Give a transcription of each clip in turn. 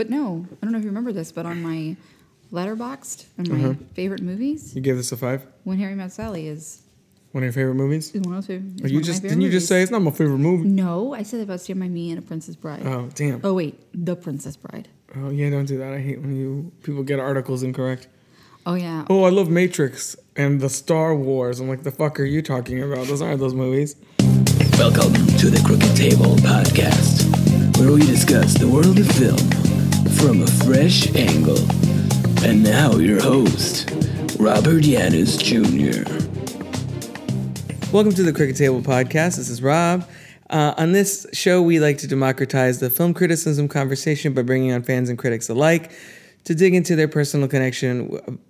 But no, I don't know if you remember this, but on my Letterboxd and my Uh-huh. favorite movies, You gave this a five. When Harry Met Sally is, One of your favorite movies? is one of those. is Or you just didn't you just say it's not my favorite movie? No, I said it about Stand by Me and A Princess Bride. Oh damn. Oh wait, The Princess Bride. Oh yeah, don't do that. I hate when you people get articles incorrect. Oh yeah. Oh, I love Matrix and the Star Wars. I'm like, the fuck are you talking about? Those aren't those movies. Welcome to the Crooked Table Podcast, where we discuss the world of film from a fresh angle. And now, your host, Robert Yanis Jr. Welcome to the Crooked Table Podcast. This is Rob. Uh, on this show, we like to democratize the film criticism conversation by bringing on fans and critics alike to dig into their personal connection.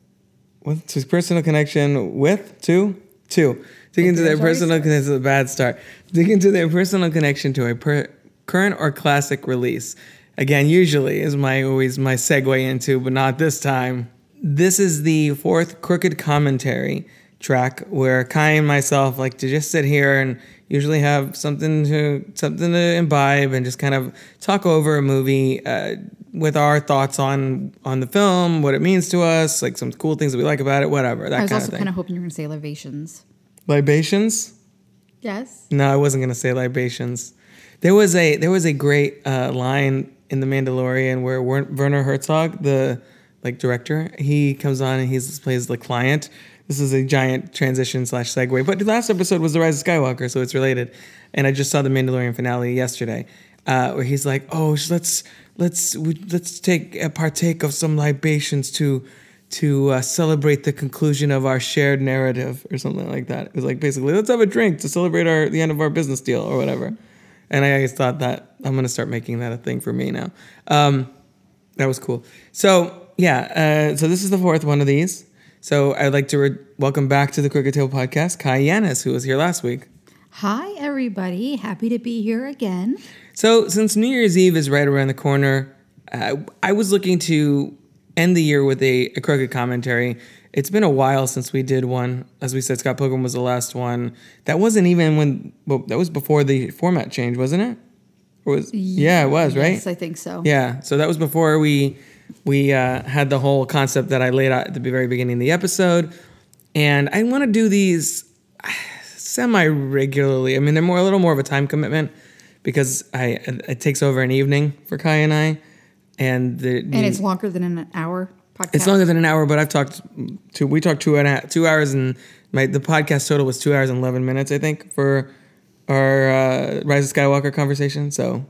What? To personal connection with? To? To. Dig into their personal This is a bad start. Dig into their personal connection to a per, current or classic release. Again, usually is my always my segue into, but not this time. This is the fourth crooked commentary track where Kai and myself like to just sit here and usually have something to something to imbibe and just kind of talk over a movie uh, with our thoughts on on the film, what it means to us, like some cool things that we like about it, whatever that I was kind also of thing. kind of hoping you were going to say libations. Libations? Yes. No, I wasn't gonna say libations. There was a there was a great uh, line in The Mandalorian where Werner Herzog, the like director, he comes on and he plays the client. This is a giant transition slash segue. But the last episode was The Rise of Skywalker, so it's related. And I just saw the Mandalorian finale yesterday, uh, where he's like, "Oh, let's let's let's take uh, partake of some libations to." to uh, celebrate the conclusion of our shared narrative or something like that. It was like basically, let's have a drink to celebrate our the end of our business deal or whatever. And I always thought that I'm gonna start making that a thing for me now. Um, that was cool. So yeah, uh, so this is the fourth one of these. So I'd like to re- welcome back to the Crooked Table podcast, Kai Yanis, who was here last week. Hi everybody, happy to be here again. So, since New Year's Eve is right around the corner, uh, I was looking to end the year with a, a crooked commentary. It's been a while since we did one. As we said, Scott Pilgrim was the last one. That wasn't even when, well, that was before the format change, wasn't it? Or was, yeah, it was, right? Yes, I think so. Yeah, so that was before we we uh, had the whole concept that I laid out at the very beginning of the episode, and I want to do these semi regularly. I mean, they're more a little more of a time commitment because I it takes over an evening for Kai and I, and the, And it's longer than an hour podcast. it's longer than an hour. But I've talked to we talked two and two hours and my the podcast total was two hours and eleven minutes I think for our uh, Rise of Skywalker conversation. So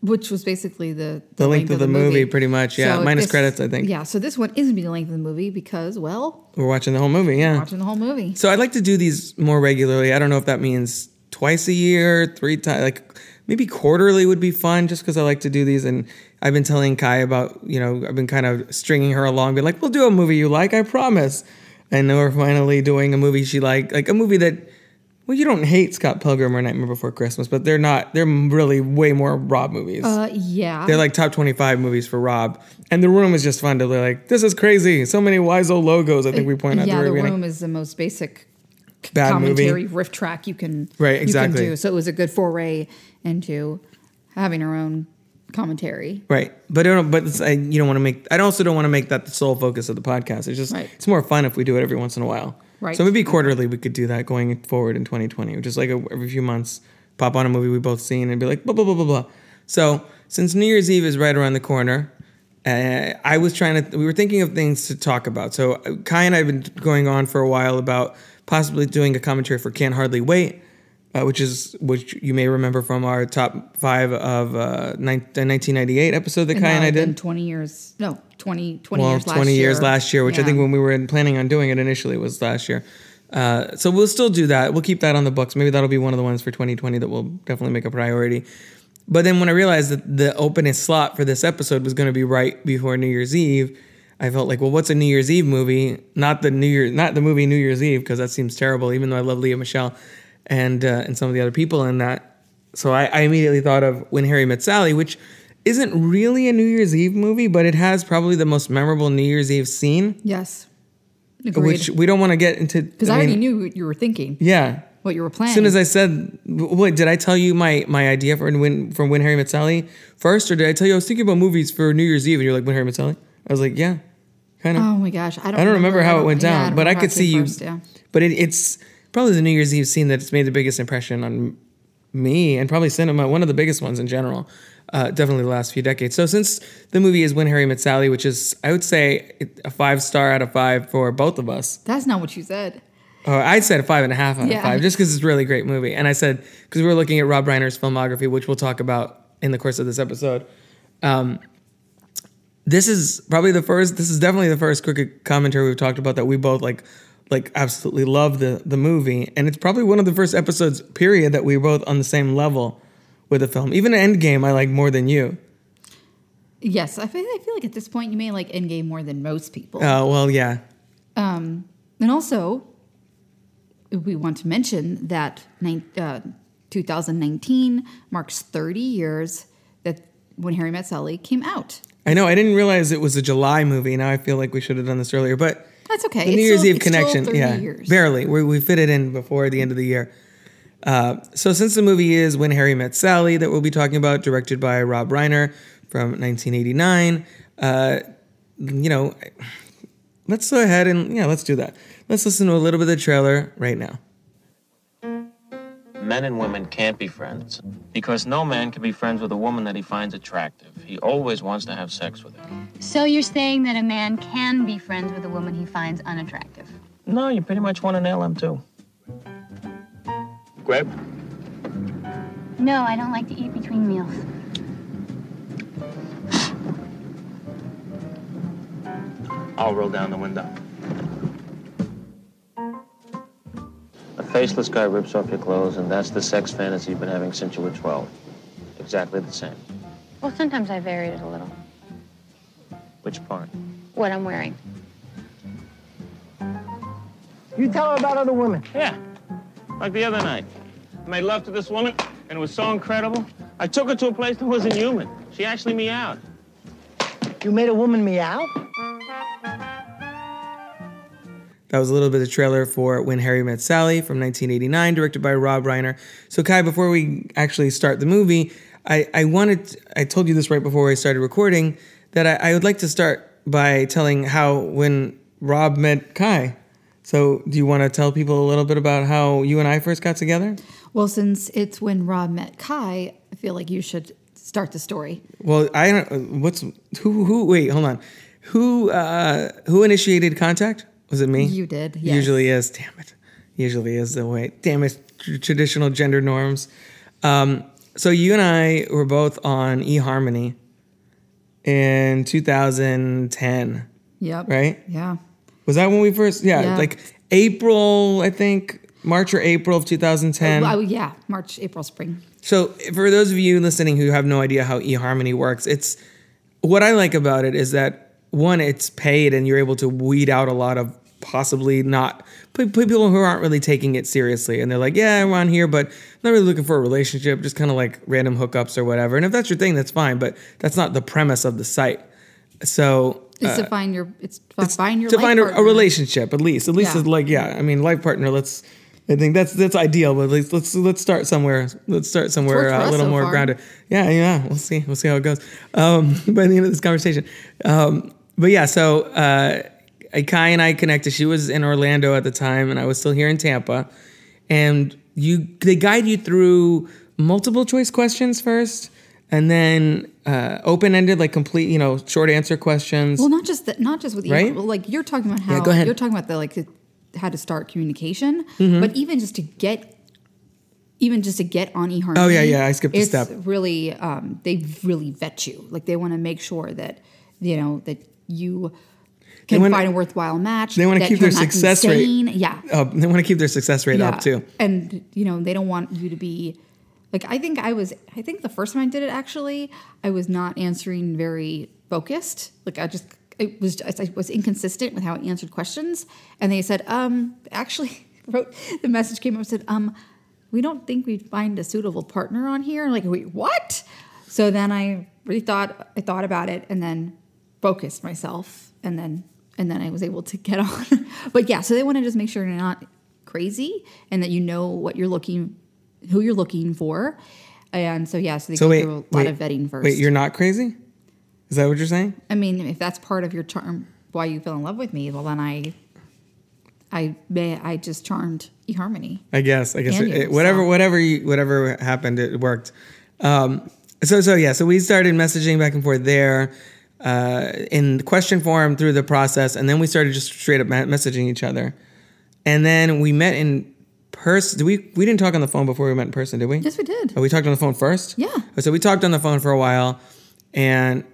which was basically the The length of the movie, pretty much, yeah. Minus this- credits, I think. Yeah, so this one isn't the length of the movie because, well, we're watching the whole movie. Yeah. watching the whole movie. So I'd like to do these more regularly. I don't know if that means twice a year, three times, like maybe quarterly would be fun just because I like to do these. And I've been telling Kai about, you know, I've been kind of stringing her along, being like, we'll do a movie you like, I promise. And then we're finally doing a movie she liked, like a movie that, well, you don't hate Scott Pilgrim or Nightmare Before Christmas, but they're not, they're really way more Rob movies. Uh, yeah. They're like top 25 movies for Rob. And the room is just fun to be like, this is crazy. So many Wiseau logos, I think we point out yeah, the the beginning. room is the most basic Bad commentary movie. riff track you can Right, exactly. You can do. So it was a good foray into having our own commentary. Right, but I don't, but it's, I, you don't want to make. I also don't want to make that the sole focus of the podcast. It's just Right. it's more fun if we do it every once in a while. Right. So maybe quarterly we could do that going forward in 2020, which is like a, every few months, pop on a movie we both seen and be like blah blah blah blah blah. So since New Year's Eve is right around the corner, uh, I was trying to. We were thinking of things to talk about. So uh, Kai and I have been going on for a while about possibly doing a commentary for Can't Hardly Wait. Uh, which is which you may remember from our top five of uh, the 1998 episode that Kai and I did. 20 years. No, 20, 20 well, years last 20 year. last year, which I think when we were in- planning on doing it initially was last year. Uh, so we'll still do that. We'll keep that on the books. Maybe that'll be one of the ones for 2020 that we'll definitely make a priority. But then when I realized that the openest slot for this episode was going to be right before New Year's Eve, I felt like, well, what's a New Year's Eve movie? Not the New Year, not the movie New Year's Eve, because that seems terrible. Even though I love Lea Michele and uh, and some of the other people in that. So I, I immediately thought of When Harry Met Sally, which isn't really a New Year's Eve movie, but it has probably the most memorable New Year's Eve scene, Yes. Agreed. which we don't want to get into. Because I, already knew what you were thinking. Yeah. what you were planning. As soon as I said, wait, did I tell you my my idea for when from When Harry Met Sally first, or did I tell you I was thinking about movies for New Year's Eve, and you're like When Harry Met Sally? I was like, yeah, kind of. oh my gosh, I don't. I don't remember how it went down, don't but I could see you. first, yeah. But it, it's probably the New Year's Eve scene that's made the biggest impression on me, and probably cinema, one of the biggest ones in general. Uh, definitely the last few decades. So since the movie is When Harry Met Sally, which is I would say a five star out of five for both of us. That's not what you said. Oh, I said a five and a half out Yeah. of five, just because it's a really great movie. And I said because we were looking at Rob Reiner's filmography, which we'll talk about in the course of this episode. Um, this is probably the first. This is definitely the first crooked commentary we've talked about that we both like, like absolutely love the the movie, and it's probably one of the first episodes period that we were both on the same level with the film. Even Endgame, I like more than you. Yes, I feel, I feel like at this point you may like Endgame more than most people. Oh well, yeah. Um, and also, we want to mention that uh, 2019 marks 30 years that when Harry Met Sally came out. I know. I didn't realize it was a July movie. Now I feel like we should have done this earlier, but That's okay. the It's New Year's still- Eve connection, 30 yeah, years. barely. We, we fit it in before the end of the year. Uh, so since the movie is When Harry Met Sally, that we'll be talking about, directed by Rob Reiner from 1989, uh, you know, let's go ahead and yeah, let's do that. Let's listen to a little bit of the trailer right now. Men and women can't be friends because no man can be friends with a woman that he finds attractive. He always wants to have sex with her. So you're saying that a man can be friends with a woman he finds unattractive? No, you pretty much want to nail him too. Grape? No, I don't like to eat between meals. I'll roll down the window. A faceless guy rips off your clothes, and that's the sex fantasy you've been having since you were 12. Exactly the same. Well, sometimes I varied it a little. Which part? What I'm wearing. You tell her about other women. Yeah, like the other night. I made love to this woman, and it was so incredible. I took her to a place that wasn't human. She actually meowed. You made a woman meow? That was a little bit of trailer for When Harry Met Sally from 1989, directed by Rob Reiner. So, Kai, before we actually start the movie, I, I wanted, I told you this right before I started recording, that I, I would like to start by telling how when Rob met Kai. So, do you want to tell people a little bit about how you and I first got together? Well, since it's when Rob met Kai, I feel like you should start the story. Well, I don't. What's who? Who? Wait, hold on. Who? Uh, who initiated contact? Was it me? You did, yes. Usually is. Damn it. Usually is the way. Damn it. Tr- traditional gender norms. Um, so you and I were both on eHarmony in 2010, Yep. right? Yeah. Was that when we first? Yeah, Yeah. like April, I think March or April of 2010. Well, yeah, March, April, spring. So, for those of you listening who have no idea how eHarmony works, it's what I like about it is that one, it's paid and you're able to weed out a lot of possibly not people who aren't really taking it seriously and they're like, yeah, I'm on here, but not really looking for a relationship, just kind of like random hookups or whatever. And if that's your thing, that's fine, but that's not the premise of the site. So, It's to find your. It's to it's find your to find a, a relationship at least. At least Yeah. it's like yeah. I mean, life partner. Let's. I think that's that's ideal, but at least let's let's start somewhere. Let's start somewhere uh, a little so more far. grounded. Yeah, yeah. We'll see. We'll see how it goes. Um, by the end of this conversation. Um, but yeah, so uh, Kai and I connected. She was in Orlando at the time, and I was still here in Tampa. And you, they guide you through multiple choice questions first, and then uh, open ended, like complete, you know, short answer questions. Well, not just that. Not just with Right? email. Well, like you're talking about how go ahead. you're talking about the like the, how to start communication, Mm-hmm. but even just to get, even just to get on eHarmony. Oh, yeah, yeah, I skipped a it's step. Really, um, they really vet you. Like they want to make sure that you know that you can wanna- find a worthwhile match. they wanna keep their success rate. Yeah, Uh, they want to keep their success rate up too. and you know, they don't want you to be like I think I was I think the first time I did it actually, I was not answering very focused. Like I just it was I was inconsistent with how I answered questions. And they said, um, actually wrote the message came up and said, um, we don't think we'd find a suitable partner on here. Like, wait, what? So then I really thought I thought about it and then focused myself and then and then I was able to get on. but yeah, so they want to just make sure you're not crazy and that you know what you're looking, who you're looking for. And so, yeah, so they So go wait, through a lot wait, of vetting first. Wait, you're not crazy? Is that what you're saying? I mean, if that's part of your charm, why you fell in love with me, well, then I, I, may, I just charmed eHarmony. I guess. I guess it, you, it- whatever, so. whatever, you, whatever happened, it worked. Um, so, so yeah. So we started messaging back and forth there, uh, in the question form through the process, and then we started just straight up messaging each other, and then we met in person. Did we? We didn't talk on the phone before we met in person, did we? Yes, we did. Oh, we talked on the phone first. Yeah. So we talked on the phone for a while, and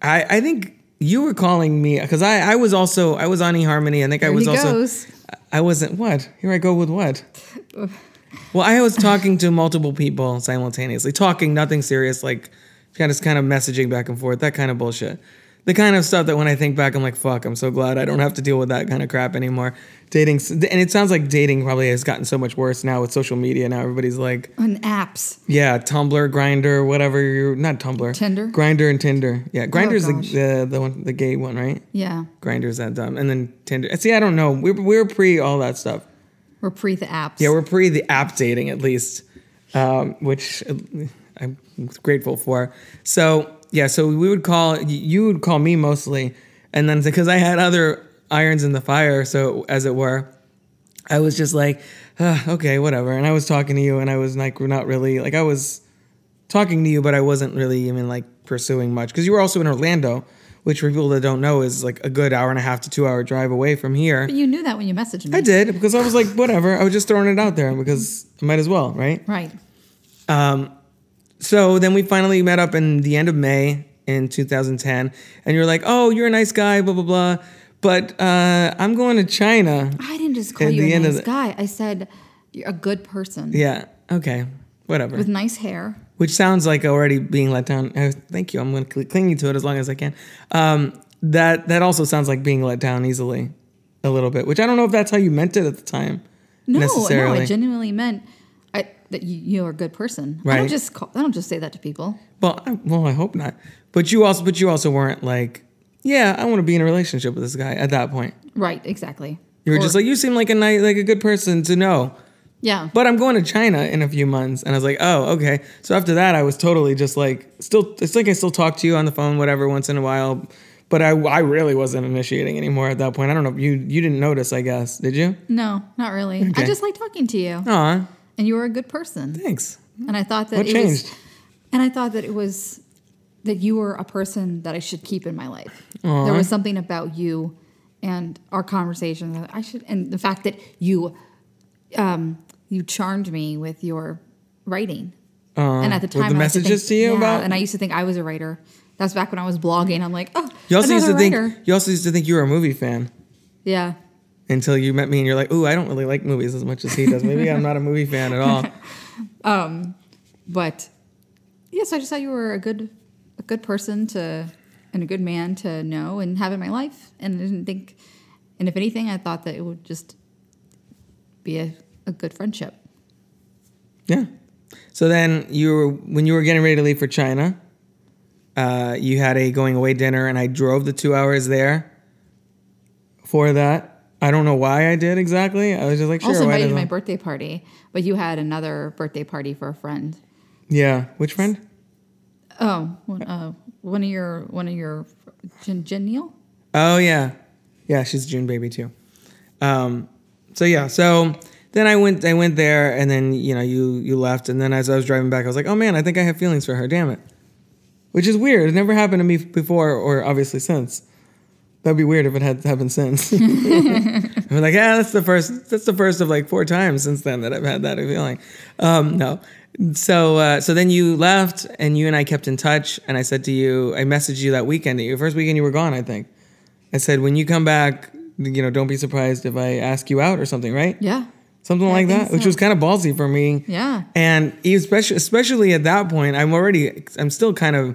I, I think you were calling me because I, I was also I was on eHarmony. I think I was also. goes. I wasn't what? Here I go with what? Well, I was talking to multiple people simultaneously, talking nothing serious, like kind of kind of messaging back and forth, that kind of bullshit. The kind of stuff that when I think back, I'm like, fuck, I'm so glad I don't have to deal with that kind of crap anymore. Dating, and it sounds like dating probably has gotten so much worse now with social media. Now everybody's like, On apps. yeah, Tumblr, Grindr, whatever. You're not Tumblr, Tinder? Grindr and Tinder. Yeah, Grindr's the, the the one, the gay one, right? Yeah. Grindr's that dumb, and then Tinder. See, I don't know. We're we're pre all that stuff. We're pre the apps. Yeah, we're pre the app dating at least, um, which uh, I'm grateful for. So yeah, so we would call you would call me mostly, and then because I had other irons in the fire, so as it were, I was just like, "Ah, okay, whatever. And I was talking to you, and I was like, we're not really like I was talking to you, but I wasn't really even like pursuing much because you were also in Orlando, which for people that don't know is like a good hour and a half to two hour drive away from here. But you knew that when you messaged me. I did because I was like, whatever. I was just throwing it out there because I might as well, right? Right. So then we finally met up in the end of May in 2010, and you're like, oh, you're a nice guy, blah blah blah, but uh, I'm going to China. I didn't just call you a nice the- guy. I said you're a good person Yeah, okay, whatever. with nice hair. Which sounds like already being let down. Uh, thank you. I'm going to cling to it as long as I can. Um, that that also sounds like being let down easily, a little bit. Which I don't know if that's how you meant it at the time. No, no. I genuinely meant that you, you're a good person. Right. I don't just call, I don't just say that to people. Well, I, well, I hope not. But you also, but you also weren't like, yeah, I want to be in a relationship with this guy at that point. Right. Exactly. You were Or- just like, you seem like a nice, like a good person to know. yeah. But I'm going to China in a few months, and I was like, oh, okay. So after that, I was totally just like, still, it's like I still talk to you on the phone, whatever, once in a while. But I, I really wasn't initiating anymore at that point. I don't know. You, you didn't notice, I guess, did you? no, not really. Okay. I just like talking to you, Aw, and you were a good person. thanks. And I thought that What it changed? was, and I thought that it was that you were a person that I should keep in my life. There was something about you and our conversation that I should, and the fact that you, um, you charmed me with your writing. and at the time, the I used to messages think- to you yeah, about- and I used to think I was a writer. That's back when I was blogging. I'm like, oh, You also used to writer. think, you also used to think you were a movie fan. yeah. Until you met me and you're like, ooh, I don't really like movies as much as he does. Maybe I'm not a movie fan at all. But yes, I just thought you were a good, a good person to, and a good man to know and have in my life. And I didn't think, and if anything, I thought that it would just be a, a good friendship. Yeah. So then you were when you were getting ready to leave for China, uh, you had a going away dinner, and I drove the two hours there for that. I don't know why I did exactly. I was just like, sure. also invited to my birthday party, but you had another birthday party for a friend. Yeah. Which friend? Oh, one, uh, one of your one of your Jen, Jen Neal. Oh yeah, yeah. She's a June baby too. Um, so yeah. So then I went. I went there, and then you know you you left, and then as I was driving back, I was like, oh man, I think I have feelings for her. Damn it. Which is weird. It never happened to me before, or obviously since. That'd be weird if it had happened since. I'm like, yeah, that's the first. That's the first of like four times since then that I've had that feeling. Um, no. So uh, so then you left, and you and I kept in touch. And I said to you, I messaged you that weekend. Your first weekend, you were gone. I think. I said, when you come back, you know, don't be surprised if I ask you out or something, right? Yeah, Something I like that, which was kind of ballsy for me. yeah. And especially, especially at that point, I'm already, I'm still kind of,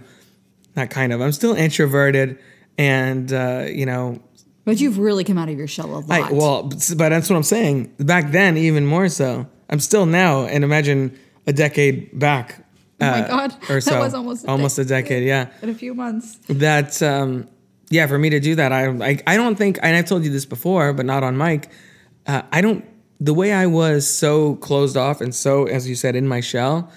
not kind of, I'm still introverted, and uh, you know, But you've really come out of your shell a lot. I, well, but that's what I'm saying. Back then, even more so. I'm still now, and imagine a decade back. Oh my uh, God. or That was almost a almost a decade. decade. Yeah, in a few months. that um yeah for me to do that i i, I don't think and i've told you this before but not on mic uh, i don't the way I was so closed off and so, as you said, in my shell,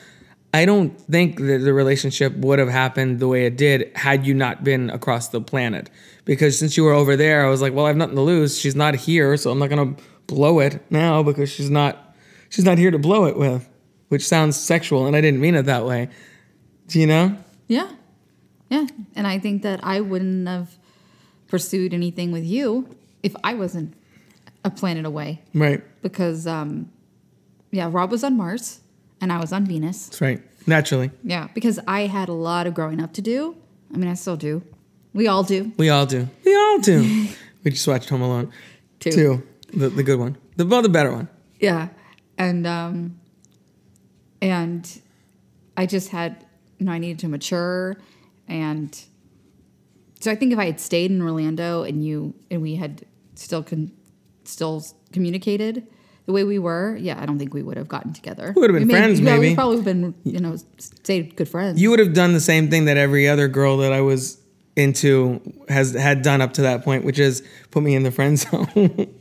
I don't think that the relationship would have happened the way it did had you not been across the planet. Because since you were over there, I was like, well, I have nothing to lose. She's not here, so I'm not gonna blow it now because she's not she's not here to blow it with, which sounds sexual, and I didn't mean it that way. Do you know? Yeah. Yeah. And I think that I wouldn't have pursued anything with you if I wasn't a planet away. Right. Because, um, yeah, Rob was on Mars and I was on Venus. That's right. Naturally, Yeah. Because I had a lot of growing up to do. I mean, I still do. We all do. we all do. We all do. we just watched Home Alone. Two. Two. The the good one. The well, the better one. Yeah. And um and I just had you know, I needed to mature and so I think if I had stayed in Orlando and you and we had still con- still communicated the way we were, yeah, I don't think we would have gotten together. We would have been may- friends, yeah, maybe. We probably would have been, you know, stayed good friends. You would have done the same thing that every other girl that I was into has had done up to that point, which is put me in the friend zone.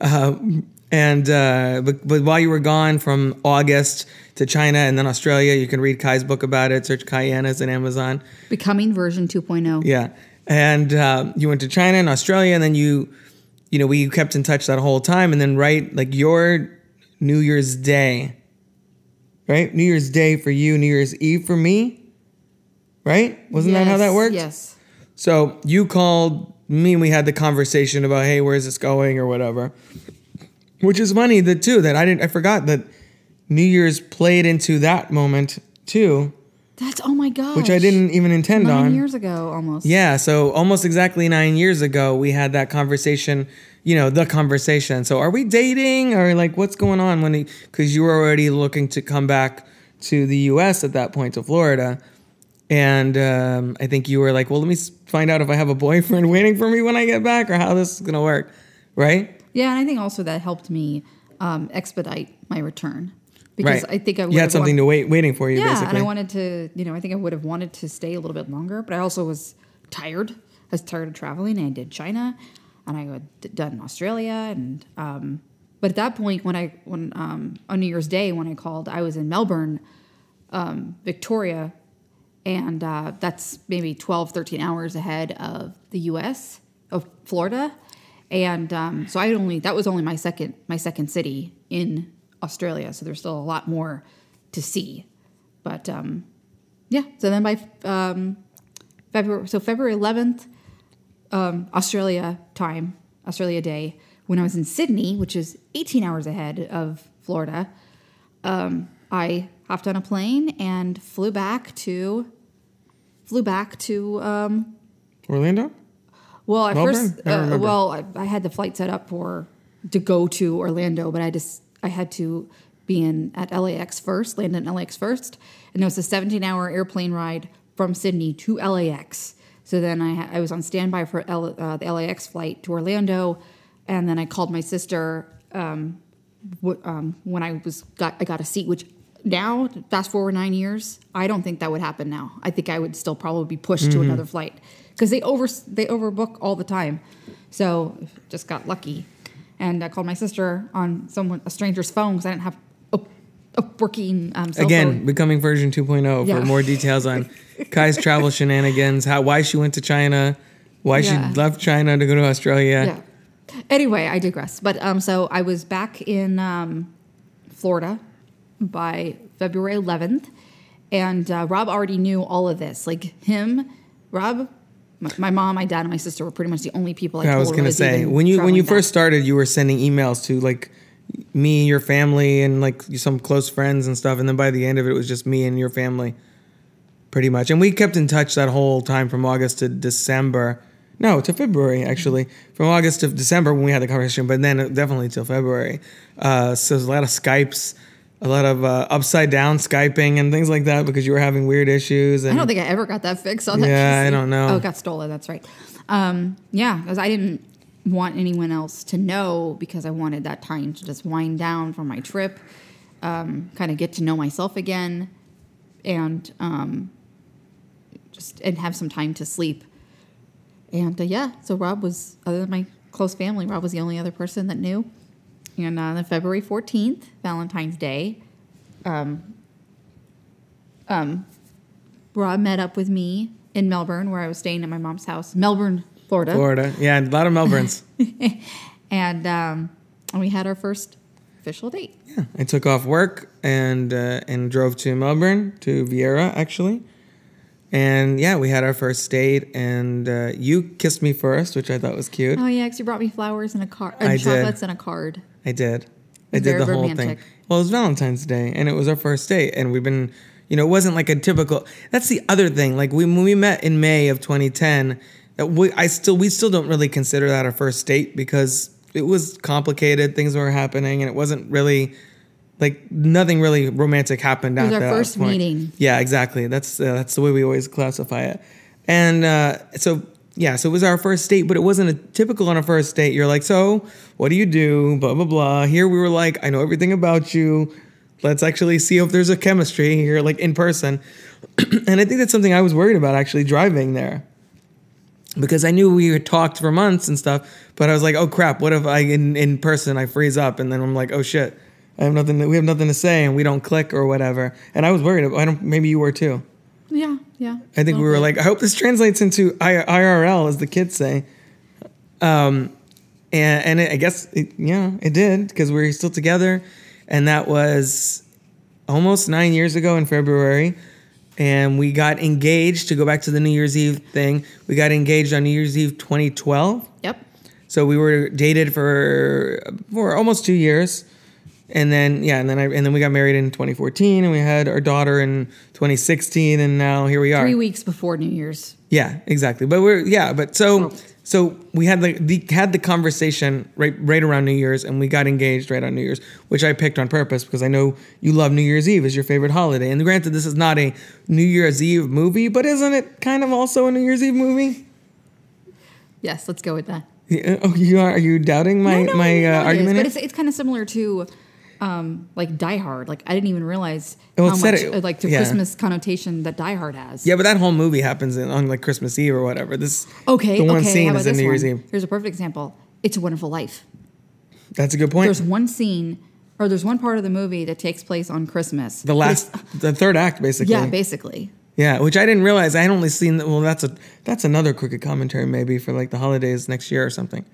um, and uh, but, but while you were gone from August to China and then Australia, you can read Kai's book about it. Search Kai Yanis in Amazon. Becoming version oh. 2.0. Yeah, and uh, you went to China and Australia, and then you, you know, we kept in touch that whole time, and then right like your New Year's Day, right? New Year's Day for you, New Year's Eve for me, right? Wasn't that how that worked? Yes. So you called me, and we had the conversation about, hey, where's this going or whatever. Which is funny that too that I didn't I forgot that New Year's played into that moment too, That's oh my god. which I didn't even intend nine on. years ago almost. Yeah, so almost exactly nine years ago, we had that conversation. You know, the conversation. So, are we dating, or like, what's going on? When because you were already looking to come back to the U.S. at that point to Florida, and um, I think you were like, well, let me find out if I have a boyfriend waiting for me when I get back, or how this is gonna work, right? Yeah, and I think also that helped me um, expedite my return because right. I think I would you had something wa- to wait waiting for you, yeah, basically. and I wanted to, you know, I think I would have wanted to stay a little bit longer, but I also was tired. I was tired of traveling. And I did China, and I had done Australia, and um, but at that point, when I when um, on New Year's Day when I called, I was in Melbourne, um, Victoria, and uh, that's maybe 12, 13 hours ahead of the U.S. of Florida, and um, so I only that was only my second my second city in Australia, so there's still a lot more to see, but um, yeah. So then by um, February, so February 11th, um, Australia time, Australia Day, when I was in Sydney, which is 18 hours ahead of Florida, um, I hopped on a plane and flew back to flew back to um, Orlando. well at Melbourne? first uh, remember. well I, I had the flight set up for to go to Orlando but I just I had to be in at LAX first land in LAX first. And it was a 17 hour airplane ride from Sydney to LAX so then I, I was on standby for L, uh, the LAX flight to Orlando. And then I called my sister um, w- um, when I was got I got a seat which now fast forward nine years I don't think that would happen now. I think I would still probably be pushed to another flight. Because they over they overbook all the time. So just got lucky and I called my sister on someone a stranger's phone because I didn't have a, a working um, cell Again, phone. becoming version 2.0 Yeah. for more details on Kai's travel shenanigans, how why she went to China, why Yeah. she left China to go to Australia. Yeah. Anyway, I digress. But um, so I was back in um, Florida by February 11th, and uh, Rob already knew all of this. Like him, Rob, my, my mom, my dad, and my sister were pretty much the only people I, I was when gonna say when you when you traveling first started, you were sending emails to like me, your family, and like some close friends and stuff. And then by the end of it, it was just me and your family, pretty much. And we kept in touch that whole time from August to December. No, to February actually. From August to December when we had the conversation, but then definitely till February. Uh, so there's a lot of Skypes, a lot of uh, upside down Skyping and things like that because you were having weird issues. And I don't think I ever got that fixed on that. Yeah, I don't know. Oh, it got stolen. That's right. Um, yeah, because I didn't want anyone else to know because I wanted that time to just wind down from my trip, um, kind of get to know myself again, and um, just and have some time to sleep. And uh, yeah, so Rob was other than my close family, Rob was the only other person that knew. And on February 14th, Valentine's Day, um, um, Rob met up with me in Melbourne, where I was staying at my mom's house, Melbourne, Florida. Florida. Yeah, a lot of Melbournes. And um, we had our first official date. yeah, I took off work and uh, and drove to Melbourne to Viera actually, and yeah, we had our first date. And uh, you kissed me first, which I thought was cute. Oh, yeah, because you brought me flowers and a card, I and did. and a card. I did. I did the whole romantic. thing. Well, it was Valentine's Day, and it was our first date, and we've been, you know, it wasn't like a typical. That's the other thing. Like we, when we met in May of 2010, that we, I still, we still don't really consider that our first date because it was complicated. Things were happening, and it wasn't really. Like nothing really romantic happened It was our that first point. meeting. Yeah, exactly. That's uh, that's the way we always classify it. And uh, so yeah, so it was our first date, but it wasn't a typical on a first date. You're like, so what do you do? Blah blah blah. Here we were like, I know everything about you. Let's actually see if there's a chemistry here, like in person. and I think that's something I was worried about actually driving there because I knew we had talked for months and stuff, but I was like, oh crap, what if I in, in person I freeze up and then I'm like, oh shit, I have nothing. We have nothing to say and we don't click or whatever. And I was worried. About, I don't. Maybe you were too. Yeah, yeah. I think we were like, I hope this translates into I- IRL, as the kids say. Um, and and it, I guess it, yeah, it did because we are still together, and that was almost nine years ago in February. And we got engaged to go back to the New Year's Eve thing. We got engaged on New Year's Eve 2012. Yep. So we were dated for for almost two years, and then yeah, and then I and then we got married in 2014, and we had our daughter in 2016, and now here we are. Three weeks before New Year's. Yeah, exactly. But we're yeah, but so so we had the, the had the conversation right right around New Year's, and we got engaged right on New Year's, which I picked on purpose because I know you love New Year's Eve as your favorite holiday. And granted, this is not a New Year's Eve movie, but isn't it kind of also a New Year's Eve movie? Yes, let's go with that. Yeah, Oh, you are? Are you doubting my No, no, my know uh, is, argument? but it's it's kind of similar to um, like Die Hard. Like I didn't even realize Well, how much it- uh, like the yeah. Christmas connotation that Die Hard has. Yeah, but that whole movie happens in, on like Christmas Eve or whatever. This Okay. the one okay. scene is in New Year's? Eve. Here's a perfect example. It's a Wonderful Life. That's a good point. There's one scene, or there's one part of the movie that takes place on Christmas. the last, the third act, basically. Yeah, basically. Yeah, which I didn't realize. I had only seen. That. Well, that's a that's another crooked commentary maybe for like the holidays next year or something.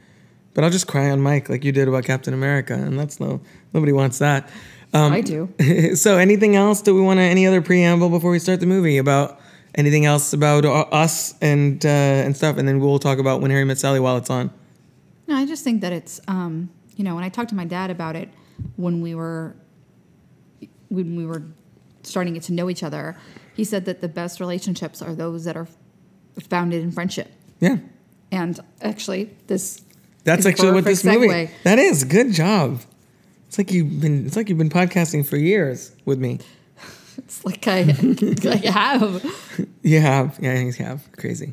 But I'll just cry on mic like you did about Captain America, and that's no nobody wants that. Um, I do. so, anything else? Do we want to any other preamble before we start the movie about anything else about uh, us and uh, and stuff, and then we'll talk about when Harry met Sally while it's on. No, I just think that it's um, you know, when I talked to my dad about it when we were when we were starting to get to know each other, he said that the best relationships are those that are founded in friendship. Yeah, And actually, this that's actually what this perfect movie. segue. That is good job. It's like you've been. It's like you've been podcasting for years with me. It's like I, I have. You have, yeah, I think you have. Crazy.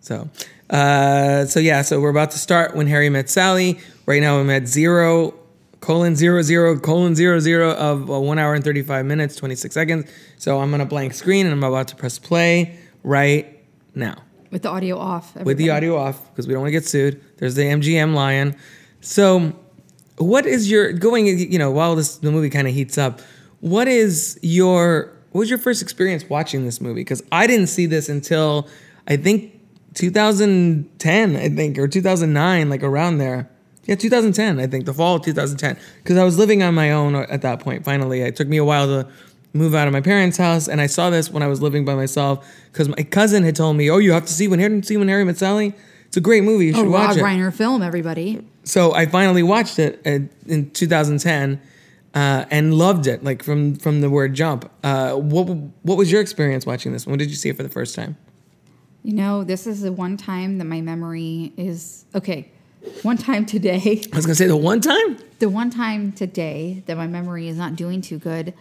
So, uh, so yeah, so we're about to start when Harry met Sally. Right now, I'm at zero colon zero zero colon zero zero of uh, one hour and thirty five minutes twenty six seconds. So I'm on a blank screen and I'm about to press play right now With the audio off. with the audio off because we don't want to get sued. There's the MGM lion. So, what is your going? You know, while this the movie kind of heats up, what is your what was your first experience watching this movie? Because I didn't see this until I think 2010, I think, or 2009, like around there. Yeah, 2010, I think, the fall of 2010. Because I was living on my own at that point. Finally, it took me a while to move out of my parents' house, and I saw this when I was living by myself. Because my cousin had told me, "Oh, you have to see when Harry see when Harry met Sally. It's a great movie. You should Oh, watch Rob it." Reiner film, everybody. so I finally watched it in- in 2010 uh, and loved it, like from from the word jump. Uh, what what was your experience watching this? When did you see it for the first time? You know, this is the one time that my memory is okay. One time today, I was gonna say the one time. the one time today that my memory is not doing too good,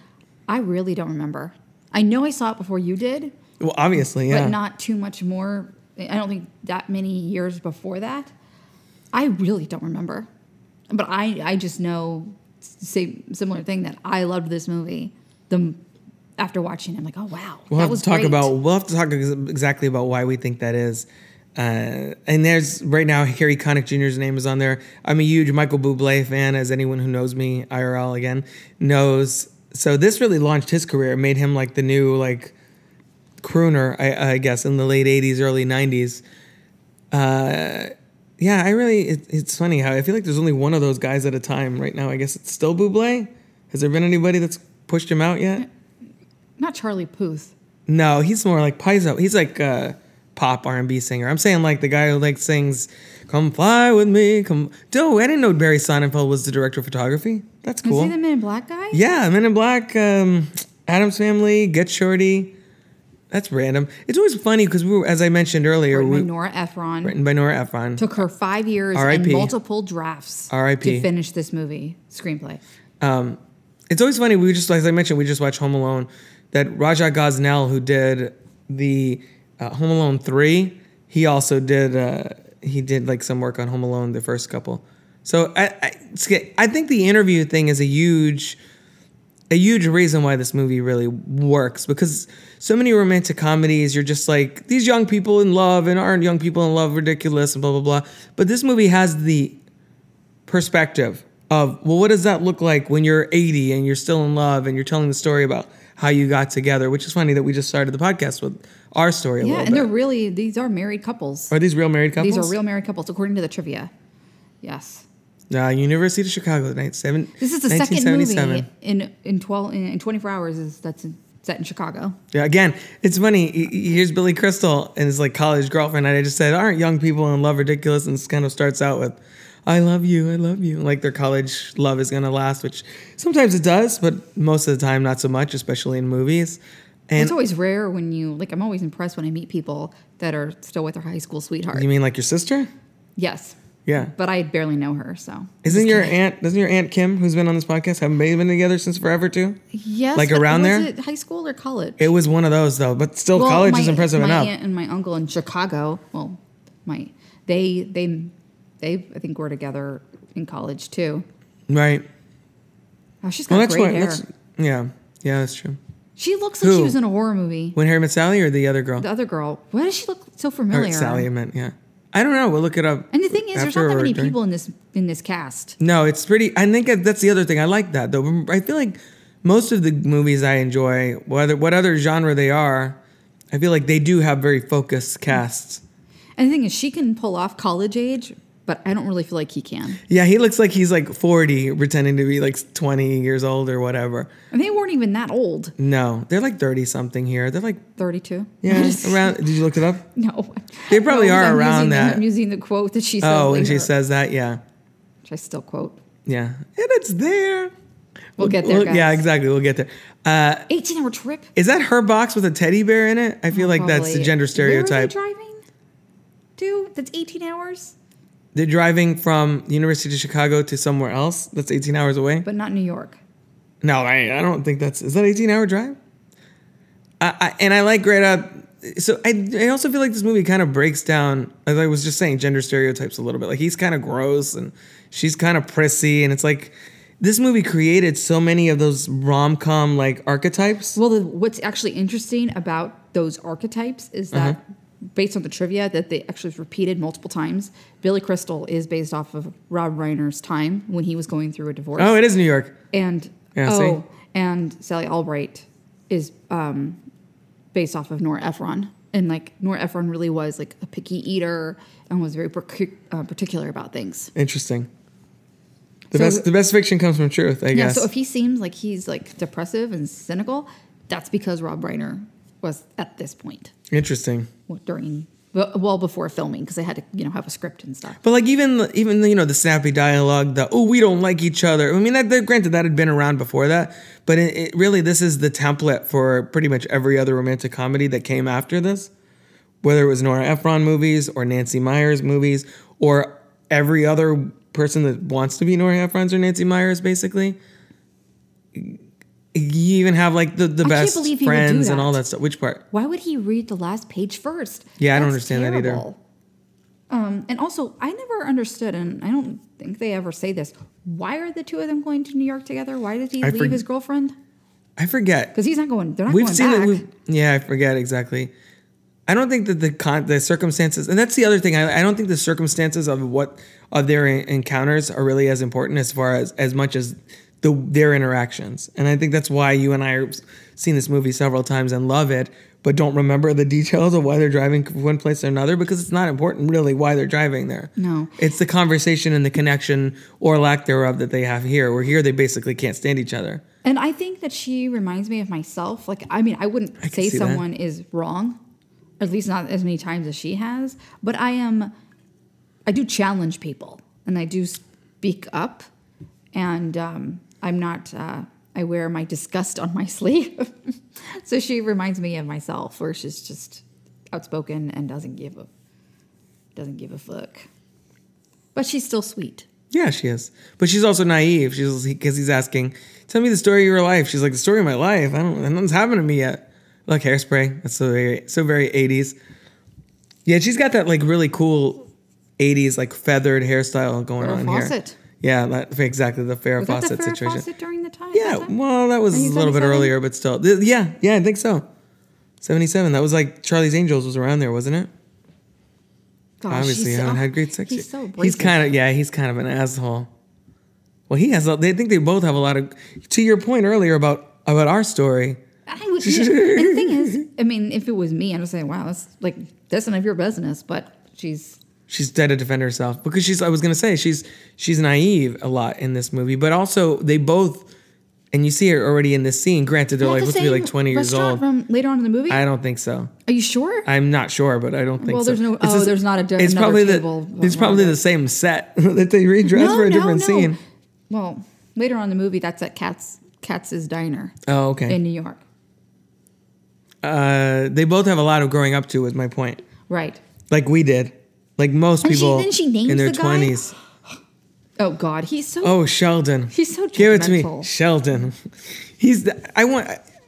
I really don't remember. I know I saw it before you did, Well, obviously, yeah. but not too much more. I don't think that many years before that. I really don't remember. But I, I just know same similar thing that I loved this movie. The after watching, it, I'm like, oh wow, we'll that have was to talk great. about. We'll have to talk exactly about why we think that is. Uh, and there's right now Harry Connick Jr.'s name is on there. I'm a huge Michael Bublé fan, as anyone who knows me IRL again knows. So this really launched his career, It made him like the new like crooner, I, I guess, in the late '80s, early '90s. Uh, yeah, I really. It, it's funny how I feel like there's only one of those guys at a time right now. I guess it's still Bublé. Has there been anybody that's pushed him out yet? Not Charlie Puth. No, he's more like Paizo. He's like a pop R and B singer. I'm saying like the guy who like sings "Come Fly with Me." Come. No, I didn't know Barry Sonnenfeld was the director of photography. That's Is cool. he the Men in Black guy? Yeah, Men in Black, um, Addams Family, Get Shorty. That's random. It's always funny because we were, as I mentioned earlier, Written by we, Nora Ephron. written by Nora Ephron. Took her five years and multiple drafts R.I.P.. to finish this movie screenplay. It's always funny. We just, as I mentioned, we just watched Home Alone. That Raja Gosnell, who did the uh, Home Alone three, he also did. Uh, he did like some work on Home Alone, the first couple. So I, I, I think the interview thing is a huge, a huge reason why this movie really works because so many romantic comedies, you're just like these young people in love and aren't young people in love ridiculous and blah blah blah. But this movie has the perspective of well what does that look like when you're 80 and you're still in love and you're telling the story about how you got together which is funny that we just started the podcast with our story a Yeah, little and they're really these are married couples. are these real married couples These are real married couples according to the trivia. Yes. uh, university of chicago night seven This is the second movie in in 12 in, in 24 hours is that's in, set in Chicago. yeah again it's funny he- he- here's billy crystal and his like college girlfriend and i just said aren't young people in love ridiculous and this kind of starts out with I love you, I love you. Like their college love is gonna last, which sometimes it does, but most of the time not so much, especially in movies. And it's always rare when you like I'm always impressed when I meet people that are still with their high school sweetheart. you mean like your sister? yes. Yeah. But I barely know her, so. Isn't your aunt? Doesn't your aunt Kim, who's been on this podcast, haven't they been together since forever too? Yes. like around was there? it high school or college? It was one of those though, but still, Well, college my, is impressive my enough. My aunt and my uncle in Chicago. Well, my they they they I think were together in college too. Right. Oh, she's got Well, great hair. Yeah. Yeah, that's true. She looks like she was in a horror movie. When Harry met Sally or the other girl? The other girl. Why does she look so familiar? or? Sally, I meant. Yeah. I don't know. We'll look it up. And the thing is, there's not that many during. people in this in this cast. No, it's pretty. I think that's the other thing. I like that though. I feel like most of the movies I enjoy, whether what other genre they are, I feel like they do have very focused casts. And the thing is, she can pull off college age, but I don't really feel like he can. Yeah, he looks like he's like 40, pretending to be like 20 years old or whatever. And they weren't even that old. No, they're like 30 something here. They're like, 32. yeah, around. Did you look it up? No. They probably No, are I'm around using that. I'm using the quote that she says. Oh, and she says that, yeah. Which I still quote. Yeah. And it's there. We'll get there, Yeah, guys. exactly. We'll get there. Uh, 18 hour trip. is that her box with a teddy bear in it? I feel like that's the Probably. gender stereotype. driving to? That's 18 hours, They're driving from University of Chicago to somewhere else that's 18 hours away. but not New York. No, I, I don't think that's. Is that 18 hour drive? I, I, and I like Greta. So I, I also feel like this movie kind of breaks down, as I was just saying, gender stereotypes a little bit. Like he's kind of gross and she's kind of prissy. And it's like this movie created so many of those rom com like archetypes. Well, the, what's actually interesting about those archetypes is that, Uh-huh. Based on the trivia, that they actually repeated multiple times. Billy Crystal is based off of Rob Reiner's time when he was going through a divorce. Oh, it is New York. and Yeah, oh, see? and Sally Albright is um, based off of Nora Ephron, and like Nora Ephron really was like a picky eater and was very uh, particular about things. Interesting. The So- best the best fiction comes from truth, I guess. Yeah, guess. so if he seems like he's like depressive and cynical, that's because Rob Reiner was at this point Interesting. during well before filming because they had to you know have a script and stuff. But like even even the, you know the snappy dialogue, the oh we don't like each other. I mean that, that granted that had been around before that, but it, it really this is the template for pretty much every other romantic comedy that came after this, whether it was Nora Ephron movies or Nancy Meyers movies or every other person that wants to be Nora Ephron's or Nancy Meyers basically. You even have like the, the I best believe he would do friends and all that stuff. Which part? Why would he read the last page first? Yeah, I don't That's understand that either. Um, and also, I never understood, and I don't think they ever say this. Why are the two of them going to New York together? Why did he I leave forg- his girlfriend? I forget. Because he's not going. They're not We've going seen back. We've, yeah, I forget exactly. I don't think that the con- the circumstances, and that's the other thing. I, I don't think the circumstances of what of their en- encounters are really as important as far as as much as the their interactions. And I think that's why you and I have seen this movie several times and love it, but don't remember the details of why they're driving from one place to another because it's not important really why they're driving there. No. it's the conversation and the connection or lack thereof that they have here. Where here they basically can't stand each other. And I think that she reminds me of myself. Like, I mean, I wouldn't can say someone is wrong, at least not as many times as she has, but I am, I do challenge people and I do speak up. And um, I'm not, uh, I wear my disgust on my sleeve. so she reminds me of myself, where she's just outspoken and doesn't give a, doesn't give a fuck. But she's still sweet. Yeah, she is. But she's also naive. She's because he's asking, "Tell me the story of your life." She's like, "The story of my life. I don't. Nothing's happened to me yet." Like hairspray. That's so very, so very eighties. Yeah, she's got that like really cool eighties like feathered hairstyle going Farrah on Fawcett. here. Yeah, that, exactly the Farrah Was that the Fawcett Farrah situation. Fawcett during the time? Yeah, time? well, that was a little bit earlier, but still, Th- yeah, yeah, I think so. Seventy-seven. That was like Charlie's Angels was around there, wasn't it? Gosh, Obviously, he's haven't so- had great sex. He's yet. so he's abrasive. kind of yeah, he's kind of an asshole. Well, he has. a- They think they both have a lot of. To your point earlier about about our story, I would, yeah. and the thing is, I mean, if it was me, I'd say, "Wow, that's like that's none of your business." But she's she's dead to defend herself because she's. I was gonna say she's she's naive a lot in this movie, but also they both. And you see her already in this scene. Granted, they're like the supposed to be like twenty years old. From later on in the movie, I don't think so. are you sure? I'm not sure, but I don't think Well, so. there's no- It's oh, just- there's not a di- It's probably the. It's probably the same set that they redress for a different scene. Well, later on in the movie, that's at Katz Katz's diner Oh, okay. in New York, uh, they both have a lot of growing up to. Is my point. right? Like we did. Like most And she- people then she names in their the guy? twenties. Oh God, he's so. Oh, Sheldon. He's so Give it to me. Sheldon. He's. The, I want.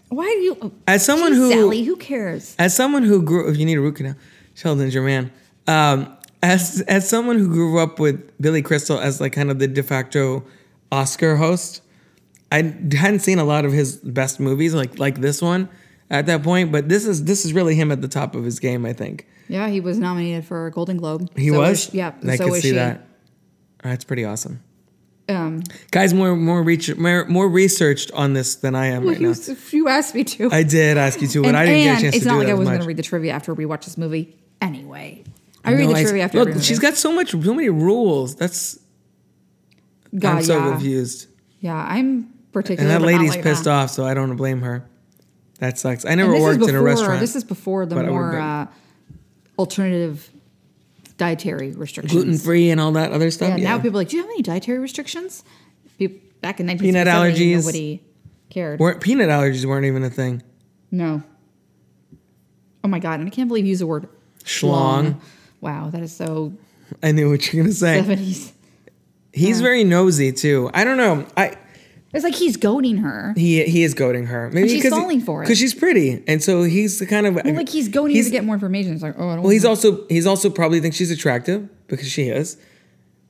Why do you? oh, As someone who- Sally, who cares? As someone who grew, if you need a root canal, Sheldon's your man. Um, as as someone who grew up with Billy Crystal as like kind of the de facto Oscar host, I hadn't seen a lot of his best movies like like this one at that point. But this is this is really him at the top of his game. I think Yeah, he was nominated for a Golden Globe. he So was. is- yeah, I so could see she. that. That's pretty awesome. Um, Guys, more more reach more, more researched on this than I am well, right you, now. you asked me to. I did ask you to, but and, I didn't get a chance it's to not like I as was going to read the trivia after we watch this movie anyway. I read the I- trivia after Look, every she's got so much, so many rules. That's God, I'm so yeah. confused. Yeah, I'm particular. And that lady's like pissed that. off, so I don't blame her. That sucks. I never worked in a restaurant. This is before the but I would've more uh, alternative dietary restrictions. gluten free and all that other stuff. Yeah, Yeah, now people are like, do you have any dietary restrictions? Peop- Back in Peanut 1970, allergies. nobody cared. weren't peanut allergies weren't even a thing. no. Oh my god! And I can't believe you use the word Schlong. Wow, that is so I knew what you're gonna say. seventies. He's very nosy too. I don't know. I It's like he's goading her. he he is goading her. Maybe she's 'cause he- falling for it. because she's pretty, and so he's the kind of Well, like he's goading he's- to get more information. It's like, oh, I don't Well, he's also he's also probably thinks she's attractive because she is,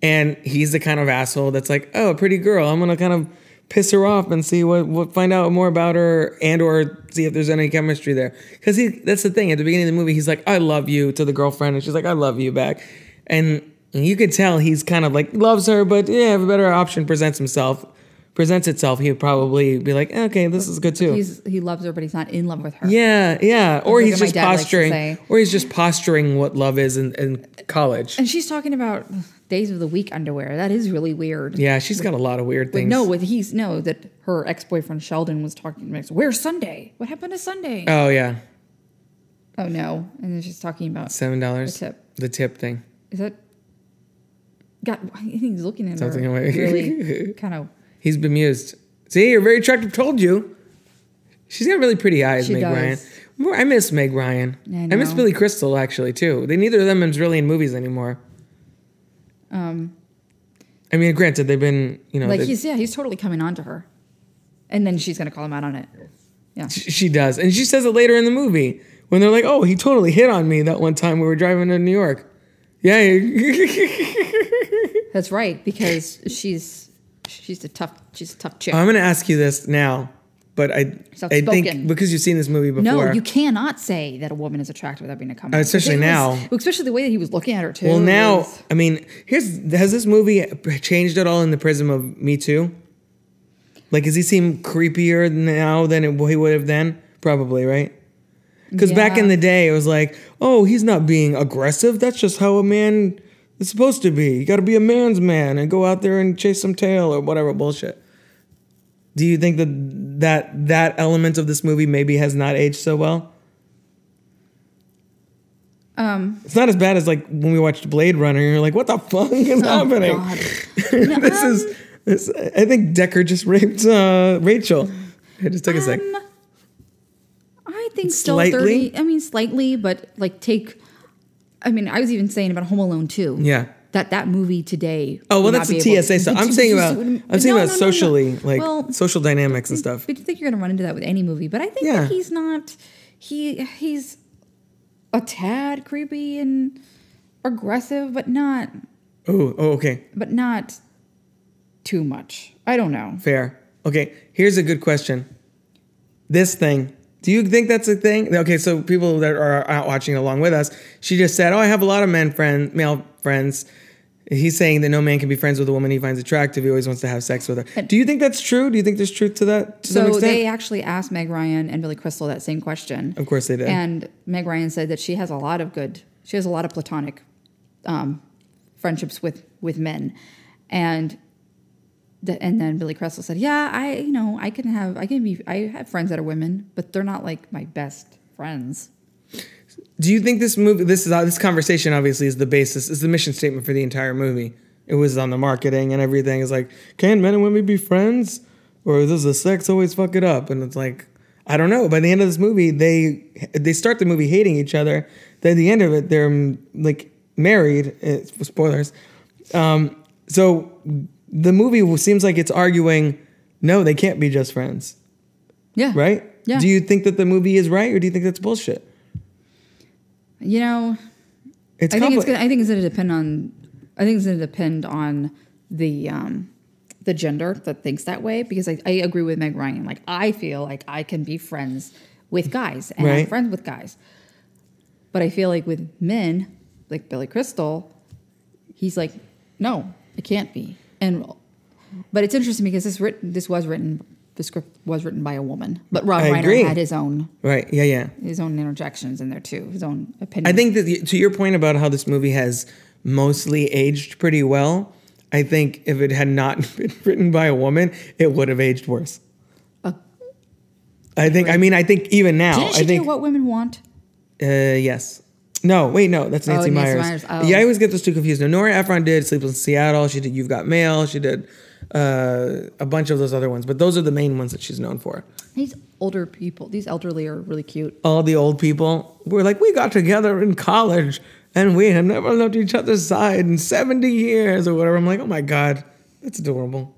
and he's the kind of asshole that's like, oh, a pretty girl. I'm gonna kind of piss her off and see what what find out more about her and or see if there's any chemistry there. Because he that's the thing at the beginning of the movie, he's like, I love you to the girlfriend, and she's like, I love you back, and you could tell he's kind of like loves her, but yeah, if a better option presents himself. Presents itself, he'd probably be like, okay, this is good too. He's he loves her, but he's not in love with her. Yeah, yeah. Or he's just dad likes to posturing, or he's just posturing what love is in, in college. And she's talking about days of the week underwear. That is really weird. Yeah, she's got a lot of weird But things. no, with he's no that her ex boyfriend Sheldon was talking about. Where's Sunday? What happened to Sunday? Oh yeah, oh no! And then she's talking about seven dollars. The tip. The tip thing. is that. God, he's looking at Something her really kind of. He's bemused. See, you're very attractive. Told you. She's got really pretty eyes, She Meg does. Ryan. More- I miss Meg Ryan. I I, miss. Billy Crystal actually too. They neither of them is really in movies anymore. Um, I mean, granted, they've been you know like he's yeah he's totally coming on to her, and then she's gonna call him out on it. Yeah, she she does, and she says it later in the movie when they're like, "Oh, he totally hit on me that one time we were driving to New York." Yeah, that's right because she's she's a tough she's a tough chick. I'm going to ask you this now, but I I think because you've seen this movie before. No, you cannot say that a woman is attractive without being a comment. especially It was- now. especially the way that he was looking at her too. Well, now I mean, here's has this movie changed at all in the prism of Me Too? Like, does he seem creepier now than it, he would have then? Probably, right? Because back in the day, it was like, oh, he's not being aggressive. That's just how a man is supposed to be. You got to be a man's man and go out there and chase some tail or whatever bullshit. Do you think that that that element of this movie maybe has not aged so well? um, It's not as bad as like when we watched Blade Runner. You're like, what the fuck is happening? Oh, God. this is this. I think Deckard just raped uh, Rachel. It just took a sec. Um, I think still Slightly? thirty. I mean, slightly, but like take. I mean, I was even saying about Home Alone too. Yeah. That that movie today. Oh well, that's a TSA stuff. I'm saying about? I'm saying No, about no, no, socially, like Well, social dynamics and stuff. But you think you're gonna run into that with any movie? But I think Yeah. that he's not. He he's a tad creepy and aggressive, but not Oh, oh, okay, but not too much. I don't know. fair. Okay, here's a good question. This thing. Do you think that's a thing? Okay, so people that are out watching along with us, she just said, "Oh, I have a lot of men friend, male friends." He's saying that no man can be friends with a woman he finds attractive. He always wants to have sex with her. Do you think that's true? Do you think there's truth to that to So they actually asked Meg Ryan and Billy Crystal that same question. Of course they did. And Meg Ryan said that she has a lot of good, she has a lot of platonic um, friendships with with men, and and then Billy Crystal said, "Yeah, I you know I can have I can be I have friends that are women, but they're not like my best friends." Do you think this movie, this is this conversation, obviously, is the basis, is the mission statement for the entire movie? It was on the marketing and everything. It's like, can men and women be friends, or does the sex always fuck it up? And it's like, I don't know. By the end of this movie, they they start the movie hating each other. Then at the end of it, they're like married. eh, spoilers. Um, so the movie seems like it's arguing, no, they can't be just friends, Yeah. right? Yeah. Do you think that the movie is right, or do you think that's bullshit? You know, It's I think it's gonna, I think it's going to depend on I think it's going to depend on the um the gender that thinks that way because I, I agree with Meg Ryan. Like I feel like I can be friends with guys and I'm friends with guys, but I feel like with men like Billy Crystal, he's like no, it can't be. And but it's interesting because this written this was written the script was written by a woman, but Rob I Reiner agree. had his own right? Yeah, yeah. his own interjections in there too, his own opinion. I think that to your point about how this movie has mostly aged pretty well, I think if it had not been written by a woman, it would have aged worse. I think. I mean, I think even now, Didn't she I think. do what women want? uh, yes. No, wait, no, that's Oh, Nancy Nancy Meyers. Meyers, oh. Yeah, I always get those two confused. No, Nora Ephron did Sleepless in Seattle. She did You've Got Mail. She did uh, a bunch of those other ones, but those are the main ones that she's known for. These older people, these elderly are really cute. all the old people were like, we got together in college and we have never left each other's side in 70 years or whatever. I'm like, oh my God, that's adorable.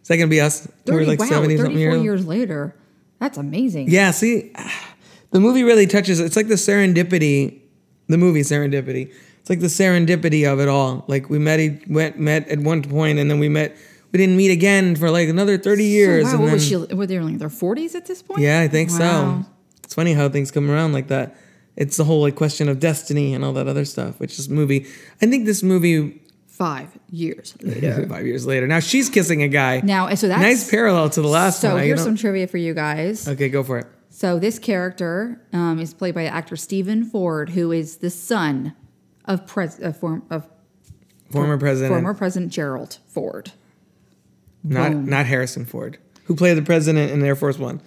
Is that going to be us? 30, We're like wow, 70 34 something years. years later. That's amazing. Yeah, see, the movie really touches, it's like the serendipity, the movie Serendipity. It's like the serendipity of it all. Like we met, went, met at one point and then we met, we didn't meet again for like another 30 years. So, wow, and what then, was she? Were they in their 40s at this point? Yeah, I think Wow. so. It's funny how things come around like that. It's the whole like question of destiny and all that other stuff, which this movie. I think this movie Five years later. five years later. Now she's kissing a guy. Now, so that's nice parallel to the last So one. I here's some trivia for you guys. okay, go for it. So this character um, is played by actor Steven Ford, who is the son of pres- of, form- of Former president, former President Gerald Ford. not Boom. not Harrison Ford, who played the president in Air Force One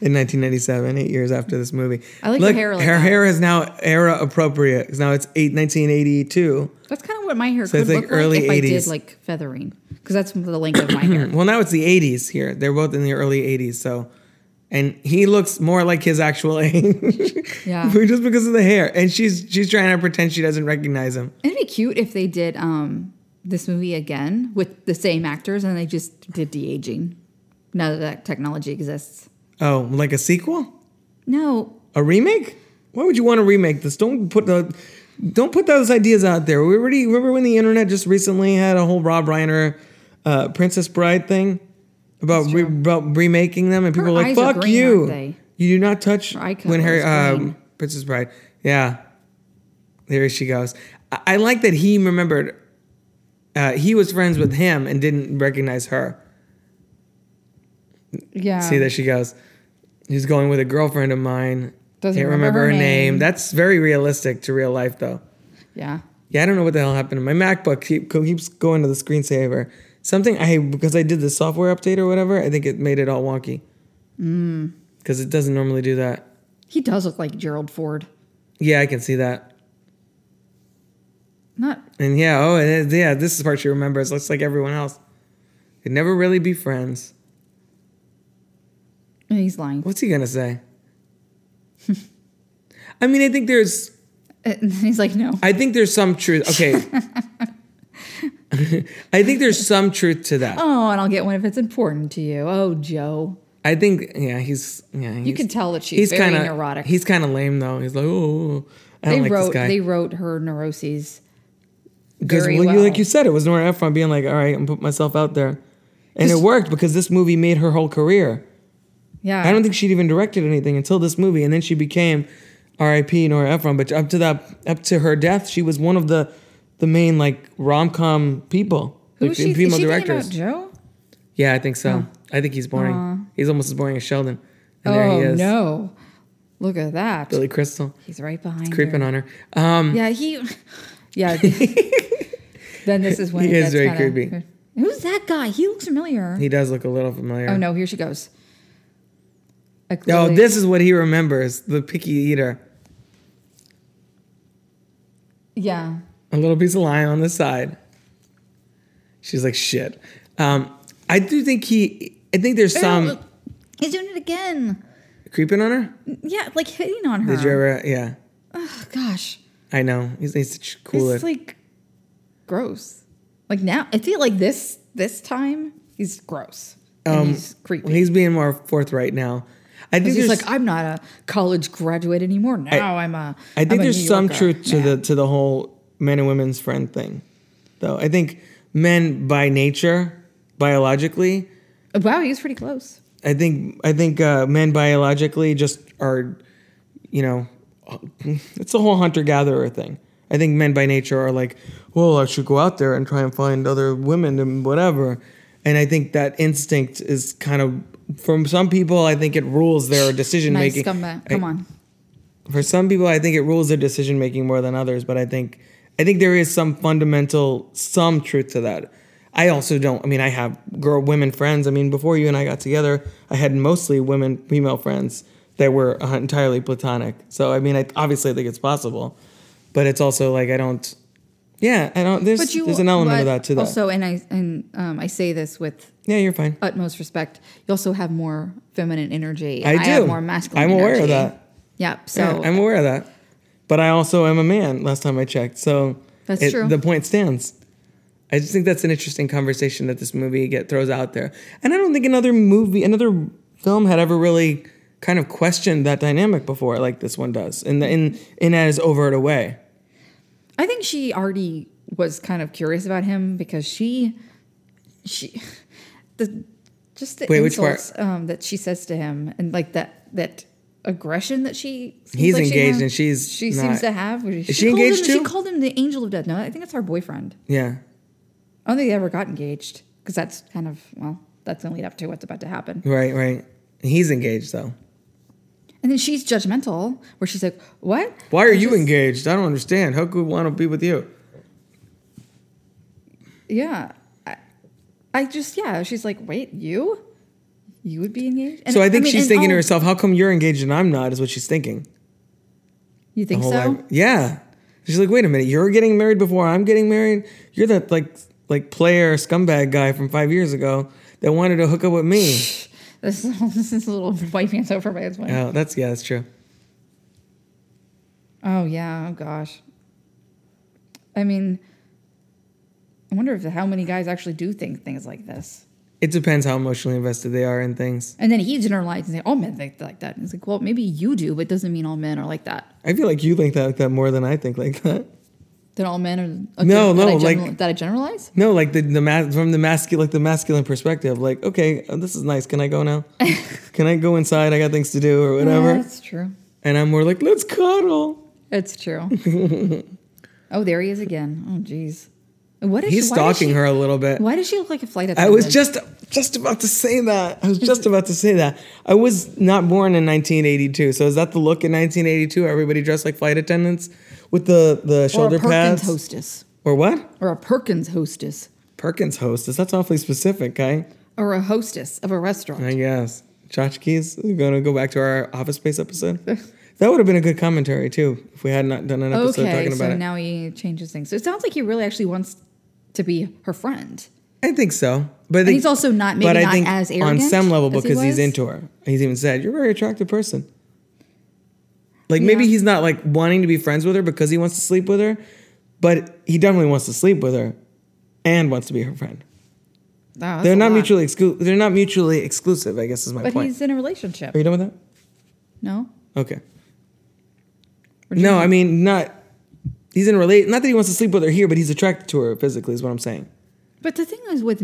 in 1997, eight years after this movie. I like her hair like her that. hair is now era appropriate because now it's eight, 1982. That's kind of what my hair So could it's like look early like if I did like feathering, because that's the length of my hair. Well, now it's the 80s here. They're both in the early 80s. So, and he looks more like his actual age. Yeah. just because of the hair. And she's she's trying to pretend she doesn't recognize him. It'd be cute if they did um, this movie again with the same actors and they just did de aging. Now that, that technology exists. Oh, like a sequel? No, A remake? Why would you want to remake this? Don't put the don't put those ideas out there. We already remember when the internet just recently had a whole Rob Reiner uh, Princess Bride thing. About re- about remaking them, and Her people are like, eyes are "Fuck green, you! aren't they? You do not touch Her eye when Harry um, green. Princess Bride." Yeah, there she goes. I, I like that he remembered. Uh, he was friends with him and didn't recognize her. Yeah. See, there she goes. He's going with a girlfriend of mine. Doesn't Can't remember her name. name. That's very realistic to real life, though. Yeah. Yeah, I don't know what the hell happened. My MacBook keep, keeps going to the screensaver. Something I because I did the software update or whatever. I think it made it all wonky. Mm. Because it doesn't normally do that. He does look like Gerald Ford. Yeah, I can see that. Not And yeah, oh, it is, yeah. This is the part she remembers. Looks like everyone else. Could never really be friends. and he's lying. What's he gonna say? I mean, I think there's And he's like, no. I think there's some truth. Okay. I think there's some truth to that. Oh, and I'll get one if it's important to you. Oh, Joe. I think, yeah, he's, yeah, he's, You can tell that she's very kinda, neurotic. He's kind of lame though. He's like, oh, I They like wrote they wrote her neuroses. Because very well, you, like you said, it was Nora Ephron being like, all right, I'm put myself out there, and it worked because this movie made her whole career. Yeah. I don't think she'd even directed anything until this movie, and then she became R.I.P. Nora Ephron. But up to that, up to her death, she was one of the the main like rom com people, Who like is she, is female she thinking directors. about Joe? Yeah, I think so. I think he's boring. He's almost as boring as Sheldon. And there oh he is, no. Look at that. Billy Crystal, He's right behind creeping her. on her. Um, Yeah, he Yeah. then this is when He is very kinda- creepy. Who's that guy? He looks familiar. he does look a little familiar. oh no, here she goes. Oh, this is what he remembers: the picky eater. Yeah. A little piece of lime on the side. She's like, shit. Um, I do think he, I think there's some He's doing it again. creeping on her. Yeah, like hitting on her. Did you ever? Yeah, Oh, gosh. I know. He's, to cool It's like gross. Like now, I feel like this this time he's gross. And he's creepy. Um, he's being more forthright now. I think he's like, I'm not a college graduate anymore. Now I, am a. I I'm think a there's some Yorker." truth to Yeah. the to the whole men and women's friend thing, though. I think men by nature, biologically, Wow, he was pretty close. I think I think uh, men biologically just are, you know, it's the whole hunter gatherer thing. I think men by nature are like, well, I should go out there and try and find other women and whatever. And I think that instinct is kind of from some people. I think it rules their decision Nice making. scumbag. Come on. For some people, I think it rules their decision making more than others. But I think I think there is some fundamental some truth to that. I also don't. I mean, I have girl women friends. I mean, before you and I got together, I had mostly women female friends that were uh, entirely platonic. So I mean, I obviously I think it's possible, but it's also like I don't. Yeah, I don't. There's there's an element of that to that. Also, and I and um, I say this with yeah, you're fine. utmost respect. You also have more feminine energy. I do. have more masculine. I'm aware of that. Yep. So yeah, I'm aware of that. But I also am a man. Last time I checked, so That's it- true. The point stands. I just think that's an interesting conversation that this movie get throws out there, and I don't think another movie, another film had ever really kind of questioned that dynamic before, like this one does, in the, in in as overt a way. I think she already was kind of curious about him because she, she, the just the Wait, which part? insults um, that she says to him and like that that aggression that she. seems He's like she engaged has- and she's she not. seems to have. She, she engaged him, too? She called him the angel of death. No, I think that's our boyfriend. Yeah, I don't think they ever got engaged because that's kind of well, that's gonna lead up to what's about to happen. right, right. He's engaged though. And then she's judgmental, where she's like, "What? Why are I you just- engaged? I don't understand. How could want to be with you? Yeah, I, I just yeah." She's like, "Wait, you? You would be engaged?" And so I think mean, she's thinking to oh. herself, "How come you're engaged and I'm not?" Is what she's thinking. "You think so?" life- Yeah. She's like, wait a minute, you're getting married before I'm getting married? You're that like like player scumbag guy from five years ago that wanted to hook up with me. This, this is a little white man's over my husband. oh, that's yeah, that's true. Oh yeah. Oh gosh. I mean, I wonder if how many guys actually do think things like this. It depends how emotionally invested they are in things. And then he generalizes and say, "All men think like that." And it's like, well, maybe you do, but it doesn't mean all men are like that. I feel like you think that like that more than I think like that. That all men are okay, No, that I no, general- like- that I generalize. No, like the the ma- from the masculine like the masculine perspective. Like, okay, uh, this is nice. Can I go now? Can I go inside? I got things to do or whatever. Yeah, that's true. And I'm more like, let's cuddle. It's true. oh, there he is again. Oh, jeez. What is He's does stalking she- her a little bit. Why does she look like a flight attendant? I was just just about to say that. I was just about to say that. I was not born in 1982. So is that the look in 1982? Everybody dressed like flight attendants with the the or a shoulder Perkins pads hostess or what? or a Perkins hostess Perkins hostess. That's awfully specific, guy. or a hostess of a restaurant. I guess. Chotchkie's. We're gonna go back to our Office Space episode. that would have been a good commentary too if we had not done an episode okay, talking about it. so it. now he changes things. So it sounds like he really actually wants to be her friend. I think so. But And think, he's also not- maybe but I not think as on some level as he because he's into her. He's even said, "You're a very attractive person." Like maybe he's not like wanting to be friends with her because he wants to sleep with her, but he definitely wants to sleep with her, and wants to be her friend. Wow, They're not lot. mutually exclu- They're not mutually exclusive. I guess is my But point. But he's in a relationship. Are you done with that? No. Okay. No? I mean not. He's in a relate. Not that he wants to sleep with her here, but he's attracted to her physically. Is what I'm saying. But the thing is with,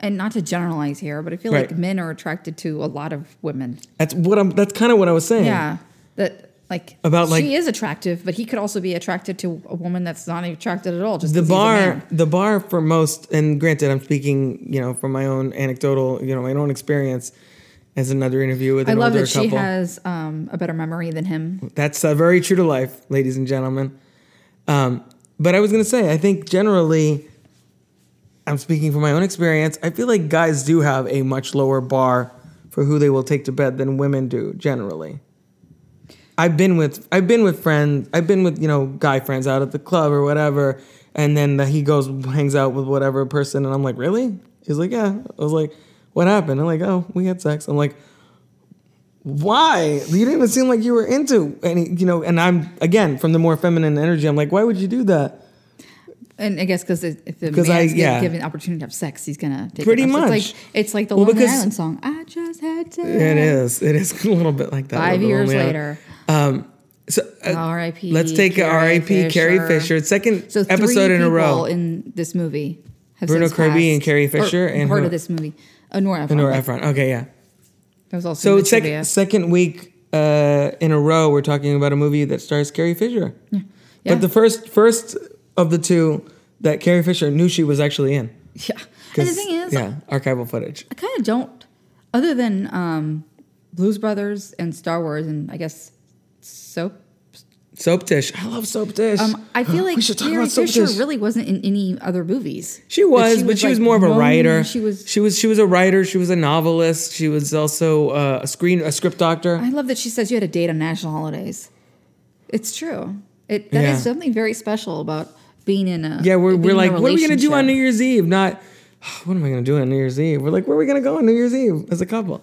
and not to generalize here, but I feel Right. like men are attracted to a lot of women. That's what I'm. That's kind of what I was saying. Yeah, that like About, like- she is attractive, but he could also be attracted to a woman that's not attracted at all. Just the 'cause he's a bar man. the bar for most and granted i'm speaking you know from my own anecdotal you know my own experience as another interview with I an love older that she couple has um, a better memory than him. that's uh, very true to life ladies and gentlemen um, but i was going to say i think generally i'm speaking from my own experience i feel like guys do have a much lower bar for who they will take to bed than women do generally I've been with I've been with friends I've been with you know guy friends out at the club or whatever, and then he goes hangs out with whatever person, and I'm like, really? He's like, yeah. I was like, what happened? I'm like, oh, we had sex. I'm like, why? You didn't even seem like you were into any, you know. And I'm again from the more feminine energy. I'm like, why would you do that? And I guess because if the man's I- given- yeah. given the opportunity to have sex, he's gonna take Pretty it. It's much. like it's like the Well, Lonely Island song. I just had sex. It is. It is a little bit like that. Five years Lonely later. Um, so uh, R.I.P. Let's take Carrie R.I.P. Carrie Fisher. Second So three episode in a row. in this movie have Bruno Kirby and passed. Carrie Or Fisher and part of this movie. Uh, Nora Ephron. Nora Ephron. Okay, yeah. That was also So the second trivia. second week uh, in a row, we're talking about a movie that stars Carrie Fisher. Yeah. yeah. But the first first of the two that Carrie Fisher knew she was actually in. yeah. And the thing is, yeah, archival footage. I kind of don't. Other than um, Blues Brothers and Star Wars, and I guess soap. Soapdish. I love Soapdish. Um, I feel like we should talk Carrie about Soap Fisher Dish. really wasn't in any other movies. She was, but she was, like, more of a known- writer. She was. She was. She was a writer. She was a novelist. She was also uh, a screen, a script doctor. I love that she says you had a date on national holidays. It's true. It that is Yeah. something very special about being in a yeah, we're, being we're in a like, what are we gonna do on relationship. New Year's Eve? Not, what am I gonna do on New Year's Eve? We're like, where are we gonna go on New Year's Eve as a couple?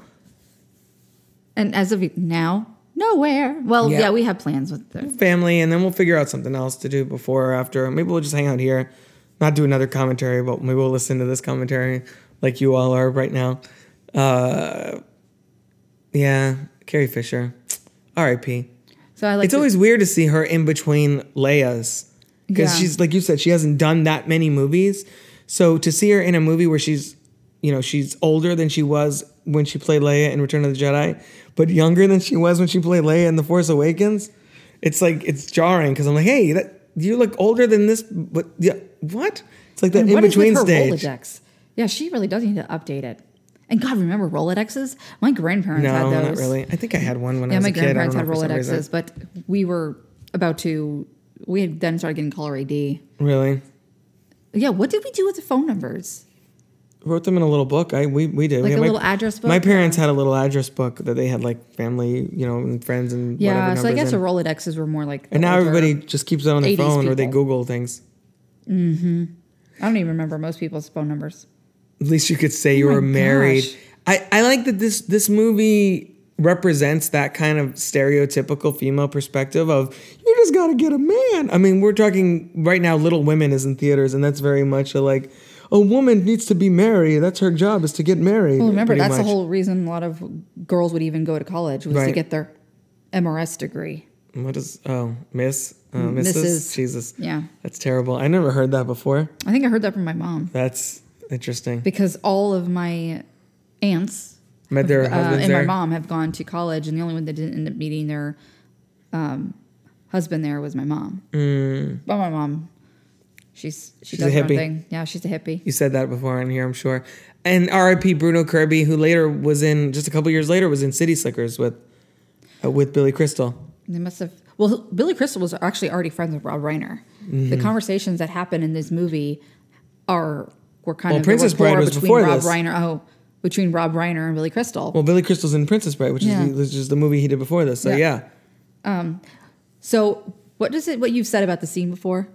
And as of now, nowhere. Well, Yeah. yeah, we have plans with the family, and then we'll figure out something else to do before or after. Maybe we'll just hang out here, not do another commentary, but maybe we'll listen to this commentary like you all are right now. Uh, yeah, Carrie Fisher, R.I.P. So I like. It's the- always weird to see her in between Leia's because Yeah. she's like you said, she hasn't done that many movies. So to see her in a movie where she's, you know, she's older than she was when she played Leia in Return of the Jedi, but younger than she was when she played Leia in The Force Awakens, it's like it's jarring because I'm like, hey, that you look older than this, but yeah, what? It's like that in what is with between stage. Rolodex? Yeah, she really does need to update it. And God, remember Rolodexes? My grandparents No, had those. not really. I think I had one when I Yeah, was my a kid. I don't grandparents had. Rolodexes, but we were about to. We had then started getting caller ID. Really? Yeah, what did we do with the phone numbers? Wrote them in a little book. I we we did. Like We a my- little address book? My parents had a little address book that they had like family, you know, and friends and Yeah, so I guess the in. Rolodexes were more like. the And now everybody just keeps it on their 80s phone or they. Google things. Mm-hmm. I don't even remember most people's phone numbers. At least you could say oh you Oh my were married. gosh. I, I like that this this movie represents that kind of stereotypical female perspective of you just got to get a man. I mean, we're talking right now. Little Women is in theaters, and that's very much a like a woman needs to be married. That's her job is to get married. Well, remember that's the whole reason a lot of girls would even go to college was to get their MRS degree. What is oh Miss Uh, Mrs. Mrs. Jesus. Yeah. That's terrible. I never heard that before. I think I heard that from my mom That's interesting. because all of my aunts Met their uh, and my mom have gone to college, and the only one that didn't end up meeting their um, husband there was my mom. Mm. But my mom, she's she She's does a hippie. thing. Yeah, she's a hippie. You said that before on here, I'm sure. And R.I.P. Bruno Kirby, who later was in just a couple years later was in City Slickers with uh, with Billy Crystal. They must have. Well, Billy Crystal was actually already friends with Rob Reiner. Mm-hmm. The conversations that happen in this movie are were kind Well, of Princess Bride was between before Rob this. Reiner. Oh, between Rob Reiner and Billy Crystal. Well, Billy Crystal's in Princess Bride, which Yeah. is which is the movie he did before this. So Yeah. yeah. so, what does it? What you've said about the scene before?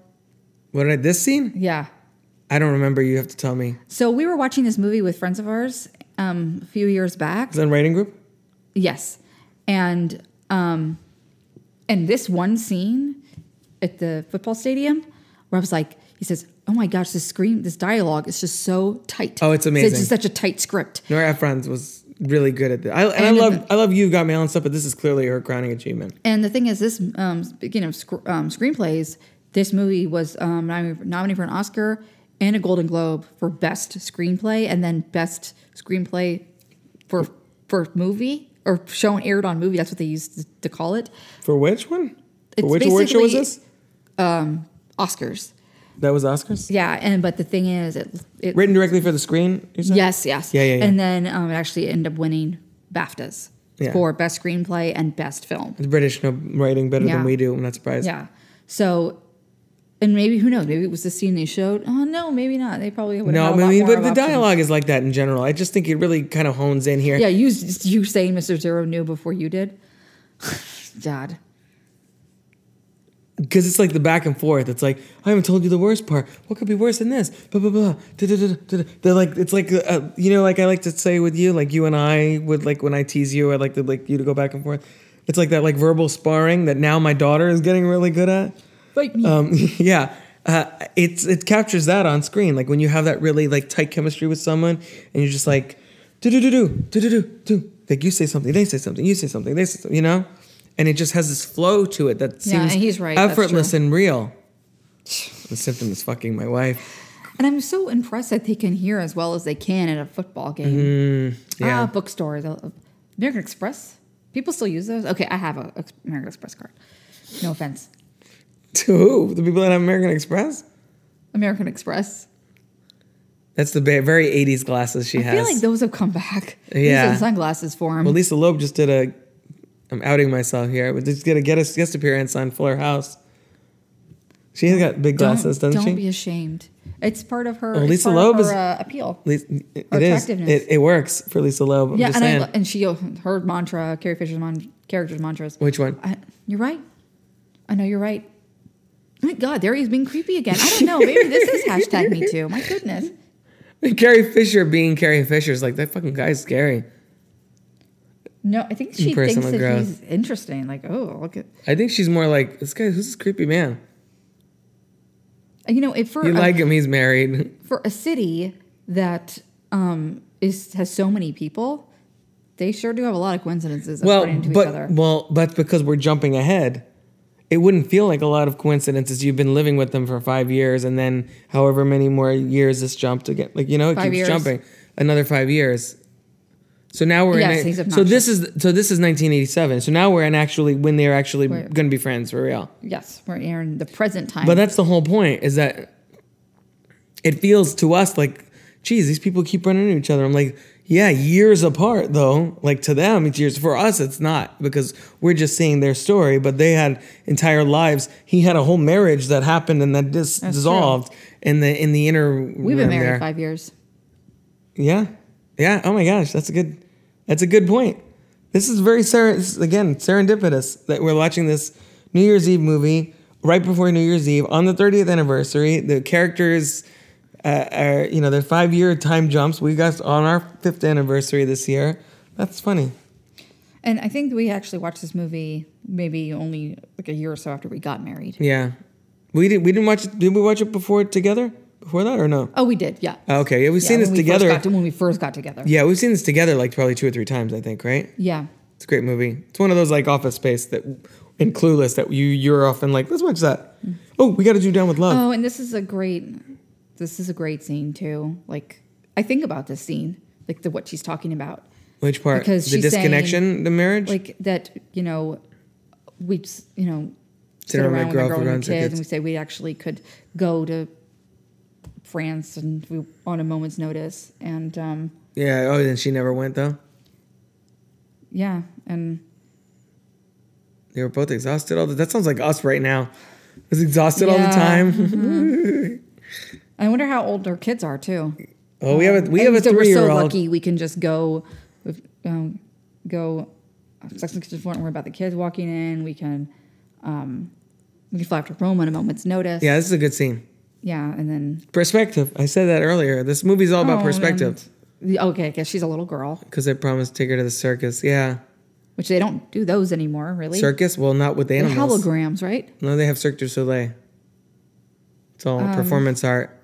What did I, this scene? Yeah. I don't remember. You have to tell me. So we were watching this movie with friends of ours um, a few years back. Is that in writing group? Yes, and um, and this one scene at the football stadium where I was like, he says, "Oh my gosh, this screen, this dialogue is just so tight. Oh, it's It's amazing. just such a tight script." Nora Ephron's was really good at that. I, and, I love the- I love you got mail and stuff, but this is clearly her crowning achievement. And the thing is, this um, speaking of sc- um, screenplays, this movie was um, nominated for an Oscar and a Golden Globe for best screenplay, and then best screenplay for for movie or show and aired on movie. That's what they used to, to call it. For which one? For which award show was this? Oscars. That was Oscars. Yeah, and but the thing is, it, it Written directly for the screen. Yes, yes, Yeah, yeah, yeah. And then um, it actually ended up winning BAFTAs Yeah. for best screenplay and best film. The British know writing better Yeah. than we do. I'm not surprised. Yeah. So, and maybe who knows? Maybe it was the scene they showed. Oh no, maybe not. They probably would. No, have I had a lot mean, but the options. dialogue is like that in general. I just think it really kind of hones in here. Yeah, you you saying Mr. Zero knew before you did. Dad. because it's like the back and forth. It's like I haven't told you the worst part. What could be worse than this? Blah blah blah. They're like it's like uh, you know, like I like to say with you, like you and I would like when I tease you, I like to like you to go back and forth. It's like that like verbal sparring that now my daughter is getting really good at. Me. Um, yeah, uh, it's it captures that on screen. Like when you have that really like tight chemistry with someone, and you're just like, do do do do do do do do. Like you say something, they say something, you say something, they say something. You know, and it just has this flow to it that Yeah, seems right, effortless and real. The symptom is fucking my wife. and I'm so impressed that they can hear as well as they can at a football game. Mm-hmm. yeah. Ah, bookstores. Uh, American Express. People still use those. Okay, I have a American Express card. No offense. To who? The people that have American Express? American Express. That's the very '80s glasses she I has. I feel like those have come back. These Yeah. are the sunglasses for him. well, Lisa Loeb just did a. I'm outing myself here, but just did a guest appearance on Fuller House. She has got big glasses, don't, doesn't don't she? be ashamed. It's part of her. Well, Lisa Loeb of is- uh, appeal. It is. It, it works for Lisa Loeb. I'm yeah, and. I, and she her mantra, Carrie Fisher's man, character's mantras. Which one? I, you're right. I know you're right. Oh my God, there he's being creepy again. I don't know. Maybe this is hashtag me too. My goodness. Carrie Fisher being Carrie Fisher is like that fucking guy's scary. No, I think she thinks that growth. he's interesting. Like, oh, look at I think she's more like this guy. Who's this creepy man? you know, if for You a, like him? He's married. for a city that um is has so many people, they sure do have a lot of coincidences Well, according to but each other. well, that's because we're jumping ahead. It wouldn't feel like a lot of coincidences. You've been living with them for five years, and then however many more years this jumped again. Like you know, it Five keeps years. jumping another five years. So now we're Yes, in. he's obnoxious. so this is so this is 1987. So now we're in actually when they're actually going to be friends for real. Yes, we're in the present time. But that's the whole point is that it feels to us like, geez, these people keep running into each other. I'm like, yeah, years apart though. Like to them, it's years. For us, it's not because we're just seeing their story. But they had entire lives. He had a whole marriage that happened and that dis- That's dissolved in the in the inner. We've been married there. five years. Yeah, yeah. Oh my gosh, that's a good. That's a good point. This is very ser- again serendipitous that we're watching this New Year's Eve movie right before New Year's Eve on the 30th anniversary. The characters uh, you know they're five year time jumps. We got on our fifth anniversary this year. That's funny. And I think we actually watched this movie maybe only like a year or so after we got married. Yeah, we did. We didn't watch it. Did we watch it before together? Before that or no? Oh, we did, yeah. Okay, yeah, we've Yeah, seen this we together. to- when we first got together. yeah, we've seen this together like probably two or three times. I think, right? Yeah. It's a great movie. It's one of those like Office Space that in Clueless that you you're often like, let's watch that. Oh, we got to do Down with Love. Oh, and this is a great this is a great scene too. Like I think about this scene, like the what she's talking about. Which part? because the disconnection, the marriage. Like that, you know, we you know, Sit sit around around with our girlfriend girlfriend and kids, kids. and we say we actually could go to France and we on a moment's notice, and um, yeah. Oh, then she never went though. yeah, and They were both exhausted all the. That sounds like us right now. Was exhausted all the Yeah. time. I wonder how old our kids are too. oh, we have a we have a so three year old. We're so lucky we can just go, um, go. Sex and Kitchen don't worry about the kids walking in. We can, um, we can fly to Rome on a moment's notice. Yeah, this is a good scene. yeah, and then Perspective. I said that earlier. This movie's all about Oh, perspective and- okay, because she's a little girl, because they promised to take her to the circus. Yeah, which they don't do those anymore, really. circus. Well, not with the They're animals. holograms, right? No, they have Cirque du Soleil. It's all Um, performance art.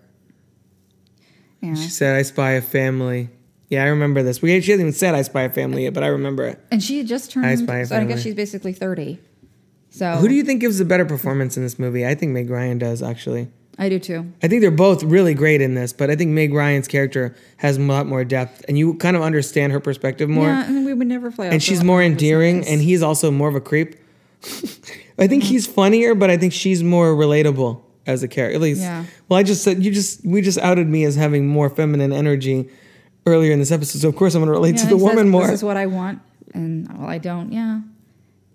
Yeah. She said, "I spy a family." Yeah, I remember this. We she hasn't even said "I spy a family" yet, but I remember it. And she had just turned. I Spy a so I guess she's basically thirty. So Who do you think gives a better performance in this movie? I think Meg Ryan does actually. I do too. I think they're both really great in this, but I think Meg Ryan's character has a lot more depth, and you kind of understand her perspective more. yeah, and we would never fly. off and she's more endearing, and he's also more of a creep. I think he's funnier, but I think she's more relatable as a character. At least, Yeah. well, I just said you just we just outed me as having more feminine energy earlier in this episode, so of course I'm going to relate Yeah, to the says, woman more. This is what I want, and well, I don't. Yeah,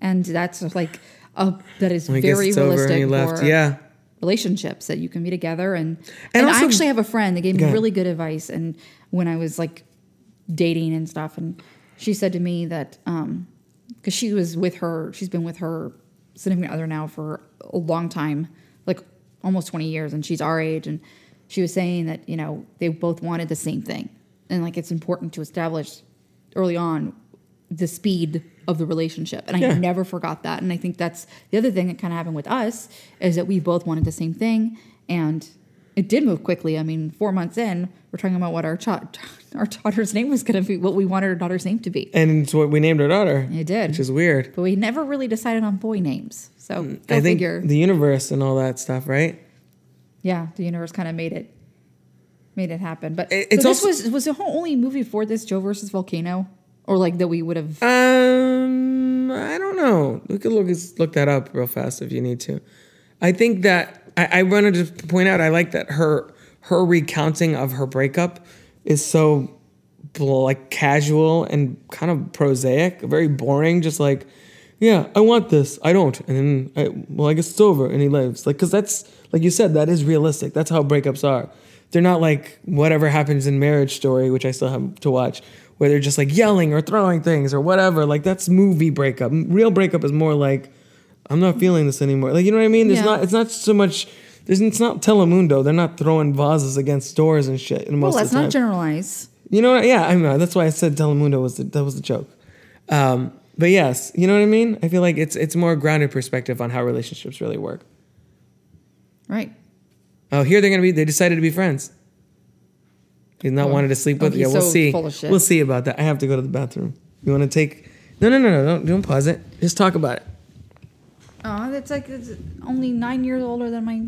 and that's like a that is guess very it's over and realistic for Yeah, relationships that you can be together and And and, also- I actually have a friend that gave me really good advice and when I was like dating and stuff and she said to me that um because she was with her she's been with her significant other now for a long time almost 20 years and she's our age and she was saying that you know they both wanted the same thing. And like it's important to establish early on the speed of the relationship and i never forgot that. And i think that's the other thing that kind of happened with us is that we both wanted the same thing and it did move quickly i mean four months in we're talking about what our child our daughter's name was going to be what we wanted our daughter's name to be and it's what we named our daughter. It did. which is weird. but we never really decided on boy names so Mm, I think figure the universe and all that stuff, right? yeah the universe kind of made it made it happen but It- so it's this also- was was the whole only movie for this joe versus volcano or like that we would have Um, I don't know. We could look look that up real fast if you need to. I think that I, I wanted to point out. I like that her her recounting of her breakup is so like casual and kind of prosaic, very boring. Just like, yeah, I want this. I don't, and then I, well, I guess it's over, and he leaves. Like, cause that's like you said, that is realistic. That's how breakups are. They're not like whatever happens in Marriage Story, which I still have to watch, where they're just like yelling or throwing things or whatever. Like that's movie breakup. Real breakup is more like, I'm not feeling this anymore. Like you know what I mean? There's Yeah. not. It's not so much. There's, it's not Telemundo. They're not throwing vases against doors and shit. well Most let's the time. not generalize You know what? Yeah, I know. That's why I said Telemundo was the, that was the joke. Um, but yes, you know what I mean. I feel like it's it's more grounded perspective on how relationships really work. right Oh, here they're gonna be. They decided to be friends. He's not wanted to sleep with. yeah, we'll so see. full of shit. We'll see about that. I have to go to the bathroom. You want to take? No, no, no, no. Don't don't pause it. Just talk about it. Oh, that's like it's only nine years older than my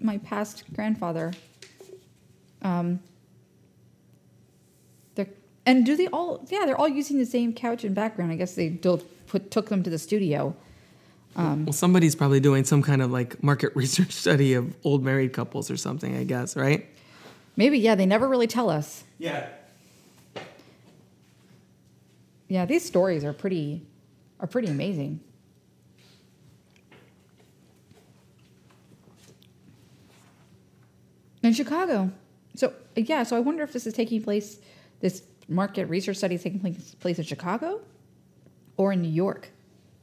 my past grandfather. Um, they're and do they all? Yeah, they're all using the same couch and background. I guess they do- put took them to the studio. Well, somebody's probably doing some kind of like market research study of old married couples or something. I guess, right? Maybe yeah, they never really tell us. Yeah. Yeah, these stories are pretty are pretty amazing. In Chicago. So yeah, so I wonder if this is taking place this market research study is taking place, in Chicago or in New York.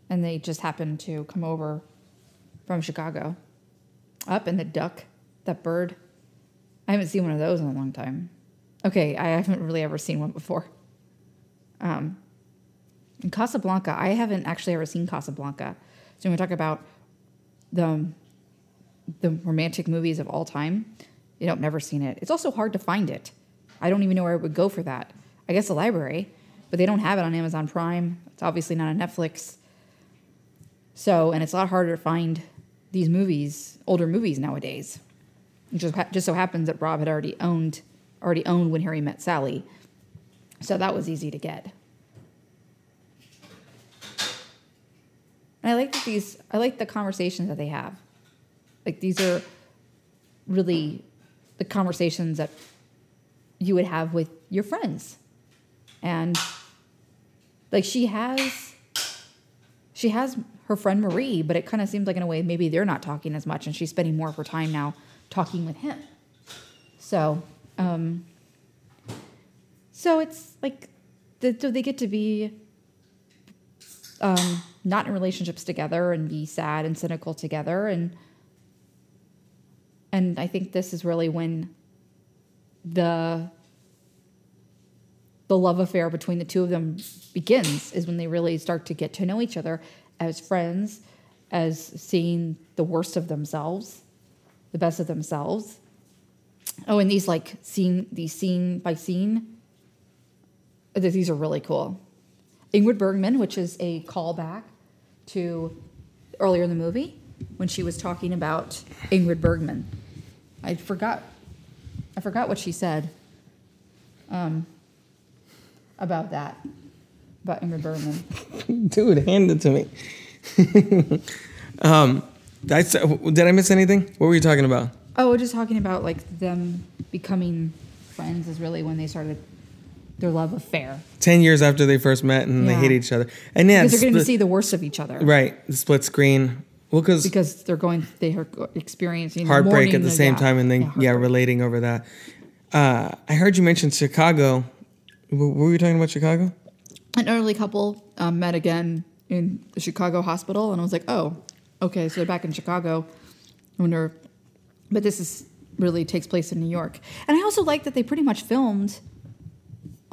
And they just happened to come over from Chicago. Up in the duck, that bird. I haven't seen one of those in a long time. Okay, I haven't really ever seen one before. Um, in Casablanca, I haven't actually ever seen Casablanca. So when we talk about the the romantic movies of all time, you know, I've never seen it. It's also hard to find it. I don't even know where I would go for that. I guess the library, but they don't have it on Amazon Prime. It's obviously not on Netflix. So, and it's a lot harder to find these movies, older movies nowadays. It just just so happens that Rob had already owned already owned When Harry Met Sally, so that was easy to get. And I like that these. I like the conversations that they have. Like these are really the conversations that you would have with your friends, and like she has she has her friend Marie, but it kind of seems like in a way maybe they're not talking as much, and she's spending more of her time now talking with him. So, um, so it's like, the, so they get to be um, not in relationships together and be sad and cynical together, and and I think this is really when the the love affair between the two of them begins is when they really start to get to know each other as friends as seeing the worst of themselves the best of themselves. Oh and these like scene these scene by scene these are really cool. Ingrid bergman which is a callback to earlier in the movie when she was talking about ingrid bergman i forgot i forgot what she said um, about that, about Ingrid Bergman. Dude, hand it to me. um, I, did I miss anything? What were you talking about? Oh, we're just talking about like them becoming friends is really when they started their love affair. Ten years after they first met and they Yeah. hate each other, and yeah, Because they're going to see the worst of each other. right the split screen. Well, because Because they're going, they are experiencing heartbreak mourning at the same time, and then yeah, yeah, relating over that. Uh, I heard you mention Chicago. W- What were you talking about Chicago? An elderly couple um, met again in the Chicago hospital, and I was like, oh, okay, so they're back in Chicago. I wonder, but this is really takes place in New York. And I also like that they pretty much filmed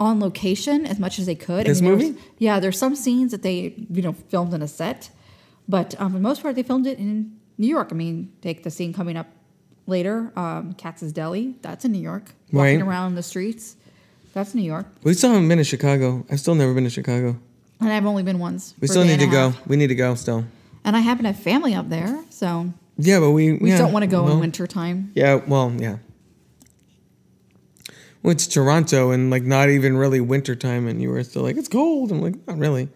on location as much as they could. This there was- movie? yeah, there's some scenes that they you know filmed in a set, but um, for the most part they filmed it in New York. I mean, take the scene coming up later, um, Katz's Deli, that's in New York. Walking around the streets, that's New York. We still haven't been to Chicago. I've still never been to Chicago. And I've only been once. We still need to go. half. We need to go still. And I happen to have family up there, so Yeah, but we we yeah, don't want to go well, in winter time. Yeah, well, yeah. Went to Toronto and like not even really winter time, and you were still like it's cold. I'm like not really.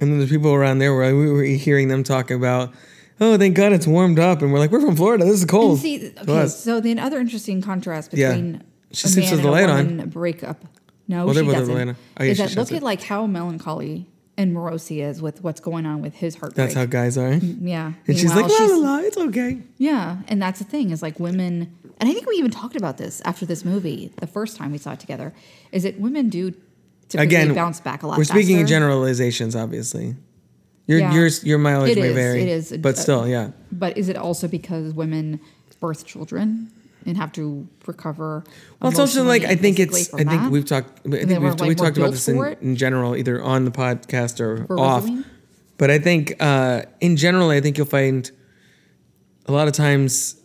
And then the people around there were we were hearing them talk about, oh, thank God it's warmed up, and we're like we're from Florida. This is cold. And see, okay, so the other interesting contrast Yeah. between She a sleeps with the light on. breakup. No, Well, she both have the doesn't. Oh, yeah, is she that look it. at like how melancholy and morose he is with what's going on with his heartbreak. That's how guys are. Mm, yeah. And she's like, la la la, it's okay. Yeah, and that's the thing is like women, and I think we even talked about this after this movie the first time we saw it together. Is that women do Again, bounce back a lot. We're speaking in generalizations, obviously. Your Yeah. your your mileage It may is, vary, it is. but still, yeah. But is it also because women birth children and have to recover? Well, it's also like I think it's. I from think that? we've talked. I think we've, like, we talked about this in, in general, either on the podcast or For off. Rosaline? But I think uh, in general, I think you'll find a lot of times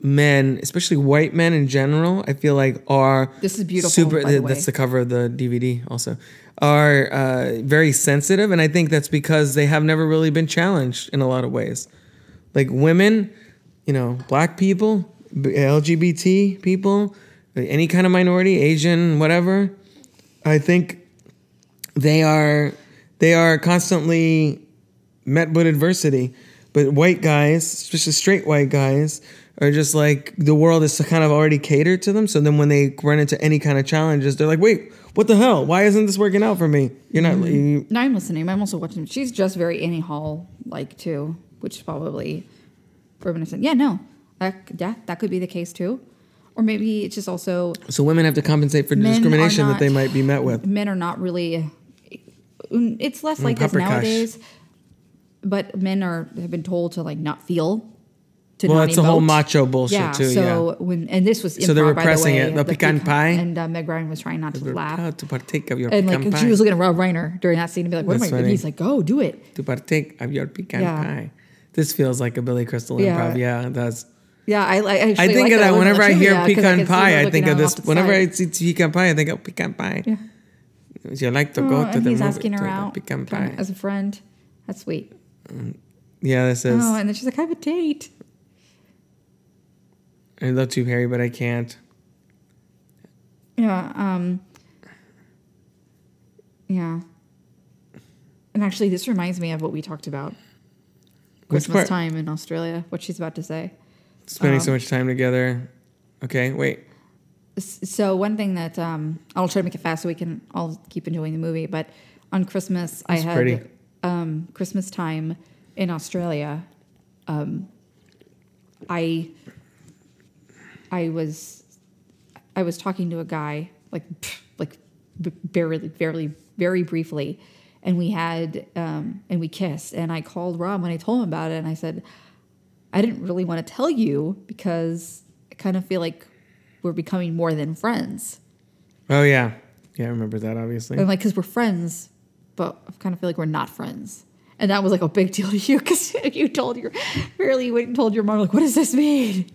men, especially white men in general, I feel like are This is beautiful, Super. the that's the cover of the DVD. Also, are uh, very sensitive, and I think that's because they have never really been challenged in a lot of ways. Like women, you know, black people, LGBT people, any kind of minority, Asian, whatever. I think they are they are constantly met with adversity. But white guys, especially straight white guys, are just like the world is kind of already catered to them. So then when they run into any kind of challenges, they're like, "Wait, what the hell? Why isn't this working out for me?" You're not. Mm-hmm. You, No, I'm listening. I'm also watching. She's just very Annie Hall like too, which is probably reminiscent. Yeah, no, that, yeah, that could be the case too, or maybe it's just also so women have to compensate for the discrimination that they might be met with. men are not really. Mm, it's less mm, like this nowadays, but men are have been told to like not feel. To Well, that's the whole macho bullshit yeah, too, So yeah. when and this was So they're improv, by the way, it. The pecan pecan- pie? and uh, Meg Ryan was trying not to laugh. to partake of your And like pie. she was looking at Rob Reiner during that scene and be like, "What am I?" That's And he's like, "Go do it." to partake of your pecan Yeah. pie. This feels like a Billy Crystal Yeah. improv. Yeah, it does. Yeah, I, I actually I think like of that whenever I hear pecan can pie. I think of this. the Whenever. I see pecan pie, I think of pecan pie. Yeah. You like to Oh, go to the he's movie asking her out pecan pie? as a friend. That's sweet. Yeah, this is. Oh, and then she's like, I have a date. I love to, Harry, but I can't. Yeah. Um. Yeah. And actually, this reminds me of what we talked about Christmas time in Australia. What she's about to say. Spending Um, so much time together. Okay, wait. So one thing that um, I'll try to make it fast so we can all keep enjoying the movie. But on Christmas, I had um, Christmas time in Australia. Um, I I was I was talking to a guy like like barely barely very briefly, and we had um, and we kissed, and I called Rob when I told him about it, and I said I didn't really want to tell you because I kind of feel like we're becoming more than friends. Oh yeah, yeah. I remember that. Obviously. I'm like, because we're friends, but I kind of feel like we're not friends. And that was like a big deal to you because you told your, really you went and told your mom, like, what does this mean?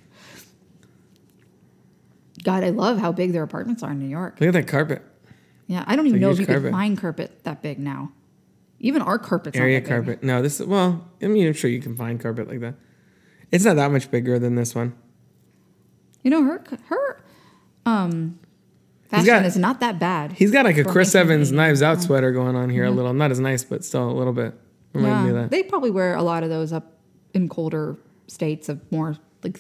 God, I love how big their apartments are in New York. Look at that carpet. Yeah, I don't even know if you could carpet. find carpet that big now. Even our carpets Area aren't big. carpet. No, this. Well, I mean, I'm sure you can find carpet like that. It's not that much bigger than this one. You know her her um fashion got- is not that bad. He's got like a Chris Evans Knives Out sweater going on here a little. Not as nice, but still a little bit. Reminded me Yeah, of that. they probably wear a lot of those up in colder states of more like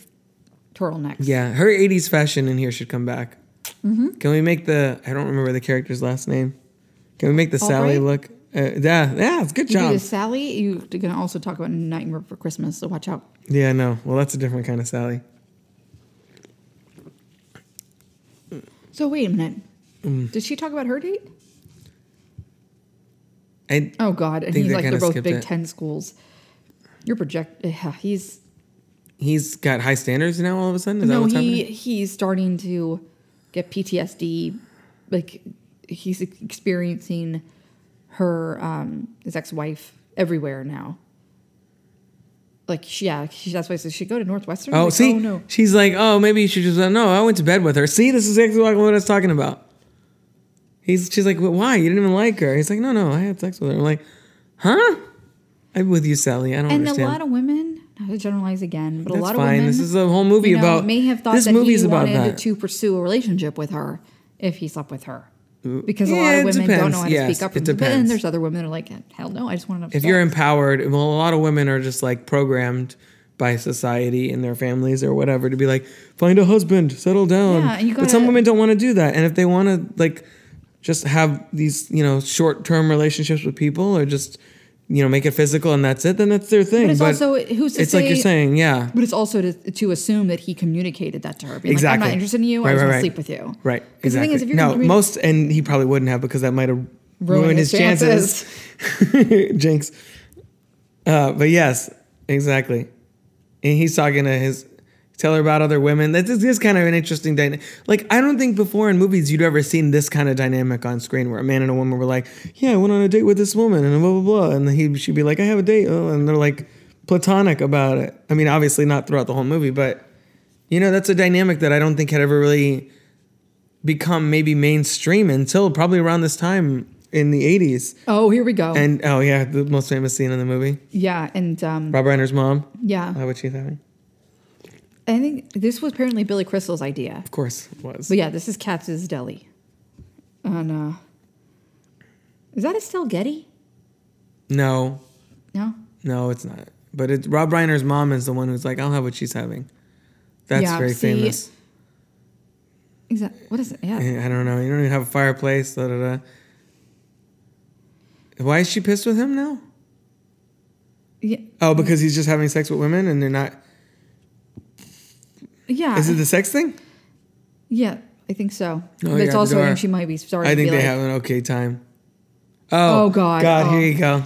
turtlenecks. Yeah, her '80s fashion in here should come back. Mm-hmm. Can we make the? I don't remember the character's last name. Can we make the Sally Albright? look? Uh, yeah, yeah, it's good You do job. the Sally. You're gonna also talk about Nightmare for Christmas, so watch out. Yeah, no. Well, that's a different kind of Sally. So wait a minute. Mm. Did she talk about her date? I Oh God! And he's like they're both Big it. Ten schools. You're project. Yeah, he's he's got high standards now. All of a sudden, is that no. what's He happening? he's starting to get PTSD. Like he's experiencing her um his ex wife everywhere now. Like she, yeah, she, that's why I said she go to Northwestern. Oh, Like, see, oh no. she's like, oh, maybe you should just. No, I went to bed with her. See, this is exactly what I was talking about. He's, she's like, well, why? You didn't even like her. He's like, no, no, I had sex with her. I'm like, huh? I'm with you, Sally. I don't And understand. a lot of women, not to generalize again, but a That's lot fine. of women. This is a whole movie you know, about- may have thought this that movie's he about wanted that. to pursue a relationship with her if he slept with her. Uh, because a lot of women don't know how to Yes, speak up. it and- depends. then there's other women that are like, hell no, I just want to. if you're empowered, well, a lot of women are just like programmed by society and their families or whatever to be like, find a husband, settle down. Yeah, and you but some women don't want to do that. And if they want to like just have these, you know, short term relationships with people or just, you know, make it physical and that's it, then that's their thing. But it's also who's to it's like you're saying, yeah. But it's also to, to assume that he communicated that to her. Being Exactly. like, I'm not interested in you. Right, I just right, want right. to sleep with you. Right. Exactly. the thing is, if you're no, most, and he probably wouldn't have because that might have Ruin ruined his his, chances. Jinx. Uh, but yes, exactly. And he's talking to his, tell her about other women. This is, this is kind of an interesting dynamic. Like, I don't think before in movies you'd ever seen this kind of dynamic on screen where a man and a woman were like, yeah, I went on a date with this woman and blah, blah, blah. And he, she'd be like, I have a date. Oh, and they're like platonic about it. I mean, obviously not throughout the whole movie, but you know, that's a dynamic that I don't think had ever really become maybe mainstream until probably around this time in the 80s. Oh, here we go. And oh yeah, the most famous scene in the movie. yeah, and um, Rob Reiner's mom. yeah, How what she's having? I think this was apparently Billy Crystal's idea. Of course it was. But yeah, this is Katz's Deli. And uh is that Estelle Getty? No, No? no, it's not. But it, Rob Reiner's mom is the one who's like, I'll have what she's having. That's Yeah, very see- famous. Exactly. What is it? Yeah. I don't know. You don't even have a fireplace. Da, da, da. Why is she pissed with him now? Yeah. Oh, because he's just having sex with women and they're not. Yeah. Is it the sex thing? yeah, I think so. Oh, but it's also I think she might be starting I think they like, have an okay time. Oh, Oh, God. God, Oh. here you go.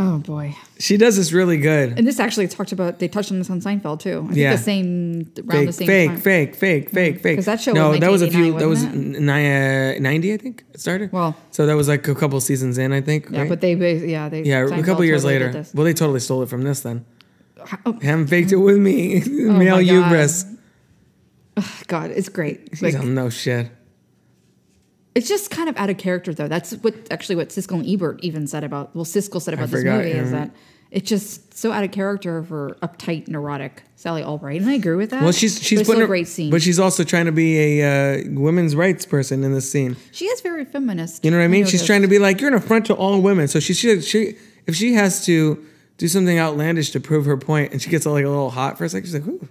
Oh boy. She does this really good. And this actually talked about they touched on this on Seinfeld too. I think Yeah. the same around Fake, the same fake, time. fake, fake, fake, fake. 'Cause that show no, was that was a few. That was ni- uh, ninety, I think. It started. Well- so that was like a couple seasons in, I think. Yeah, right? but they yeah, they yeah, a couple years totally later. Well, they totally stole it from this then. Oh, Haven't faked it with me. Male my God. God, it's great. Like, no shit. It's just kind of out of character, though. That's what actually what Siskel and Ebert even said about. Well, Siskel said about this forgot, movie is that it's just so out of character for uptight, neurotic Sally Albright, and I agree with that. Well, she's she's putting a great scene. but she's also trying to be a uh, women's rights person in this scene. she is very feminist. You know what I mean? She's trying to be like you're an affront to all women. So she should she if she has to do something outlandish to prove her point, and she gets like a little hot for a second, she's like, Ooh.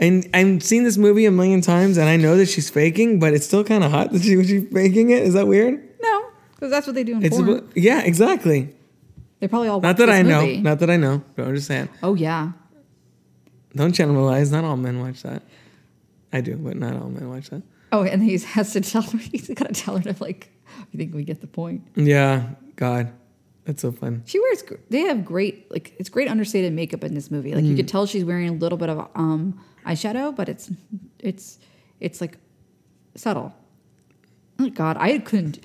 And I've seen this movie a million times, and I know that she's faking, but it's still kind of hot that she she's faking it. Is that weird? no, because that's what they do in It's porn. yeah, exactly. they probably all Not that I know, not that I know, but I'm just saying. oh yeah, Don't generalize. Not all men watch that. I do, but not all men watch that. Oh, and he has to tell her. He's got to tell her to like. I think we get the point. Yeah, God, that's so fun. She wears. They have great like it's great understated makeup in this movie. Like you Mm. could tell she's wearing a little bit of um eyeshadow, but it's it's it's like subtle. Oh God, I couldn't. It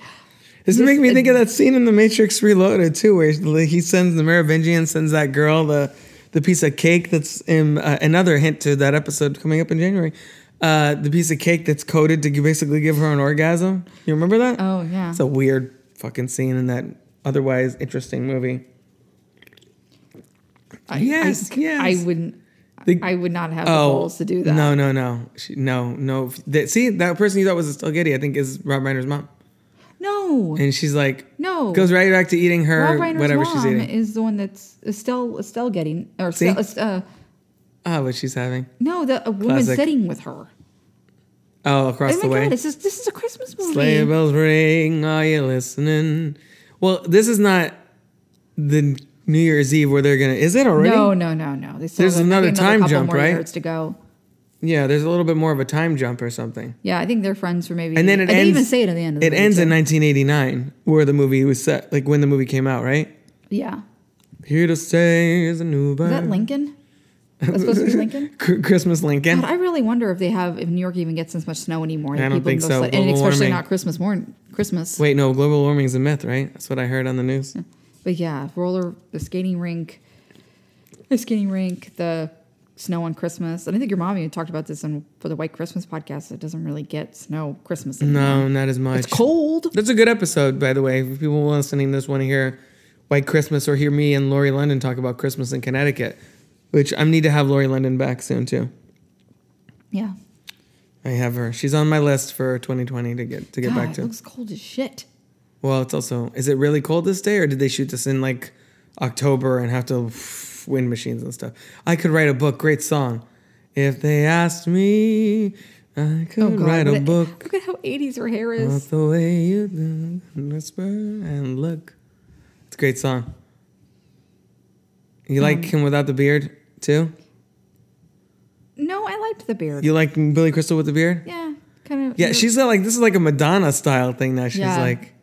This- make me it- think of that scene in The Matrix Reloaded too, where he sends the Merovingian sends that girl the the piece of cake that's in uh, another hint to that episode coming up in January. Uh, the piece of cake that's coated to basically give her an orgasm. You remember that? Oh yeah. It's a weird fucking scene in that otherwise interesting movie. I, yes, I, yes. I wouldn't. The- I would not have the balls to do that. Oh, No, no, no, she, no, no. That, see, that person you thought was Estelle Getty, I think, is Rob Reiner's mom, No. and she's like, No. goes right back to eating her Rob Reiner's whatever mom she's eating. is the one that's Estelle Estelle Getty or See? Estelle, uh, Ah, what she's having. no the a woman Classic. sitting with her. Oh, across Oh the my way. god! This is this is a Christmas movie. Sleigh bells ring, are you listening? Well, this is not the New Year's Eve where they're gonna. Is it already? No, no, no, no. There's have maybe another time jump, more right? Years to go. Yeah, there's a little bit more of a time jump or something. Yeah, I think they're friends for maybe. And then it they ends. even say it at the end. Of the it ends too. in 1989, where the movie was set, like when the movie came out, right? Yeah, Here to stay is a new bird. is that Lincoln? That's supposed to be Lincoln. Christmas Lincoln. God, I really wonder if they have if New York even gets this much snow anymore. I don't people think so. sled- and especially warming. not Christmas morning. Christmas. Wait, no, global warming's a myth, right? That's what I heard on the news. But yeah, roller, the skating rink, the skating rink, the snow on Christmas. And I think your mom even talked about this on for the White Christmas podcast. It doesn't really get snow Christmas. Anymore. No, not as much. it's cold. That's a good episode, by the way. If people listening to this want to hear White Christmas or hear me and Lori London talk about Christmas in Connecticut, which I need to have Lori London back soon too. Yeah. I have her. She's on my list for 2020 to get to get God, back it to. looks cold as shit. Well, it's also is it really cold this day or did they shoot this in like October and have to wind machines and stuff? I could write a book, great song. If they asked me, I could write a book. Look at how 80s her hair Not is. the way you do, whisper and look. It's a great song. You Um, like him without the beard too? No, I liked the beard. You like Billy Crystal with the beard? yeah, kind of. Yeah, she's like this is like a Madonna style thing now. She's Yeah. like,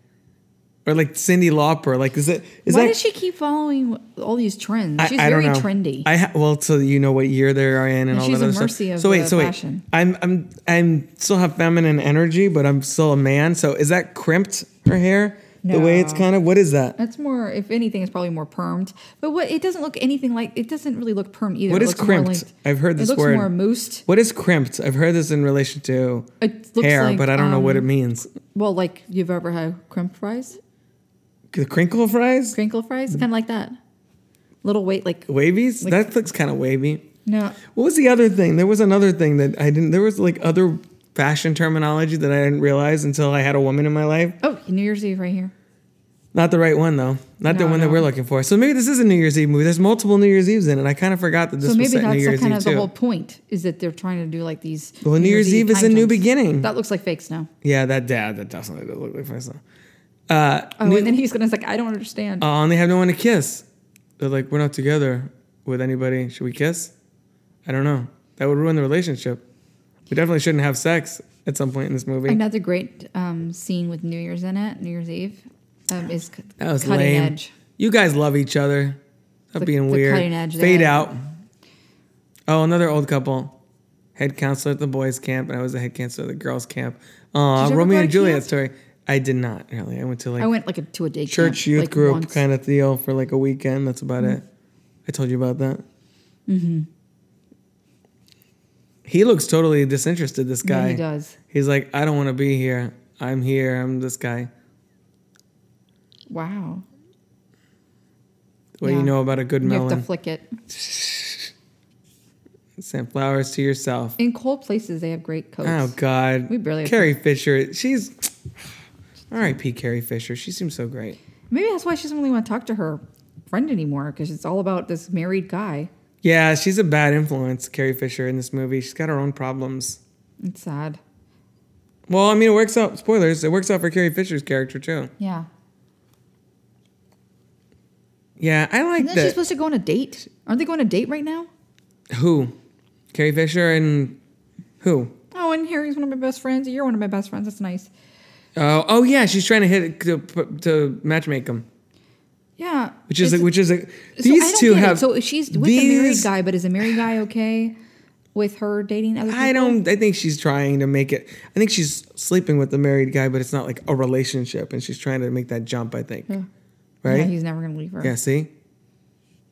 or like Cyndi Lauper. Like, is it? Is Why that? does she keep following all these trends? She's I, very don't know. trendy. I ha- well, so you know what year they're in and, And all she's that a other mercy stuff. of so wait, so wait, fashion. I'm I'm I'm still have feminine energy, but I'm still a man. So is that crimped her hair? No. The way it's kind of what is that? That's more, if anything, it's probably more permed. But what it doesn't look anything like. It doesn't really look permed either. What is crimped? like- I've heard this it looks word. more moosed. What is crimped? I've heard this in relation to hair, like, but I don't know what it um, means. Well, like you've ever had crimped fries, The crinkle fries, crinkle fries, kind of like that. Little weight, like wavies. Like- that looks kind of wavy. no. What was the other thing? There was another thing that I didn't. There was like other fashion terminology that I didn't realize until I had a woman in my life. Oh, New Year's Eve right here. Not the right one though. Not the No, one that we're looking for. So maybe this is a New Year's Eve movie. There's multiple New Year's Eves in it. I kind of forgot that this so was maybe set New that's Year's the kind Eve of too. the whole point is that they're trying to do like these. Well, New Year's Eve is a new beginning. That looks like fake snow. yeah, that dad that definitely does look like first Uh, Oh, New- and then he's gonna like, I don't understand. Oh, and they have no one to kiss. They're like, we're not together with anybody. Should we kiss? I don't know. That would ruin the relationship. We definitely shouldn't have sex at some point in this movie. Another great um, scene with New Year's in it, New Year's Eve, um, is c- That was cutting lame. edge. You guys love each other. Stop The- being weird. cutting edge Fade there. out. Oh, another old couple. Head counselor at the boys' camp, and I was the head counselor at the girls' camp. Ever Romeo and Juliet camp? story. I did not really. I went to like I went like a, to a day church camp, youth like, group once. kind of deal for like a weekend. That's about it. I told you about that. Mm-hmm. He looks totally disinterested. This Yeah, guy. he does. He's like, I don't want to be here. I'm here. I'm this guy. Wow. What do Yeah. you know about a good You have to flick it. Send flowers to yourself. In cold places, they have great coats. Oh God. We barely Carrie Fisher. She's. R.I.P. Carrie Fisher. She seems so great. Maybe that's why she doesn't really want to talk to her friend anymore because it's all about this married guy. Yeah, she's a bad influence, Carrie Fisher, in this movie. She's got her own problems. It's sad. Well, I mean, it works out. Spoilers. It works out for Carrie Fisher's character too. Yeah. Yeah, I like she's that. supposed to go on a date. Aren't they going on a date right now? Who? Carrie Fisher and who? Oh, and Harry's one of my best friends. You're one of my best friends. That's nice. Oh, oh yeah, she's trying to hit to, to matchmake them, Yeah. which is which is a, so these don't two get it. have. So she's with the married guy, but is the married guy okay with her dating other people? I don't. I think she's trying to make it. I think she's sleeping with the married guy, but it's not like a relationship, and she's trying to make that jump. I think. Yeah, Right. Yeah, he's never gonna leave her. Yeah. See.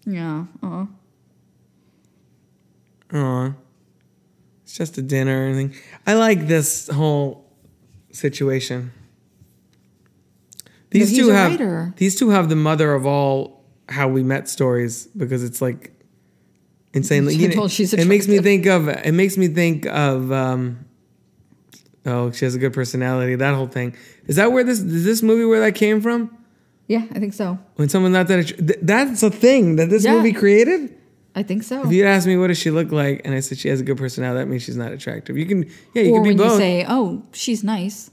Yeah. Uh. Aw. It's just a dinner and everything. I like this whole situation. These two have writer. these two have the mother of all how we met stories because it's like insane. Like, She you know, she's it makes me think of it makes me think of um, oh she has a good personality. That whole thing is that where this is this movie where that came from? Yeah, I think so. When someone not that th- that's a thing that this Yeah. movie created. I think so. If you ask me what does she look like, and I said she has a good personality, that means she's not attractive. You can, yeah, you or can be when both. you say, "Oh, she's nice,"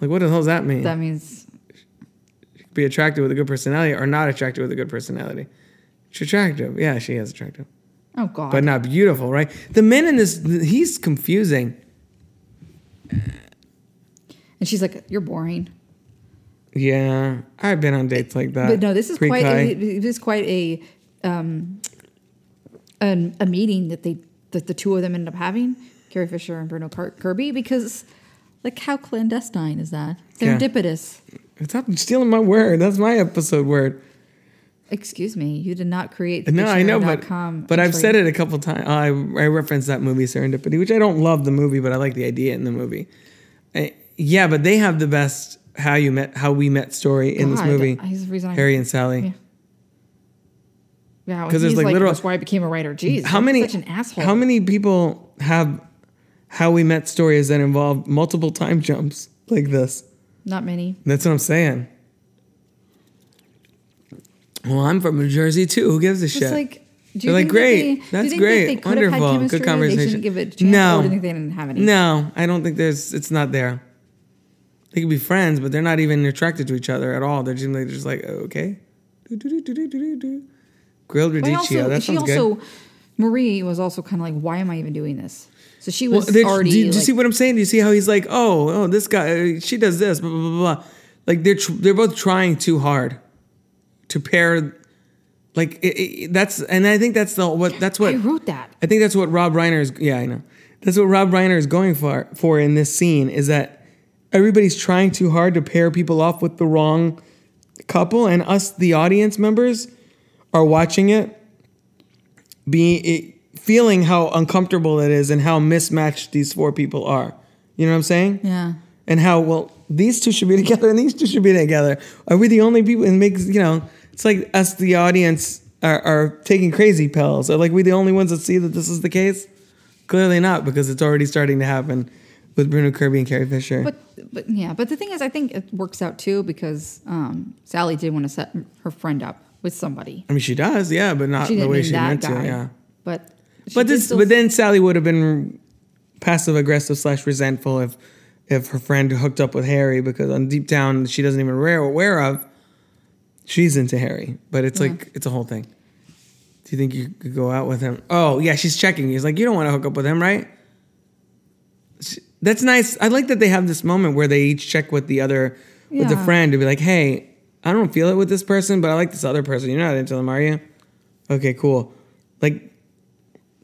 like, what the hell does that mean? that means be attractive with a good personality or not attractive with a good personality? She's attractive. Yeah, she is attractive, oh god. but not beautiful, right? The men in this, he's confusing. and she's like, "You're boring." Yeah, I've been on dates like that. But no, this is quite Pre-Kai. a, it is quite a um an, a meeting that they that the two of them ended up having, Carrie Fisher and Bruno Car- Kirby, because like how clandestine is that? Yeah. Serendipitous. Stop stealing my word. That's my episode word. Excuse me, you did not create. The No, I know, but but I've said it a couple times. I I referenced that movie Serendipity, which I don't love the movie, but I like the idea in the movie. Eh, yeah, but they have the best how you met how we met story in this movie. he's the reason I- Harry and Sally. Yeah. Yeah, 'Cause because there's, he's like, like, literal- that's why I became a writer. Jeez, how many Such an asshole. How many people have how we met stories that involve multiple time jumps like this? Not many. That's what I'm saying. Well, I'm from New Jersey too. Who gives a shit? Like. Do They're like, that great. they- you That's think great. That they could have had Wonderful. Good They conversation. shouldn't give it. No. You think they didn't have any? No, I don't think there's. It's not there. They could be friends, but they're not even attracted to each other at all. They're just, like- just like oh, okay, Do, do, do, do, do, do, do. Grilled radicchio. also, that she sounds also, good. Marie was also kind of like, why am I even doing this? So she Well, was they're- already. do, you- do you like- see what I'm saying? Do you see how he's like, oh, oh, this guy, uh, she does this, blah blah blah blah. Like they're tr- they're both trying too hard to pair. Like it, it, that's, and I think that's the what that's what I wrote that. I think that's what Rob Reiner is. Yeah, I know. That's what Rob Reiner is going for for in this scene is that everybody's trying too hard to pair people off with the wrong couple, and us, the audience members, are watching it, being it, feeling how uncomfortable it is and how mismatched these four people are. You know what I'm saying? Yeah. and how well these two should be together and these two should be together. Are we the only people? And makes you know, it's like us, the audience, are, are taking crazy pills. Are like we the only ones that see that this is the case? Clearly not, because it's already starting to happen with Bruno Kirby and Carrie Fisher. But but yeah, but the thing is, I think it works out too because um, Sally did want to set her friend up with somebody. I mean, she does, yeah, but not the way she meant guy. to. Yeah, But but this, but then Sally would have been passive aggressive slash resentful if if her friend hooked up with Harry because on deep down she doesn't even aware aware of she's into Harry. But it's uh-huh. like it's a whole thing. Do you think you could go out with him? Oh yeah, she's checking. He's like, you don't want to hook up with him, right? She- That's nice. I like that they have this moment where they each check with the other with the friend to be like, hey, I don't feel it with this person, but I like this other person. You're not into them, are you? Okay, cool. Like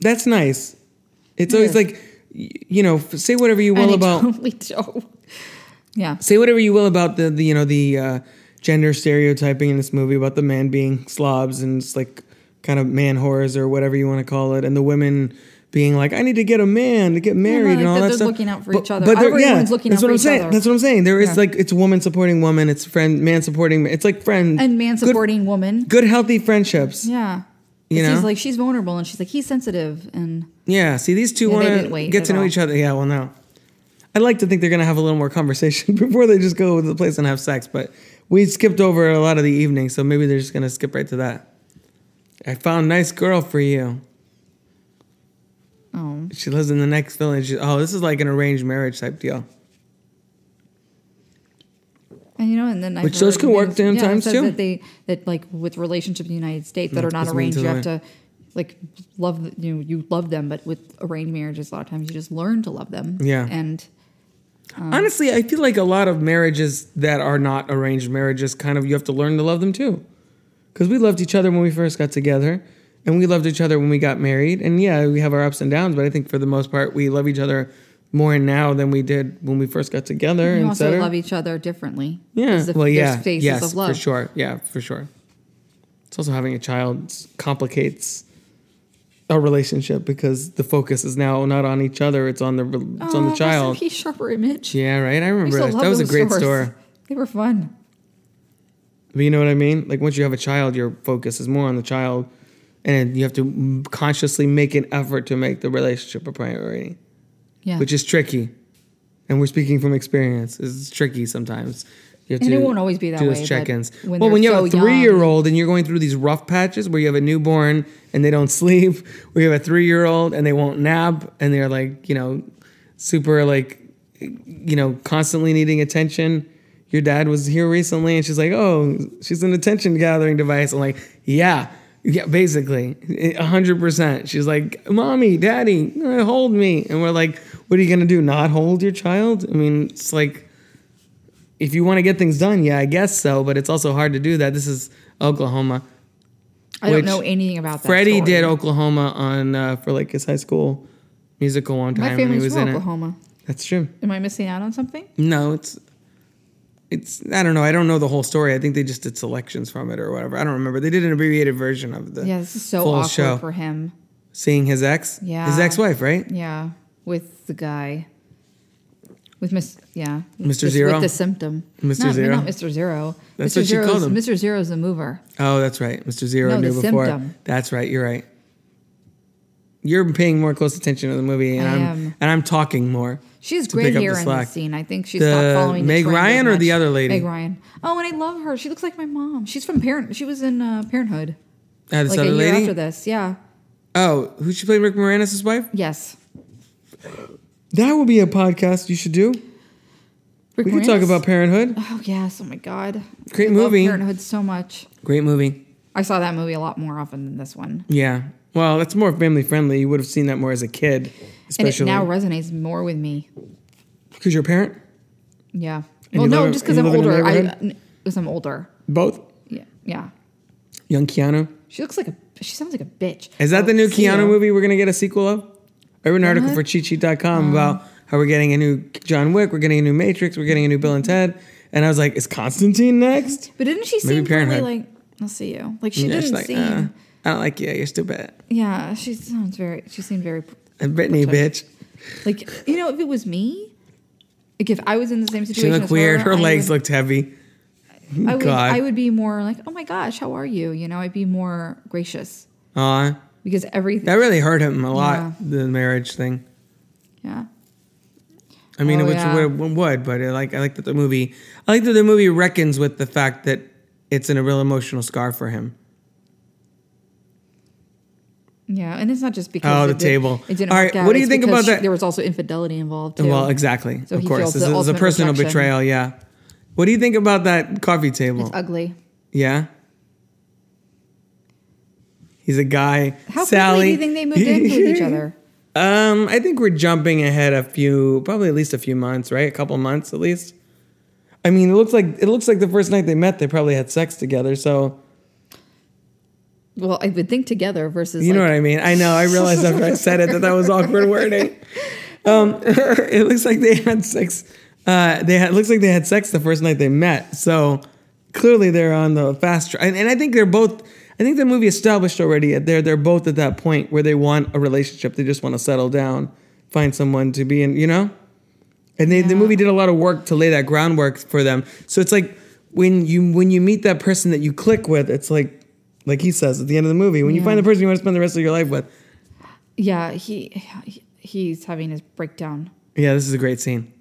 that's nice. It's always like, you know, say whatever you will about totally don't. Yeah. say whatever you will about the, the you know the uh, gender stereotyping in this movie about the man being slobs and it's like kind of man whores or whatever you want to call it, and the women being like, I need to get a man to get married like and all that stuff. looking out for But- each other. But Everyone's looking that's out what for I'm each saying. other. That's what I'm saying. There is Yeah. like it's woman supporting woman. It's friend man supporting. Man. It's like friend and man good- supporting woman. good healthy friendships. Yeah. You He's know? like she's vulnerable and she's like he's sensitive and Yeah, see, these two Yeah, want to get to know all. each other. Yeah, well, no. I'd like to think they're going to have a little more conversation before they just go to the place and have sex, but we skipped over a lot of the evening, so maybe they're just going to skip right to that. I found a nice girl for you. Oh She lives in the next village. Oh, this is like an arranged marriage type deal. and you know and then I've Which those can work news- damn yeah, times, too. that they that like with relationships in the United States that mm, are not arranged you have to like love you know you love them but with arranged marriages a lot of times you just learn to love them Yeah. and um, Honestly, I feel like a lot of marriages that are not arranged marriages kind of you have to learn to love them too. Because we loved each other when we first got together, and we loved each other when we got married. And yeah, we have our ups and downs, but I think for the most part, we love each other more now than we did when we first got together. and also love each other differently Yeah, the- well, yeah. Yes, for sure. Yeah, for sure. It's also having a child complicates our relationship because the focus is now not on each other; it's on the it's on Aw, the child. peace, sharper image Yeah, right. I I remember that. That was a great stores. store. they were fun But you know what I mean? Like once you have a child, your focus is more on the child, and you have to consciously make an effort to make the relationship a priority, yeah which is tricky. And we're speaking from experience. It's tricky sometimes. You have And it won't always be that do way, those check-ins. when well, when you they're have a three-year-old and you're going through these rough patches where you have a newborn and they don't sleep, where you have a three-year-old and they won't nap and they're like, you know, super like, you know, constantly needing attention. Your dad was here recently and she's like, oh, she's an attention gathering device. I'm like, yeah, yeah, basically, a hundred percent. She's like, mommy, daddy, hold me. And we're like, what are you gonna do? Not hold your child? I mean, it's like, if you want to get things done, yeah, I guess so, but it's also hard to do that. This is Oklahoma. I don't know anything about that Freddie story. did Oklahoma on uh, for like his high school musical one time. my and he family's was from in Oklahoma it. That's true. am I missing out on something No, it's it's I don't know. I don't know the whole story. I think they just did selections from it or whatever. I don't remember. They did an abbreviated version of the yeah this is so full awkward show. for him Seeing his ex, Yeah. his ex-wife, right? Yeah, with the guy. With Miss, yeah, Mr. Zero? with the symptom. Mr. Not, Zero? not Mr. Zero. That's Mr. what she Zero's, called him. Mr. Zero's the mover. Oh, that's right. Mr. Zero No, knew before. symptom. That's right. You're right. You're paying more close attention to the movie, and I I'm am. and I'm talking more. She's great here the in this scene. I think she's The stopped following the Meg as Ryan or the much. other lady? Meg Ryan. Oh, and I love her. She looks like my mom. She's from Parent. She was in uh, Parenthood. Uh, this like other a year lady. after this. Yeah. Oh, who she played Rick Moranis' wife? Yes. That would be a podcast you should do. Rick We could talk Moranis? about Parenthood. Oh yes. Oh my God. Great I love movie. Parenthood so much. Great movie. I saw that movie a lot more often than this one, Yeah. Well, that's more family friendly. You would have seen that more as a kid, especially and it now resonates more with me. because you're a parent. Yeah. And well, no, live- just because I'm you live in a older. I because I'm older. Both. Yeah. Yeah. Young Keanu. She looks like a. She sounds like a bitch. Is that Oh, the new Keanu movie we're gonna get a sequel of? I read an article What? for cheatsheet.com about how we're getting a new John Wick, we're getting a new Matrix, we're getting a new Bill and Ted. And I was like, is Constantine next? But didn't she Maybe seem really Parenthood. like? I'll see you. Like she Yeah, didn't like, seem. uh, I don't like you. You're stupid. yeah, she sounds very. She seemed very. And Brittany, bitch. Like you know, if it was me, like if I was in the same situation, She looked weird. Her I legs would, looked heavy. I would, God. I would be more like, oh my gosh, how are you? You know, I'd be more gracious Aw. because everything. That really hurt him a lot, Yeah. the marriage thing. yeah. I mean, Oh, which yeah. would, would, but I like I like that the movie. I like that the movie reckons with the fact that it's in a real emotional scar for him. Yeah, and it's not just because Oh, it the did- table. It didn't All work right, out. what do you It's think about she- that- There was also infidelity involved too. Well, exactly. So of he course, feels this is a personal rejection. betrayal. Yeah. What do you think about that coffee table? It's ugly. yeah. He's a guy. How Sally. quickly do you think they moved in with each other? Um, I think we're jumping ahead a few, probably at least a few months, right? A couple months at least. I mean, it looks like it looks like the first night they met, they probably had sex together. So Well, I would think together versus. you know what I mean. I know. I realized after I said it that that was awkward wording. Um, it looks like they had sex. Uh, they had looks like they had sex the first night they met. So clearly they're on the fast track, and, and I think they're both. I think the movie established already. They're they're both at that point where they want a relationship. They just want to settle down, find someone to be in. You know, and they, the movie did a lot of work to lay that groundwork for them. So it's like when you when you meet that person that you click with, it's like like he says at the end of the movie, when you find the person you want to spend the rest of your life with. Yeah, he he's having his breakdown. Yeah, this is a great scene.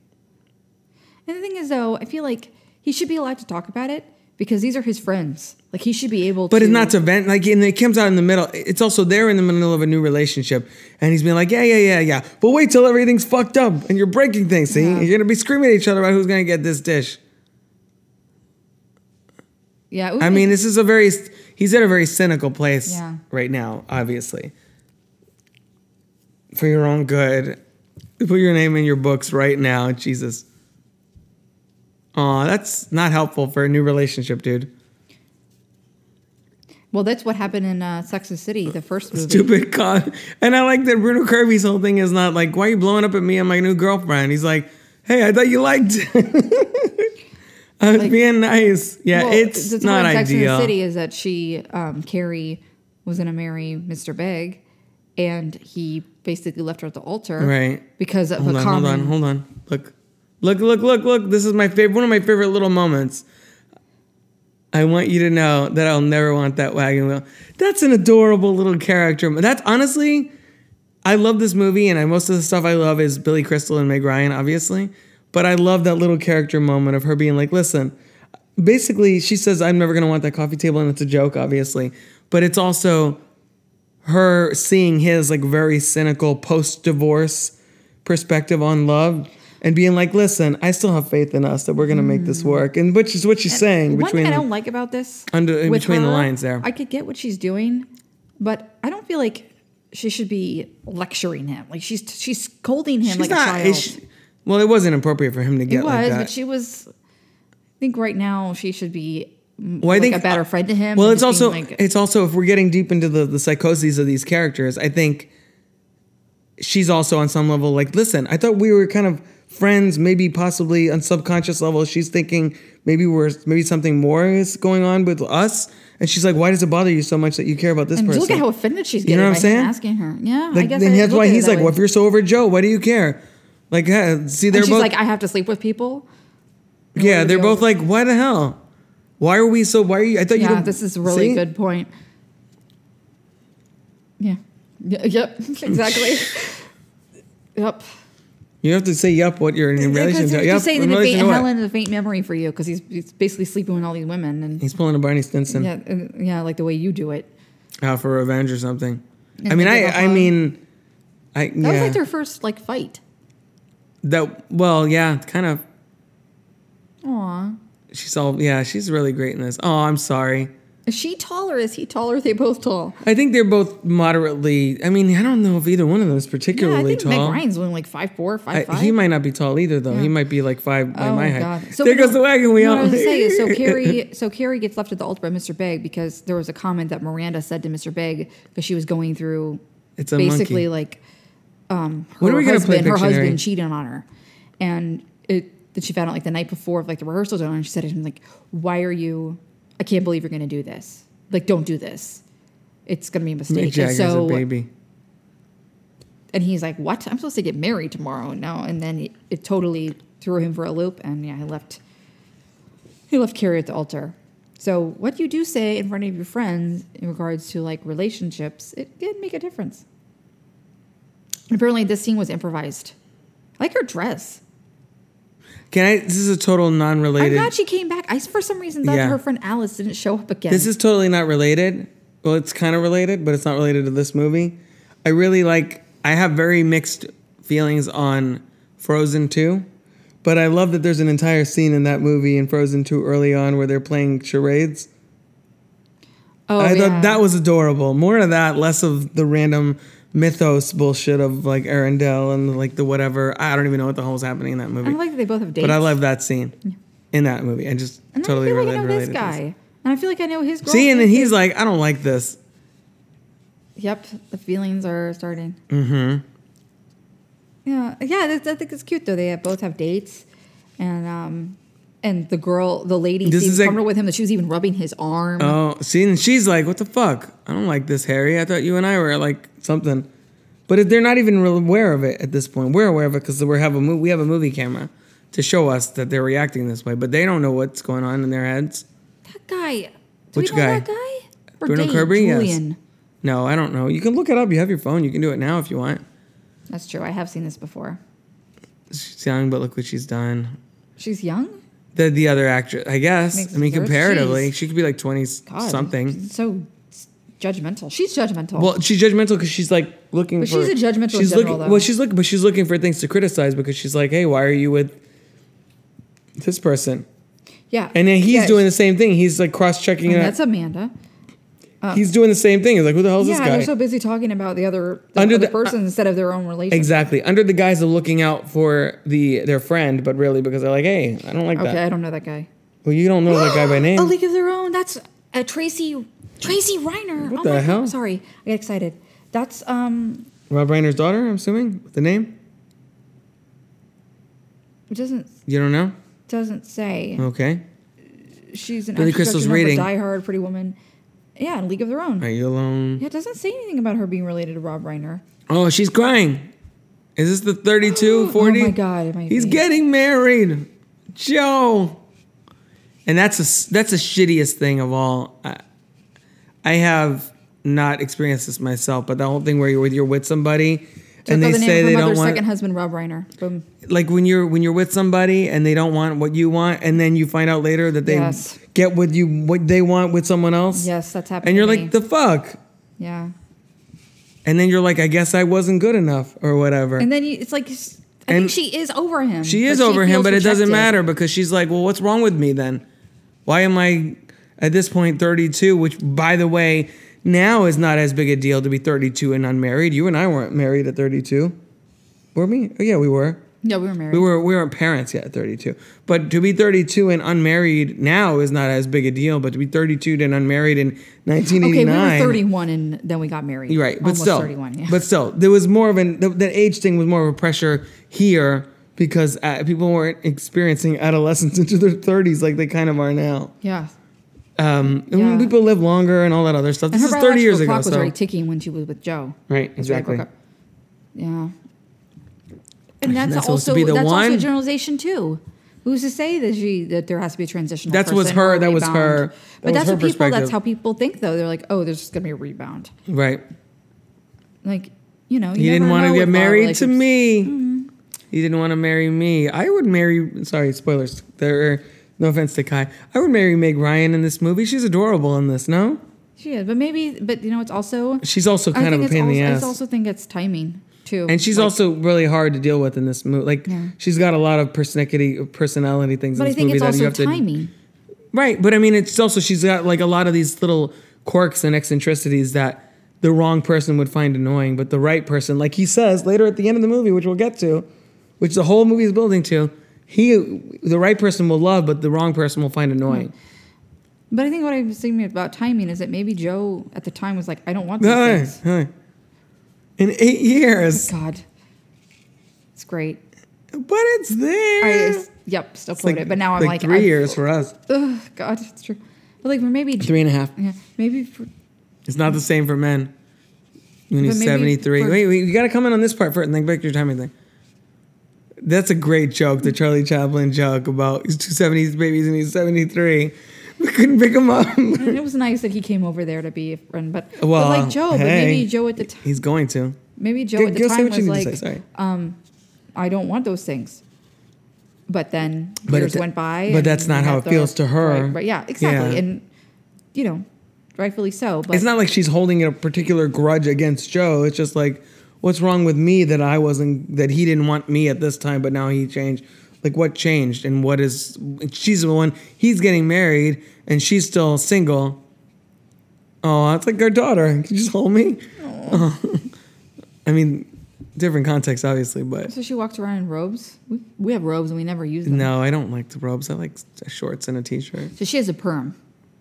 And the thing is, though, I feel like he should be allowed to talk about it because these are his friends. Like he should be able to But to. it's not to vent. Like, and it comes out in the middle. It's also there in the middle of a new relationship, and he's being like, "Yeah, yeah, yeah, yeah." But wait till everything's fucked up and you're breaking things. See, Yeah. you're gonna be screaming at each other about who's gonna get this dish. Yeah, I mean, this is a very. He's at a very cynical place Yeah. right now. Obviously, for your own good, put your name in your books right now, Jesus. Aw, that's not helpful for a new relationship, dude. well, that's what happened in uh, Sex and City, the first movie. stupid con. And I like that Bruno Kirby's whole thing is not like, why are you blowing up at me and my new girlfriend? He's like, hey, I thought you liked. I was Like- being nice. Yeah, Well, it's the not in Sex ideal. the City is that she, um, Carrie, was going to marry Mr. Big, and he basically left her at the altar, Right. Because of Hold a on, common. hold on, hold on. Look, look, look, look, look. This is my favorite. One of my favorite little moments. I want you to know that I'll never want that wagon wheel. That's an adorable little character. That's honestly, I love this movie, and I, most of the stuff I love is Billy Crystal and Meg Ryan, obviously. But I love that little character moment of her being like, "Listen." Basically, she says, "I'm never gonna want that coffee table," and it's a joke, obviously. But it's also her seeing his like very cynical post-divorce perspective on love and being like, "Listen, I still have faith in us that we're gonna make this mm. work," and which is what she's saying One thing I don't like about this, Under- between the lines there. I could get what she's doing, but I don't feel like she should be lecturing him. Like she's she's scolding him she's like a child. she- well, it wasn't appropriate for him to get. it was, like that. but she was. I think right now she should be mm, well, I think a better friend to him. Well, it's also like- it's also if we're getting deep into the the psychoses of these characters, I think she's also on some level like, listen, I thought we were kind of friends, maybe possibly on subconscious level. She's thinking maybe we're maybe something more is going on with us, and she's like, why does it bother you so much that you care about this and person? look at how offended she's getting. You know what I'm saying? asking her. Yeah, I guess I that's why he's that like, way. well, if you're so over Joe, why do you care? Like, uh, see, they're and she's both like, I have to sleep with people. yeah, they're both like, why the hell? Why are we so? Why are you? I thought you. Yeah, this is a really See? good point. Yeah. Y- Yep. Exactly. yep. You have to say yep what you're in relation to. he's Yup, saying in that a relation faint. Helen is a faint memory for you because he's, he's basically sleeping with all these women and He's pulling a Barney Stinson yeah, and- yeah, like the way you do it. out for revenge or something. I mean, I, I mean, I That yeah. was like their first like fight. That well, yeah, kind of. Aw. She's all yeah. She's really great in this. Oh, I'm sorry. Is she tall or is he taller? Are they both tall? I think they're both moderately. I mean, I don't know if either one of them is particularly Yeah, I think Meg tall. Ryan's only like five four, five I- five. he might not be tall either, though. He might be like five by Oh my height. So, there goes the wagon no, wheel. what I was gonna say is, so Carrie, so Carrie gets left at the altar by Mr. Big because there was a comment that Miranda said to Mr. Big because she was going through It's a basically monkey. like um her When are we husband, her husband cheated on her, and it that she found out like the night before of like the rehearsals on, and she said to him like, "Why are you? I can't believe you're gonna do this. Like, don't do this. It's gonna be a mistake." Mick Jagger's so a baby. and he's like, "What? I'm supposed to get married tomorrow." No, and then it, it totally threw him for a loop, and yeah, he left. He left Carrie at the altar. So, what you do say in front of your friends in regards to like relationships, it can make a difference. Apparently, this scene was improvised. I like her dress. Can I? This is a total non-related. I'm glad she came back. I for some reason thought Yeah. her friend Alice didn't show up again. This is totally not related. Well, it's kind of related, but it's not related to this movie. I really like. I have very mixed feelings on Frozen 2, but I love that there's an entire scene in that movie in Frozen 2 early on where they're playing charades. oh, I yeah. thought that was adorable. More of that, less of the random mythos bullshit of like Arendelle and like the whatever. I don't even know what the hell's happening in that movie. I like that they both have dates. but I love that scene in that movie. I just And totally I feel like I know this to this. guy, and I feel like I know his. See, and then he's like, I don't like this. Yep, the feelings are starting. Mm-hmm. Yeah, yeah. I think it's cute though. They both have dates, and um, and the girl, the lady, This seemed is like- comfortable with him that she was even rubbing his arm. Oh, see, and she's like, "What the fuck? I don't like this, Harry. I thought you and I were like something." But they're not even real aware of it at this point. We're aware of it because we have a we have a movie camera to show us that they're reacting this way, but they don't know what's going on in their heads. that guy. Do Which we know guy? that guy? Or Bruno Dave? Kirby? Yes. Julian. No, I don't know. You can look it up. You have your phone. You can do it now if you want. That's true. I have seen this before. She's young, but look what she's done. She's young. The the other actress, I guess. Makes I mean, sense. comparatively, Jeez. she could be like twenty God, something. she's so judgmental. She's judgmental. Well, she's judgmental because she's like looking But for. she's a judgmental She's general, looking. though. Well, she's looking, but she's looking for things to criticize because she's like, "Hey, why are you with this person?" yeah. And then he's Yeah, doing the same thing. He's like cross checking. That's Amanda. He's doing the same thing. He's like, "Who the hell is Yeah, this guy?" Yeah, they're so busy talking about the other the Under other the- person instead of their own relationship. exactly under the guise of looking out for the their friend, but really because they're like, "Hey, I don't like Okay, that." I don't know that guy. Well, you don't know that guy by name. A League of Their Own. That's uh, Tracy Tracy Reiner. What oh the hell? God, sorry, I get excited. That's um. Rob Reiner's daughter, I'm assuming. With the name, It doesn't you don't know. doesn't say. Okay. She's an Billy Crystal's reading. Die Hard, Pretty Woman. Yeah, and League of Their Own. Are you alone? Yeah, it doesn't say anything about her being related to Rob Reiner. Oh, she's crying. Is this the 32, 40? Oh my God, He's be. getting married. Joe. And that's a that's the shittiest thing of all. I, I have not experienced this myself, but the whole thing where you're with you're with somebody and they the say they don't want second husband, Rob Reiner. Boom. like when you're when you're with somebody and they don't want what you want and then you find out later that they Yes. Get what you what they want with someone else. Yes, that's happening. And you're like the fuck. yeah. And then you're like I guess I wasn't good enough or whatever. And then you, it's like, I And think she is over him. She is over him, feels but it doesn't matter because she's like, well, what's wrong with me then? Why am I at this point 32? Which, by the way, now is not as big a deal to be 32 and unmarried. You and I weren't married at 32, were we? Oh, yeah, we were. Yeah, we were married. We were we weren't parents yet at 32. But to be 32 and unmarried now is not as big a deal. But to be 32 and unmarried in 1989. Okay, we were 31 and then we got married. right, but Almost still, 31, yeah. but still, there was more of an the, age thing was more of a pressure here because uh, people weren't experiencing adolescence into their 30s like they kind of are now. yeah. Um, and Yeah. people live longer and all that other stuff. And This is 30 years ago, clock was so already ticking when she was with Joe. right, That's why they broke exactly. Yeah. And that's, that's also that's also a generalization too. Who's to say that she that there has to be a transitional? Person or her- that was her- that But was that's her what people. That's how people think though. They're like, oh, there's just gonna be a rebound. Right. Like, you know, you He didn't want to get married to me. Mm-hmm. He didn't want to marry me. I would marry. Sorry, spoilers. There. Are, no offense to Kai. I would marry Meg Ryan in this movie. She's adorable in this. No, She is, but maybe, but you know, it's also. she's also kind of a pain in the ass. I also think it's timing too, and she's Like, also really hard to deal with in this movie. Like Yeah. she's got a lot of personality personality things But in I this think movie it's that you also have to timing. Right, but I mean, it's also she's got like a lot of these little quirks and eccentricities that the wrong person would find annoying, but the right person, like he says later at the end of the movie, which we'll get to, which the whole movie is building to, he, the right person will love, but the wrong person will find annoying. But I think what I was thinking about timing is that maybe Joe at the time was like, I don't want these Hey, things. hey. In eight years, oh God, it's great. but it's there. I, it's- yep, still quote it. But now I'm like, 3 I've- years for us, Ugh, God, it's true. But like, maybe three and a half. Yeah, maybe for, It's not the same for men. When he's seventy three. Wait, wait, you got to come in on this part first and think back to your timing thing. That's a great joke, the Charlie Chaplin joke about he's two seventies babies and he's seventy three. Couldn't pick him up. and it was nice that he came over there to be a friend. But, Well, but like Joe, but maybe Joe at the time, he's going to. maybe Joe Go- at the time was like, say, um, I don't want those things. But then But years went by. but that's not how it feels to her. Right, right, yeah, exactly. Yeah. And you know, rightfully so. But It's not like she's holding a particular grudge against Joe. It's just like, what's wrong with me that I wasn't that he didn't want me at this time, but now he changed. Like what changed and what is? She's the one. He's getting married and she's still single. Oh, that's like our daughter. Can you just hold me? Oh. I mean, different context, obviously, but so she walks around in robes. We, we have robes and we never use them. no, I don't like the robes. I like shorts and a t-shirt. So she has a perm.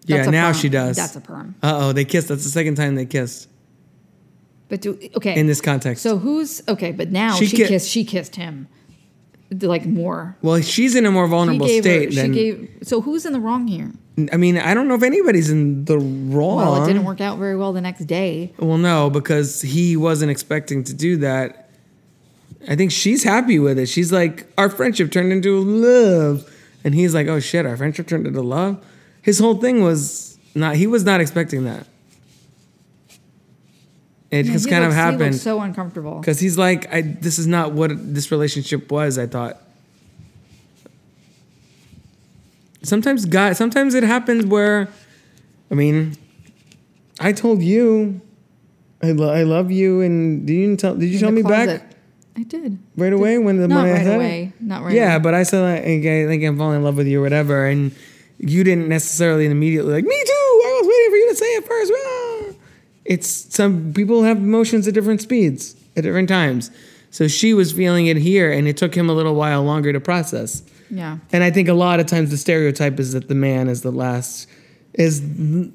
Yeah, That's a now perm. she does. That's a perm. Uh oh, they kissed. That's the second time they kissed But do okay in this context. So who's okay? But now She she, ki- kissed. She kissed him. Like more. Well, she's in a more vulnerable gave state her, she than. gave. So who's in the wrong here? I mean, I don't know if anybody's in the wrong. Well, it didn't work out very well the next day. Well, no, because he wasn't expecting to do that. I think she's happy with it. She's like, our friendship turned into love. And he's like, oh shit, our friendship turned into love. His whole thing was not, he was not expecting that. It Yeah, just kind of looks- he happened. so uncomfortable. Because he's like, I, this is not what this relationship was, I thought. Sometimes, guys, sometimes it happens where, I mean, I told you, I, lo- I love you, and did you tell? Did you In tell me closet. back I did. right away when the Not when I right said it? away. Not right Yeah, away. but I said like, I think I'm falling in love with you or whatever, and you didn't necessarily immediately like me too. I was waiting for you to say it first. Ah. It's some people have emotions at different speeds at different times. So she was feeling it here, and it took him a little while longer to process. Yeah. And I think a lot of times the stereotype is that the man is the last, is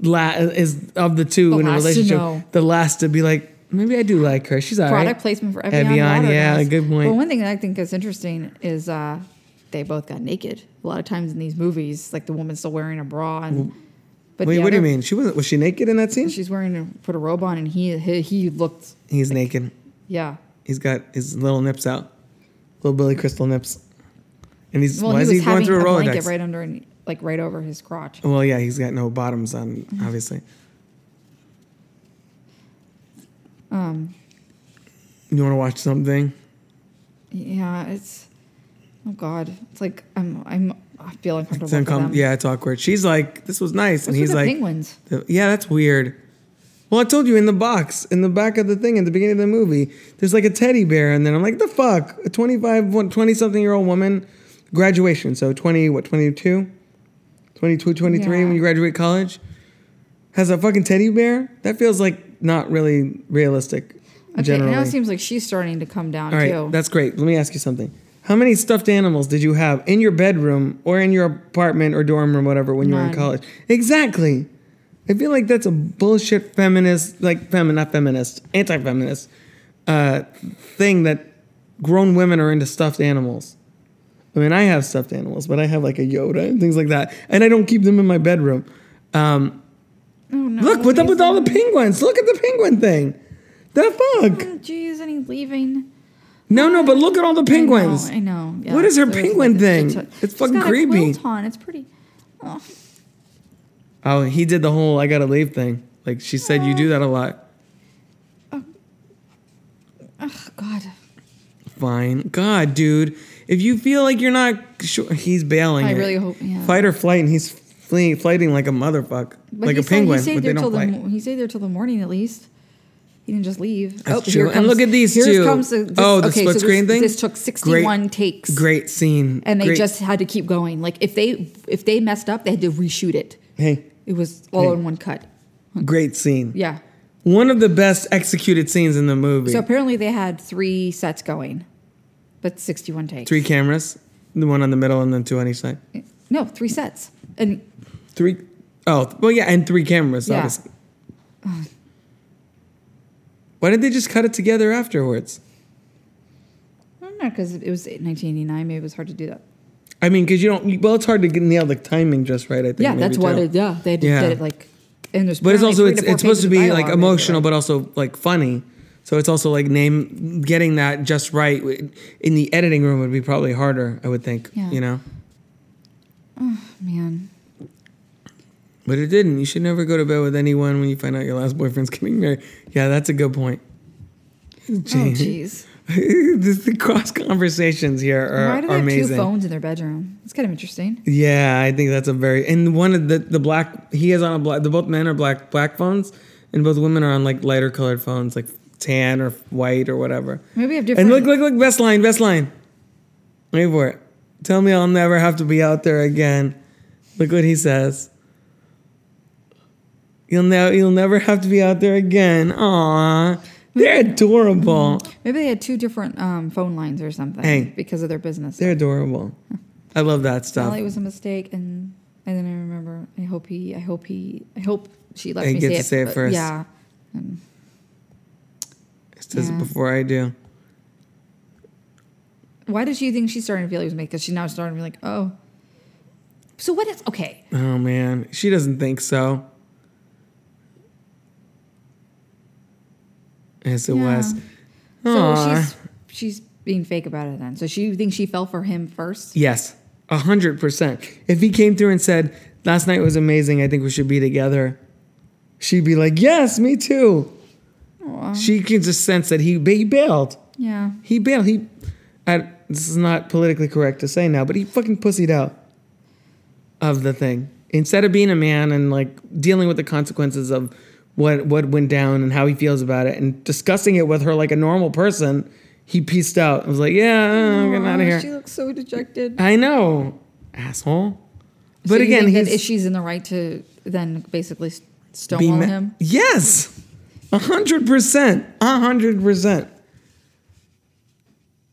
la- is of the two The in a relationship, the last to be like, maybe I do like her. She's all right. Product placement for Evian. Evian, water yeah, good point. Well, one thing that I think is interesting is uh, they both got naked. A lot of times in these movies, like the woman's still wearing a bra and. But Wait, what do you mean? She was was she naked in that scene? She's wearing a, put a robe on, and he he, he looked He's naked. yeah. He's got his little nips out, little Billy Crystal nips, and he's Well, why he is he going through a a Rolodex? blanket right under, like right over his crotch. Well, yeah, he's got no bottoms on, Mm-hmm. obviously. Um, You want to watch something? yeah, it's oh god, it's like I'm I'm I feel uncomfortable. It's uncom- yeah, it's awkward. She's like, "This was nice," and he's like, penguins. Yeah, that's weird. Well, I told you in the box, in the back of the thing at the beginning of the movie, there's like a teddy bear, and then I'm like, the fuck? A 25, 20 something year old woman, graduation. So 20, what, 22? 22, 23 Yeah. when you graduate college? Has a fucking teddy bear? That feels like not really realistic, Okay, generally. now it seems like she's starting to come down All right, too. that's great. Let me ask you something. How many stuffed animals did you have in your bedroom or in your apartment or dorm room, whatever, when you were in None. college? Exactly. I feel like that's a bullshit feminist, like femi, not feminist, anti-feminist uh, thing that grown women are into stuffed animals. I mean, I have stuffed animals, but I have like a Yoda and things like that, and I don't keep them in my bedroom. Um, oh no! look, what's up with all the penguins? Look at the penguin thing. The fuck? Oh, Jeez, and he's leaving. No, no, but look at all the penguins. I know. I know. Yeah, What is her penguin like thing? It's fucking creepy. It's pretty. Oh, Oh, he did the whole "I gotta leave" thing. Like she said, you do that a lot. oh God. Fine, God, dude. If you feel like you're not sure, he's bailing. I it. really hope- yeah. Fight or flight, and he's fleeing, flighting like a motherfucker, like a penguin. He stayed but they there till don't the. He stayed there till the morning at least. He didn't just leave. That's oh, true. here And look at these here two. Comes this, oh, the okay, split so screen this, thing. This took sixty-one great, takes. Great scene. and they Great- just had to keep going. Like if they if they messed up, they had to reshoot it. hey, It was all Hey. in one cut. great scene. Yeah. One of the best executed scenes in the movie. So apparently they had three sets going, but sixty-one takes. Three cameras, the one on the middle, and then two on each side. Eh, no, three sets. And Three oh well, yeah, and three cameras. Yeah. Obviously. Why didn't they just cut it together afterwards? I don't know because it was 1989. Maybe it was hard to do that. I mean, because you don't. Well, it's hard to get nail the timing just right. I think. Yeah, that's what too. it. Yeah, they did, Yeah. did it like. And there's But it's also it's, it's supposed to be like emotional, but also like funny. So it's also like name getting that just right in the editing room would be probably harder. I would think. Yeah. You know, Oh man. But it didn't. You should never go to bed with anyone when you find out your last boyfriend's getting married. Yeah, that's a good point. Oh jeez. the, the cross conversations here are, Why do they have amazing. two phones in their bedroom? It's kind of interesting. Yeah, I think that's a very and one of the the black he is on a black the both men are black black phones and both women are on like lighter colored phones like tan or white or whatever. Maybe have And different. look look look best line best line. Wait for it. Tell me I'll never have to be out there again. Look what he says. You'll never you'll never have to be out there again. Aw. They're adorable. Maybe they had two different um, phone lines or something Hey. because of their business. They're adorable. I love that stuff. Probably it was a mistake, and and then I remember. I hope he. I hope he. I hope she let I me get say to it. say it first. Yeah. It says it before I do. Why does she think she's starting to feel he was made? Because she's now starting to be like, oh. So what is okay? Oh man, she doesn't think so. Yes, it Yeah. was. So she's she's being fake about it then. So she thinks she fell for him first. Yes, a hundred percent. If he came through and said, "Last night was amazing. I think we should be together," she'd be like, "Yes, me too." She can just sense that he, he bailed. Yeah. He bailed. He. I, this is not politically correct to say now, but he fucking pussied out of the thing instead of being a man and like dealing with the consequences of what what went down and how he feels about it and discussing it with her like a normal person. He pieced out. I was like, "Yeah, I'm getting out of Aw, She looks so dejected. I know, asshole. So But again, think that he's she's in the right to then basically stonewall ma- him. Yes, a hundred percent, a hundred percent.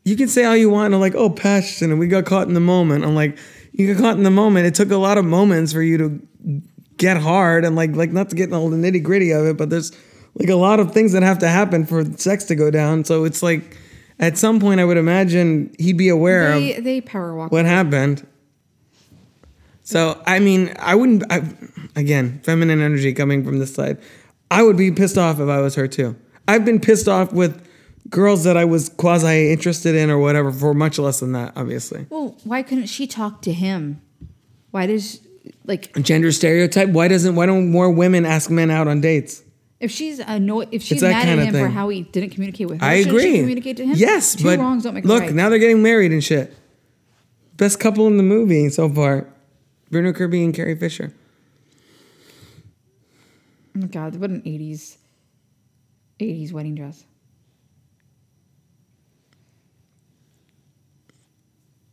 You can say all you want, and I'm like, oh, passion, and we got caught in the moment. I'm like, you got caught in the moment. It took a lot of moments for you to get hard, and like, like not to get all the nitty gritty of it, but there's like a lot of things that have to happen for sex to go down. So it's like, at some point, I would imagine he'd be aware of They they power walk. what happened. So I mean, I wouldn't. I, again, feminine energy coming from this side. I would be pissed off if I was her too. I've been pissed off with girls that I was quasi interested in or whatever for much less than that. Obviously, Well, why couldn't she talk to him? Why does like gender stereotype. Why doesn't? Why don't more women ask men out on dates? if she's annoyed if she's mad at him for how he didn't communicate with her? I agree. Communicate to him. Yes, Two but wrongs don't make look right. now they're getting married and shit. Best couple in the movie so far, Bruno Kirby and Carrie Fisher. Oh God, what an eighties, eighties wedding dress.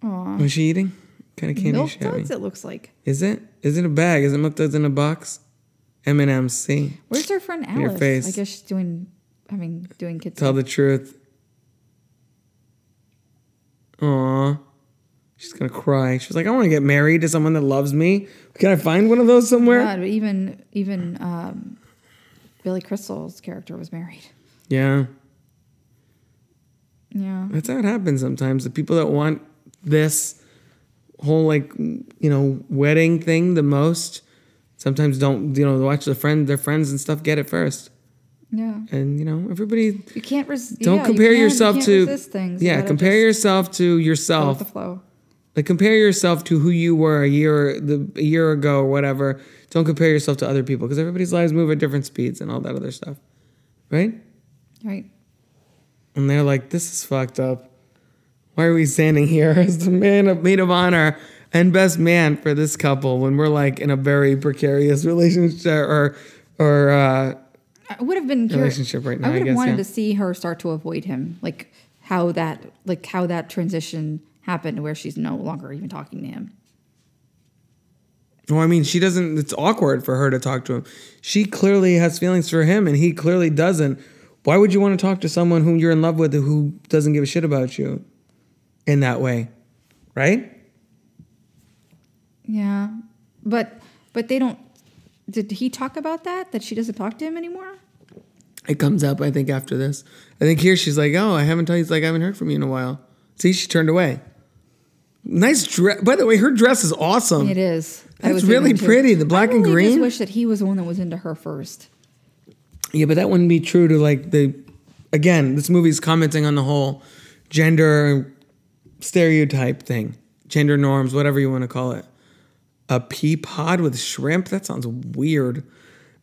Aw, Was she eating? Kind of candy milk is duds. It looks like. Is it? Is it a bag? Is it milk duds in a box? M and M's. See, Where's her friend Alice? your face. I guess she's doing, I mean, doing kids. tell the truth. Aw, she's gonna cry. She's like, I want to get married to someone that loves me. Can I find one of those somewhere? God, but even even um, Billy Crystal's character was married. Yeah, Yeah. that's how it happens sometimes. The people that want this whole like you know wedding thing the most sometimes don't you know watch the friend their friends and stuff get it first. Yeah. And you know everybody You can't resist. don't compare yourself to yeah You compare yourself to yourself the flow. like compare yourself to who you were a year the a year ago or whatever don't compare yourself to other people because everybody's lives move at different speeds and all that other stuff right Right. and they're like this is fucked up why are we standing here as the man of maid of honor and best man for this couple when we're like in a very precarious relationship or or uh I would have been. Relationship right now, I I would have guess, wanted yeah. to see her start to avoid him, like how that, like how that transition happened, where she's no longer even talking to him. Well, I mean, she doesn't. It's awkward for her to talk to him. She clearly has feelings for him, and he clearly doesn't. Why would you want to talk to someone whom you're in love with who doesn't give a shit about you in that way, right? Yeah, but but they don't. Did he talk about that? That she doesn't talk to him anymore? It comes up, I think, after this. I think here she's like, "Oh, I haven't told you. It's like I haven't heard from you in a while." See, she turned away. Nice dress. By the way, her dress is awesome. It is. I That's really pretty, the black I and really just green. wish that he was the one that was into her first. Yeah, but that wouldn't be true to like the. Again, this movie's commenting on the whole gender stereotype thing, gender norms, whatever you want to call it. A pea pod with shrimp? That sounds weird.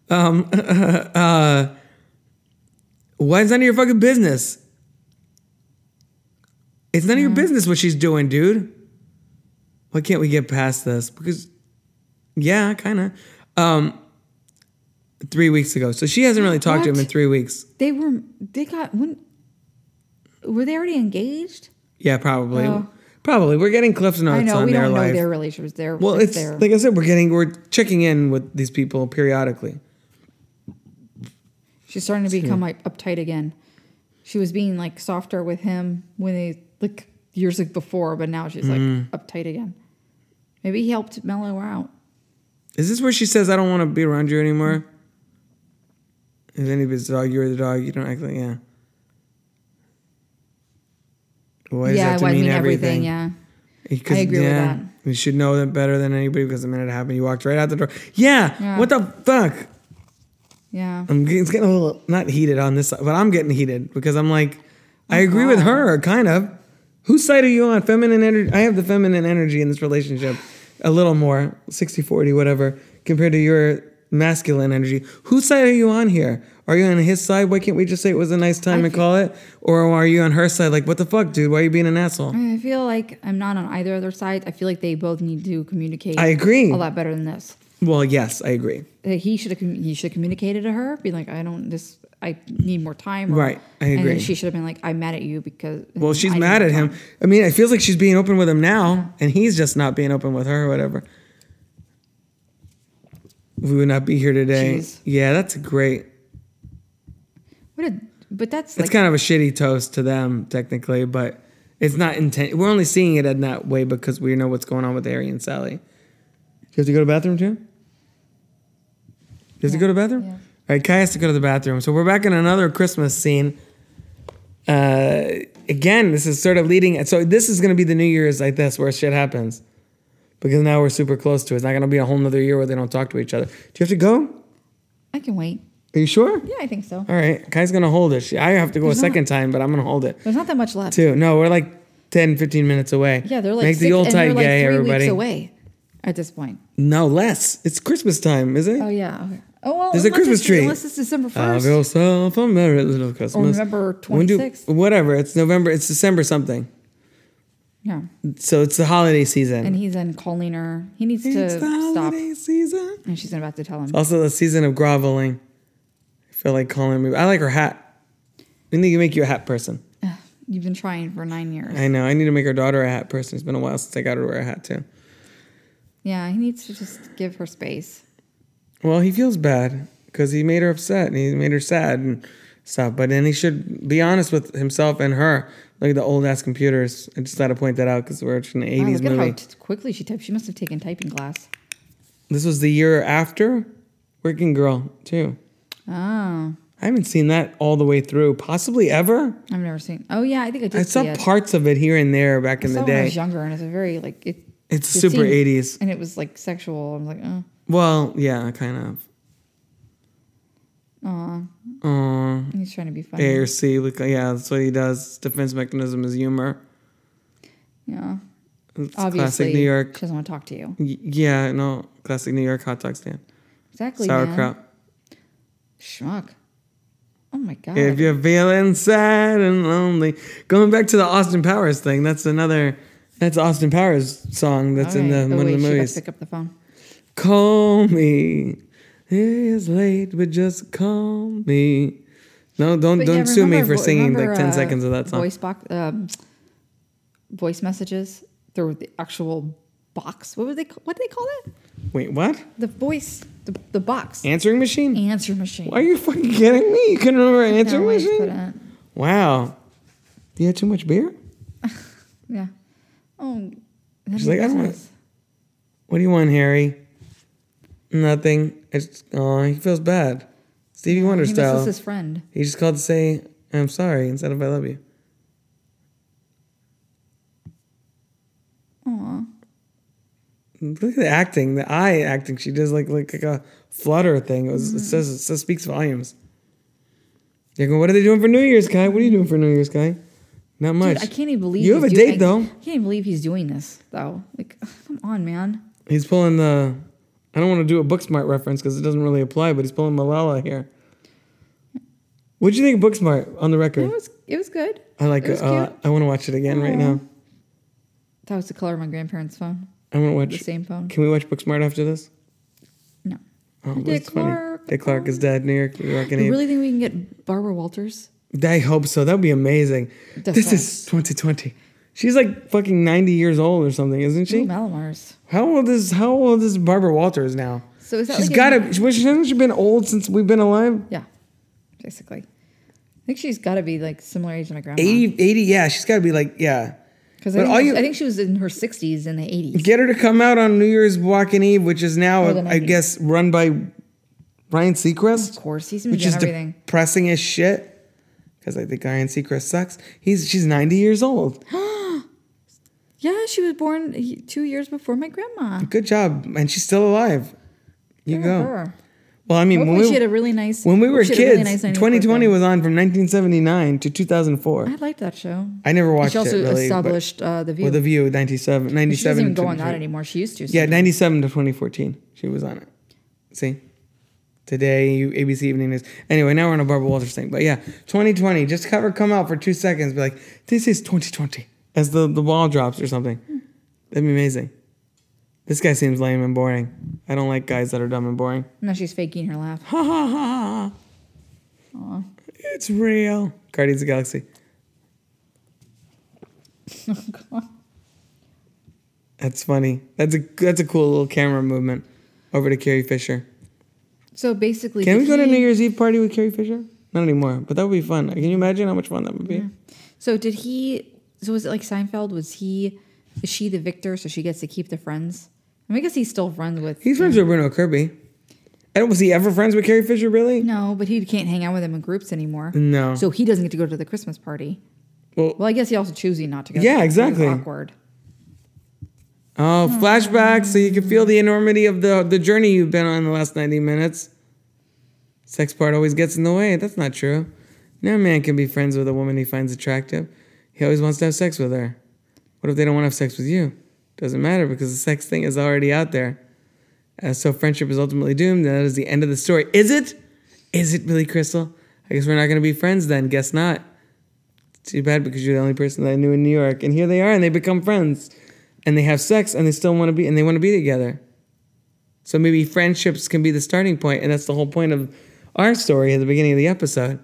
Um, uh, why is none of your fucking business? It's none of your business what she's doing, dude. Why can't we get past this? Because, yeah, kind of. Um, three weeks ago, so she hasn't really talked to him in What? three weeks. They were. They got when. Were they already engaged? Yeah, probably. Oh. Probably. We're getting Cliff's notes I know on we their don't know their relationships. Their well, it's they're- like I said, we're getting we're checking in with these people periodically. She's starting to become like uptight again. She was being like softer with him when they like years like before, but now she's like Mm. uptight again. Maybe he helped mellow her out. Is this where she says, "I don't want to be around you anymore"? If anybody's the dog, you're the dog. You don't act like yeah. What does yeah, that to mean, mean everything? everything. Yeah. Because, I agree with that. You should know that better than anybody because the minute it happened, you walked right out the door. Yeah. Yeah. What the fuck? Yeah. I'm getting, it's getting a little not heated on this side, but I'm getting heated because I'm like, I oh agree with her, kind of. Whose side are you on? Feminine energy. I have the feminine energy in this relationship a little more, 60 40, whatever, compared to your masculine energy. Whose side are you on here? Are you on his side? Why can't we just say it was a nice time I and feel- call it? Or are you on her side? Like, what the fuck, dude? Why are you being an asshole? I feel like I'm not on either of their sides. I feel like they both need to communicate. I agree. A lot better than this. Well, yes, I agree. Uh, He should have. He should have communicated to her, be like, "I don't. This. I need more time." or- Right, I And agree. she should have been like, "I'm mad at you because." Well, she's I need mad more at him. time." I mean, it feels like she's being open with him now, and he's just not being open with her or whatever. We would not be here today. Jeez. Yeah, that's great. What a, but that's It's like kind of a shitty toast to them, technically, but it's not intent. We're only seeing it in that way because we know what's going on with Harry and Sally. Do you have to go to the bathroom too? Does have to go to the bathroom? Yeah. All right, Kai has to go to the bathroom. So we're back in another Christmas scene. Uh, again, this is sort of leading. So this is going to be the New Year's like this where shit happens. Because now we're super close to it. It's not going to be a whole nother year where they don't talk to each other. Do you have to go? I can wait. Are you sure? Yeah, I think so. All right. Kai's going to hold it. She- I have to go There's a not- second time, but I'm going to hold it There's not that much left. too. No, we're like 10, 15 minutes away. Yeah, they're like Make six, the old they're like gay, everybody. weeks away at this point. No, less. It's Christmas time, is it? Oh yeah. Okay. Oh well. There's a Christmas it's- tree. Unless it's December 1st. Have yourself a merry little Christmas. November When do- 26th. Whatever. It's November. It's December something. Yeah. So it's the holiday season. And he's calling her. He needs it's to the stop. holiday season. And she's about to tell him. Also, the season of groveling. I feel like calling me. I like her hat. We need to make you a hat person. You've been trying for nine years. I know. I need to make her daughter a hat person. It's been a while since I got her to wear a hat too. Yeah, he needs to just give her space. Well, he feels bad because he made her upset and he made her sad and stuff. But then he should be honest with himself and her. Look at the old ass computers. I just had to point that out because we're in an Wow, 80s look at movie. how quickly she typed. She must have taken typing class. this was the year after Working Girl, too. Oh, I haven't seen that all the way through, possibly ever. I've never seen. Oh yeah, I think I did I saw it. parts of it here and there back I in the day. I was younger, and it's a very like it. It's it super 80s. and it was like sexual. I'm like, oh, Well, yeah, kind of. aw, Aw. he's trying to be funny. A or C. Yeah, that's what he does. Defense mechanism is humor. yeah, It's obviously, classic New York. She doesn't want to talk to you. Y- Yeah, no, classic New York hot dog stand. Exactly, man. Sauerkraut. Schmuck. Oh my god. If you're feeling sad and lonely, going back to the Austin Powers thing, that's another. That's Austin Powers song. That's in the oh, one wait, of the she got to movies. pick up the phone. Call me. It is late, but just call me. No, don't But don't sue me remember for vo- singing remember, like ten uh, seconds of that song. Voice box, um, voice messages through the actual box. What would they? ca- What do they call it? Wait, what? The voice, the, the box Answering machine? answer machine. Why are you fucking kidding me? You couldn't remember an No, answering I machine? Wow. You had too much beer? Yeah. Oh. She's like, I don't want- What do you want, Harry? Nothing. It's oh, he feels bad. Stevie Wonder He style. misses his friend. He just called to say I'm sorry instead of I love you. Aw. Look at the acting, the eye acting. She does like like, like a flutter thing. It, was, it mm-hmm. says it says speaks volumes. You're going, what are they doing for New Year's, Kai? What are you doing for New Year's, Kai? Not much. Dude, I can't even believe You have a doing- date, though. I can't even believe he's doing this though. Like, come on, man. He's pulling the. I don't want to do a Booksmart reference because it doesn't really apply, but he's pulling Malala here. What'd you think of Booksmart on the record? It was it was good. I like it. Uh. I want to watch it again right now. That was the color of my grandparents' phone. I want to watch. The same phone. Can we watch Booksmart after this? No. Oh, Dick. Clark. Dick Clark is dead. New York, New York, You really think we can get Barbara Walters? I hope so. That would be amazing. This is 2020. She's like fucking 90 years old or something, isn't she? Ooh, Mallomars. How old is How old is Barbara Walters now? So is that She's like got to. Hasn't she been old since we've been alive? Yeah, basically. I think she's got to be like similar age to my grandma. 80, 80 yeah. She's got to be like, yeah. Because I, she- I think she was in her 60s in the 80s. Get her to come out on New Year's Walking Eve, which is now, Or I guess, run by Ryan Seacrest. Of course, he's which doing is everything. depressing as shit. because I think Ryan Seacrest sucks. He's she's 90 years old. Yeah, she was born two years before my grandma. Good job, and she's still alive. You Good go. her. Well, I mean, when we, she had a really nice. when we were she a really kids, nice 2020 birthday. was on from 1979 to 2004. I liked that show. I never watched it. she also it really. established uh, the View. Well, The View, 97, she 97 doesn't even go on that anymore. She used to. Yeah, sometimes. 97 to 2014. She was on it. See? Today, ABC Evening News. Anyway, now we're on a Barbara Walters thing. But yeah, 2020. Just have her come out for two seconds. Be like, this is 2020. As the, the ball drops or something. That'd be amazing. This guy seems lame and boring. I don't like guys that are dumb and boring. Now she's faking her laugh. Ha ha ha ha. It's real. Guardians of the Galaxy. Oh, that's funny. That's a that's a cool little camera movement over to Carrie Fisher. So basically, Can we go to he- New Year's Eve party with Carrie Fisher? Not anymore, but that would be fun. Can you imagine how much fun that would be? So did he? So was it like Seinfeld? Was he? Is she the victor, so she gets to keep the friends? I, mean, I guess he's still friends with. He's friends with Bruno Kirby. And was he ever friends with Carrie Fisher? Really? No, but he can't hang out with them in groups anymore. No. So he doesn't get to go to the Christmas party. Well, Well, I guess he also choosing not to go. Yeah, It's kind of exactly. Awkward. Oh, hmm. flashback, so you can feel the enormity of the the journey you've been on the last ninety minutes. Sex part always gets in the way. That's not true. No man can be friends with a woman he finds attractive. He always wants to have sex with her. What if they don't want to have sex with you? Doesn't matter because the sex thing is already out there. Uh, so friendship is ultimately doomed. That is the end of the story. Is it? Is it, really, Crystal? I guess we're not going to be friends then. Guess not. Too bad because you're the only person that I knew in New York. And here they are and they become friends. And they have sex and they still want to be and they want to be together. So maybe friendships can be the starting point, and that's the whole point of our story at the beginning of the episode.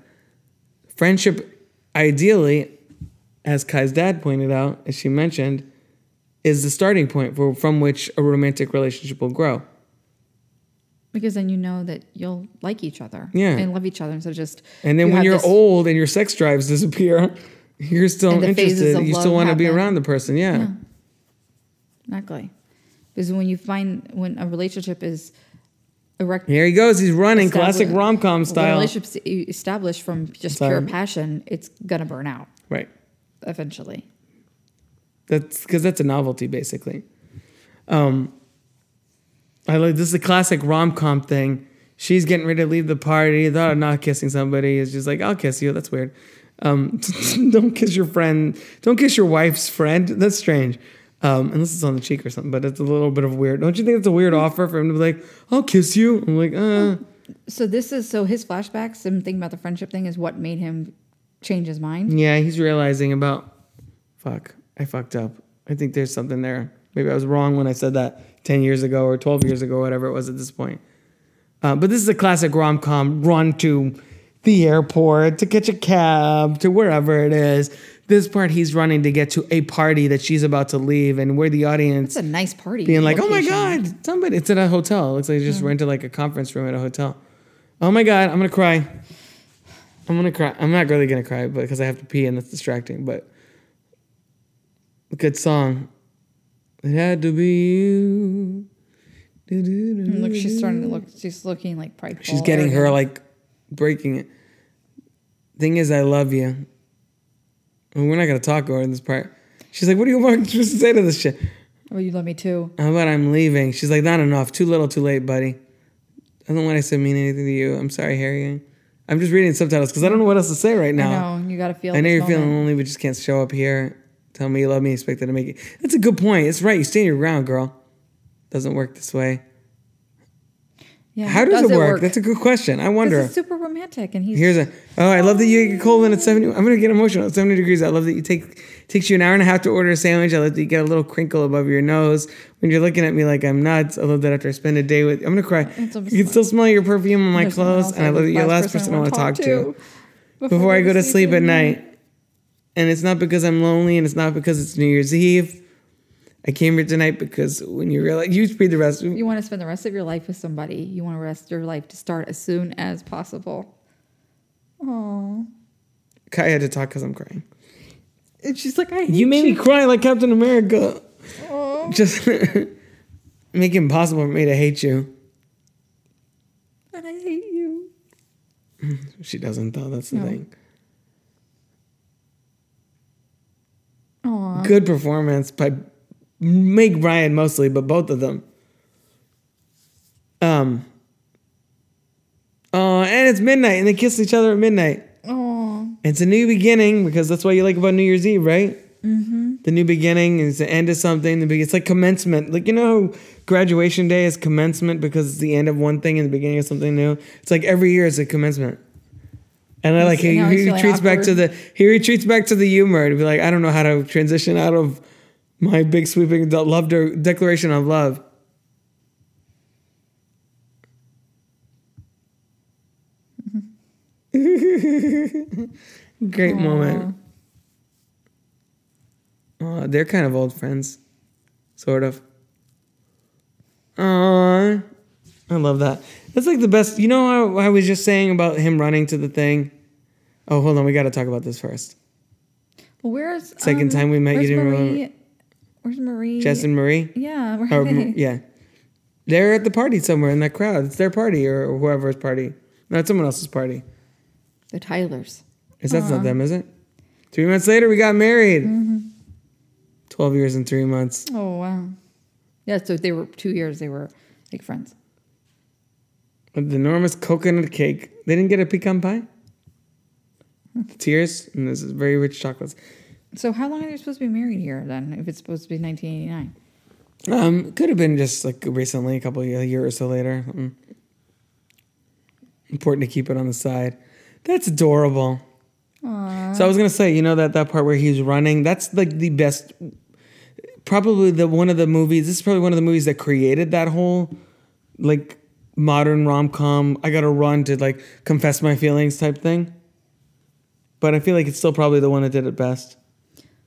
Friendship, ideally, as Kai's dad pointed out, as she mentioned, is the starting point for, from which a romantic relationship will grow. Because then you know that you'll like each other. Yeah. And love each other instead of just. And then you when have you're this- old and your sex drives disappear, you're still And the phases interested. of You still love want to be happen. around the person. Yeah. Yeah. Exactly. Because when you find when a relationship is erect, Here he goes. He's running, classic established- rom com when a style. relationship's e- established from just Sorry. pure passion, it's gonna burn out Right. Eventually. That's because that's a novelty, basically. Um, I like this is a classic rom com thing. She's getting ready to leave the party. Thought of not kissing somebody is just like, I'll kiss you. That's weird. Um, don't kiss your friend. Don't kiss your wife's friend. That's strange. Um, unless it's on the cheek or something, but it's a little bit of weird. Don't you think it's a weird offer for him to be like, I'll kiss you? I'm like, uh. So this is so his flashbacks and thinking about the friendship thing is what made him change his mind. Yeah, he's realizing about, fuck, I fucked up. I think there's something there. Maybe I was wrong when I said that 10 years ago or 12 years ago, whatever it was at this point. Uh, but this is a classic rom com run to the airport, to catch a cab, to wherever it is. This part, he's running to get to a party that she's about to leave, and we're the audience It's a nice party. being like, "Oh my god, somebody!" It's at a hotel. It looks like they just rented like a conference room at a hotel. Oh my god, I'm gonna cry. I'm gonna cry. I'm not really gonna cry, but because I have to pee and that's distracting. But good song. It had to be you. And Look, she's starting to look. She's looking like prideful. She's getting her like breaking it. Thing is, I love you. And we're not gonna talk over this part. She's like, "What do you want to say to this shit?" Oh, you love me too. How about I'm leaving? She's like, not enough. Too little, too late, buddy. I don't want to say mean anything to you. I'm sorry, Harry. I'm just reading subtitles because I don't know what else to say right now. I know you got to feel. I know you're feeling lonely, but just can't show up here. Tell me you love me, expected to make it. That's a good point. It's right. You stand your ground, girl. Doesn't work this way. Yeah, How does, it work? That's a good question. I wonder. It's super romantic, and he's Here's a. Oh, I love that you get cold when it's seventy. I'm gonna get emotional. At seventy degrees. I love that you take takes you an hour and a half to order a sandwich. I that you get a little crinkle above your nose when you're looking at me like I'm nuts. I love that after I spend a day with. I'm gonna cry. You can still smell your perfume on my There's clothes, and I love that you're the last person I want to talk to before I go to sleep at night. And it's not because I'm lonely, and it's not because it's New Year's Eve. I came here tonight because when you realize you read the rest. You want to spend the rest of your life with somebody. You want to rest your life to start as soon as possible. Oh, Kai had to talk because I'm crying. And she's like, I You made you. me cry like Captain America. Aww. Just make it impossible for me to hate you. And I hate you. Mm, she doesn't though, that's the no. thing. Aww. Good performance by Meg Ryan mostly, but both of them. Um. Uh, and it's midnight, and they kiss each other at midnight. It's a new beginning because that's what you like about New Year's Eve, right? Mm-hmm. The new beginning is the end of something. The be- it's like commencement. Like you know, graduation day is commencement because it's the end of one thing and the beginning of something new. It's like every year is a commencement. And I like he, he retreats back to the he retreats back to the humor to be like I don't know how to transition out of my big sweeping love de- declaration of love. Great moment. Aw, they're kind of old friends, sort of. Aww. I love that. That's like the best. You know how I was just saying about him running to the thing? Oh, hold on. We got to talk about this first. well, where's Second um, time we met, you didn't Marie? remember. Where's Marie? Jess and Marie? Yeah, oh, Or, they? yeah. They're at the party somewhere in that crowd. It's their party or whoever's party. No, it's someone else's party. The Tylers. Is that's not them, is it? Three months later, we got married. Mm-hmm. 12 years and three months. Oh wow. Yeah, so they were two years. They were like friends. With the enormous coconut cake. They didn't get a pecan pie? The tears and this is very rich chocolates. So how long are they supposed to be married here then? If it's supposed to be 1989. Um, could have been just like recently, a couple of a year or so later. something. Important to keep it on the side. That's adorable. So I was gonna say, you know that that part where he's running, that's like the best. Probably the one of the movies. This is probably one of the movies that created that whole like modern rom com. I gotta run to like confess my feelings type thing. But I feel like it's still probably the one that did it best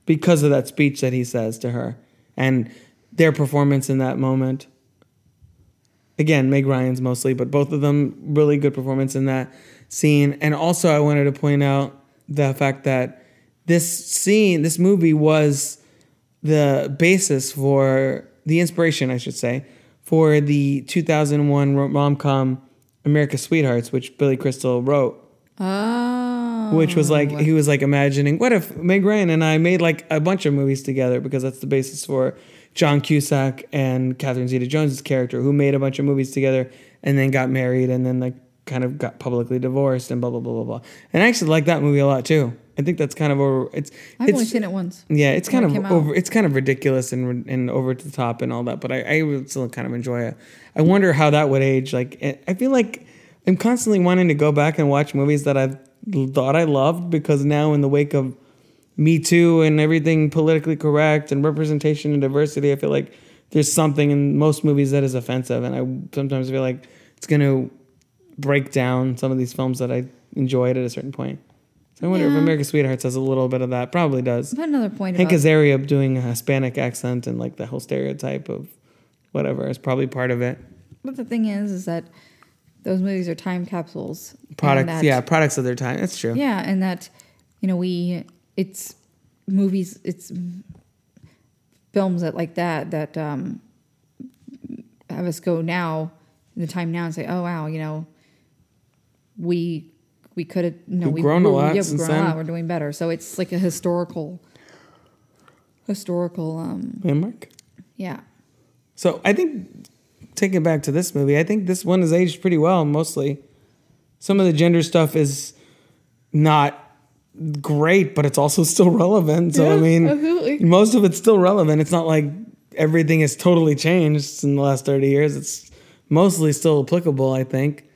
because of that speech that he says to her and their performance in that moment. Again, Meg Ryan's mostly, but both of them really good performance in that scene. And also, I wanted to point out the fact that this scene, this movie was the basis for the inspiration, I should say, for the 2001 rom com America's Sweethearts, which Billy Crystal wrote Oh. which was like he was like imagining what if Meg Ryan and I made like a bunch of movies together because that's the basis for John Cusack and Catherine Zeta-Jones' character who made a bunch of movies together and then got married and then like kind of got publicly divorced and blah blah blah blah blah. And I actually like that movie a lot too. I think that's kind of over. It's I've it's, only seen it once. yeah, it's kind it of over. It's kind of ridiculous and and over the top and all that. But I, I would still kind of enjoy it. I wonder how that would age. Like eh, I feel like I'm constantly wanting to go back and watch movies that I thought I loved because now in the wake of Me Too and everything politically correct and representation and diversity, I feel like there's something in most movies that is offensive, and I sometimes feel like it's going to break down some of these films that I enjoyed at a certain point. So I wonder if Yeah. America's Sweethearts has a little bit of that. Probably does. I've another point Hank about Azaria doing a Hispanic accent and like the whole stereotype of whatever is probably part of it. But the thing is, is that those movies are time capsules. Products, that- yeah, products of their time. That's true. Yeah, and that you know we it's movies, it's films that like that that um, have us go now in the time now and say, oh wow, you know, we we could have know We've we grown a lot yeah, since we've grown a then. lot. We're doing better. So it's like a historical historical um Landmark. yeah So I think take it back to this movie. I think this one is aged pretty well. Mostly, some of the gender stuff is not great, but it's also still relevant. So I mean, absolutely. most of it's still relevant. It's not like everything has totally changed in the last thirty years. It's mostly still applicable. I think.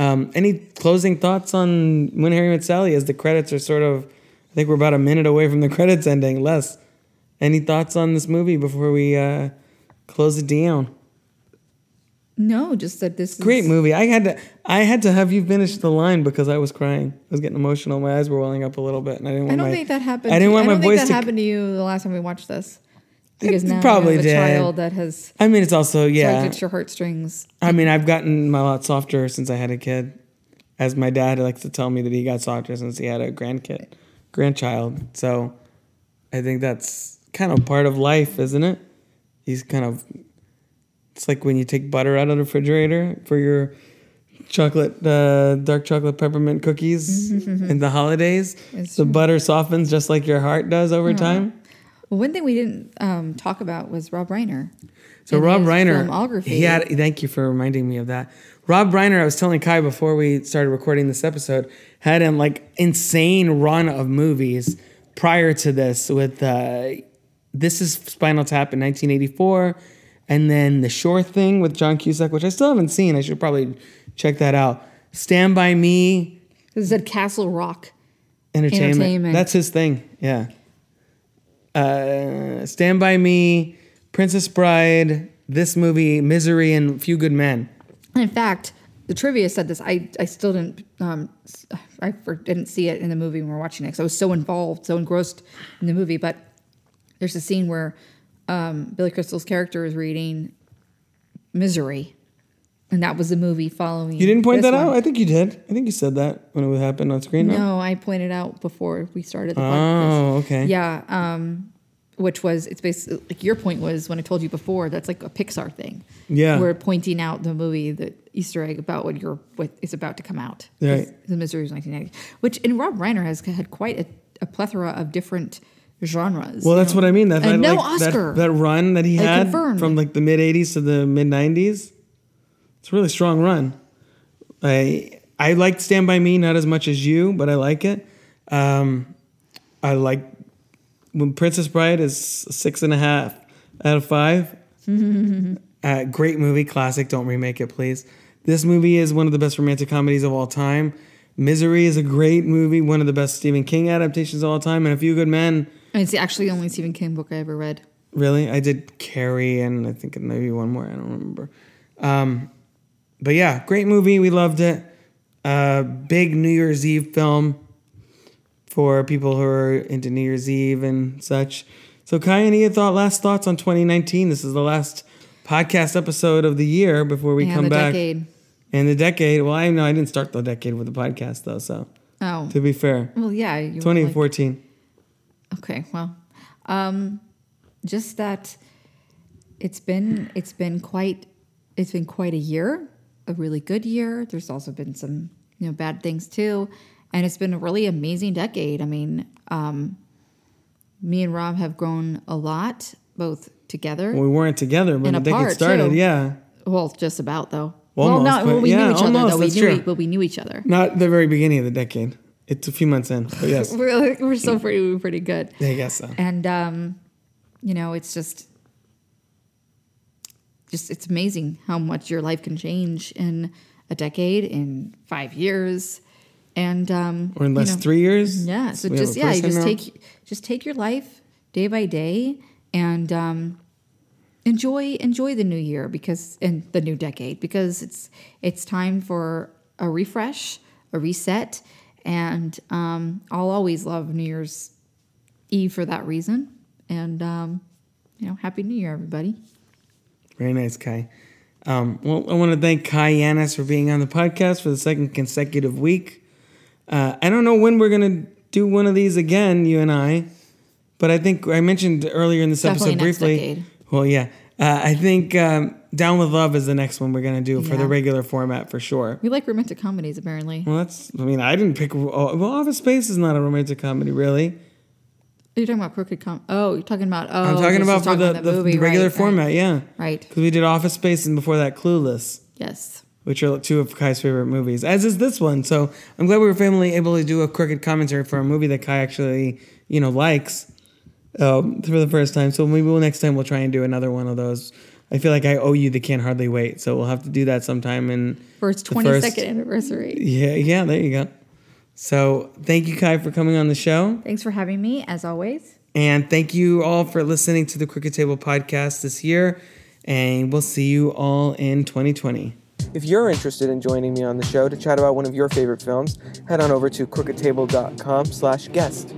Um, any closing thoughts on When Harry Met Sally? As the credits are sort of, I think we're about a minute away from the credits ending. Less. Any thoughts on this movie before we uh, close it down? no just that this Great is, movie. I had to I had to have you finish the line because I was crying. I was getting emotional. My eyes were welling up a little bit, and I didn't want I don't my, think that happened. I didn't want I my don't think voice that to. happened to you the last time we watched this because now probably you have a did. child that has I mean, it's also yeah. tugged at your heartstrings. I mean, I've gotten a lot softer since I had a kid. As my dad likes to tell me that he got softer since he had a grandkid, grandchild. So, I think that's kind of part of life, isn't it? He's kind of. It's like when you take butter out of the refrigerator for your chocolate, uh, dark chocolate peppermint cookies in the holidays. It's the true. butter softens just like your heart does over time. Well, one thing we didn't um, talk about was Rob Reiner. So Rob Reiner, filmography. he had. Thank you for reminding me of that. Rob Reiner, I was telling Kai before we started recording this episode, had an like insane run of movies prior to this. With uh, this is Spinal Tap in 1984, and then The Sure Thing with John Cusack, which I still haven't seen. I should probably check that out. Stand by Me, It said Castle Rock. Entertainment. Entertainment. That's his thing. Yeah. Uh, Stand by Me, Princess Bride, this movie, Misery, and Few Good Men. In fact, the trivia said this. I, I still didn't um, I didn't see it in the movie when we were watching it because I was so involved, so engrossed in the movie. But there's a scene where um, Billy Crystal's character is reading Misery, and that was the movie following. You didn't point that out? I think you did. I think you said that when it happened on screen. No, I pointed out before we started the podcast. Oh, okay. Yeah, um, which was it's basically like your point was when I told you before that's like a Pixar thing. Yeah. we're pointing out the movie, the Easter egg about what you're what is about to come out. Right. The Misery is 1990, which and Rob Reiner has had quite a, a plethora of different genres. Well, that's know. what I mean. That, that no like, Oscar. That, run that he had confirmed. from like the mid '80s to the mid '90s. It's a really strong run. I I liked Stand by Me not as much as you, but I like it. Um, I like when Princess Bride is six and a half out of five. uh, great movie, classic. Don't remake it, please. This movie is one of the best romantic comedies of all time. Misery is a great movie, one of the best Stephen King adaptations of all time, and A Few Good Men. it's actually the only Stephen King book I ever read. Really, I did Carrie, and I think maybe one more. I don't remember. Um, but yeah, great movie. We loved it. Uh, big New Year's Eve film for people who are into New Year's Eve and such. So, Kai, any thought, last thoughts on 2019? This is the last podcast episode of the year before we And come the back decade. in the decade. Well, I know I didn't start the decade with the podcast though. So, Oh, to be fair, well, yeah. You were like- 2014. Okay, well, um, just that it's been it's been quite it's been quite a year, a really good year. There's also been some you know bad things too, and it's been a really amazing decade. I mean, um, me and Rob have grown a lot, both together. we weren't together when the decade started. too. Yeah. Well, just about though. Almost, well, not well, we yeah, knew each other almost, though. We knew, but we knew each other. Not the very beginning of the decade. It's a few months in, but yes, We're, we're so pretty pretty good. I guess so. and um, you know it's just just it's amazing how much your life can change in a decade in five years and um Or in you less know, three years. yeah so just yeah you just now. take just take your life day by day and um enjoy enjoy the new year because and the new decade because it's it's time for a refresh a reset and um i'll always love new year's eve for that reason and um you know happy new year everybody Very nice, Kai. Um, well, I want to thank Kai Yanis for being on the podcast for the second consecutive week. Uh, I don't know when we're gonna do one of these again, you and I, but I think I mentioned earlier in this Definitely episode briefly. decade. Well, yeah, uh, I think um, Down with Love is the next one we're gonna do for the regular format for sure. we like romantic comedies apparently Well, that's. I mean, I didn't pick. Well, Office Space is not a romantic comedy, really. You're talking about crooked com oh you're talking about oh I'm talking about for the, about the, movie, the regular right, format, right, yeah. right Because we did Office Space and before that Clueless, yes which are two of Kai's favorite movies, as is this one. So I'm glad we were finally able to do a crooked commentary for a movie that Kai actually, you know, likes um, for the first time. So maybe we'll, next time we'll try and do another one of those. I feel like I owe you the Can't Hardly Wait, so we'll have to do that sometime. And for its 22nd first- anniversary Yeah, yeah, there you go. So thank you, Kai, for coming on the show. thanks for having me as always And thank you all for listening to the Crooked Table podcast this year. And we'll see you all in 2020. If you're interested in joining me on the show to chat about one of your favorite films, head on over to crookedtable.com slash guest.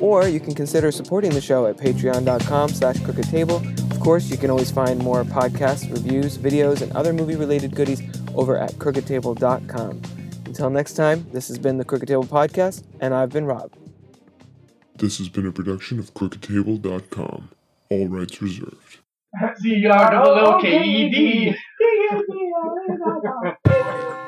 Or you can consider supporting the show at patreon.com slash crookedtable. Of course, you can always find more podcasts, reviews, videos, and other movie-related goodies over at crookedtable.com. Until next time, this has been the Crooked Table Podcast, and I've been Rob. This has been a production of crookedtable.com. All rights reserved. C R double O K E D.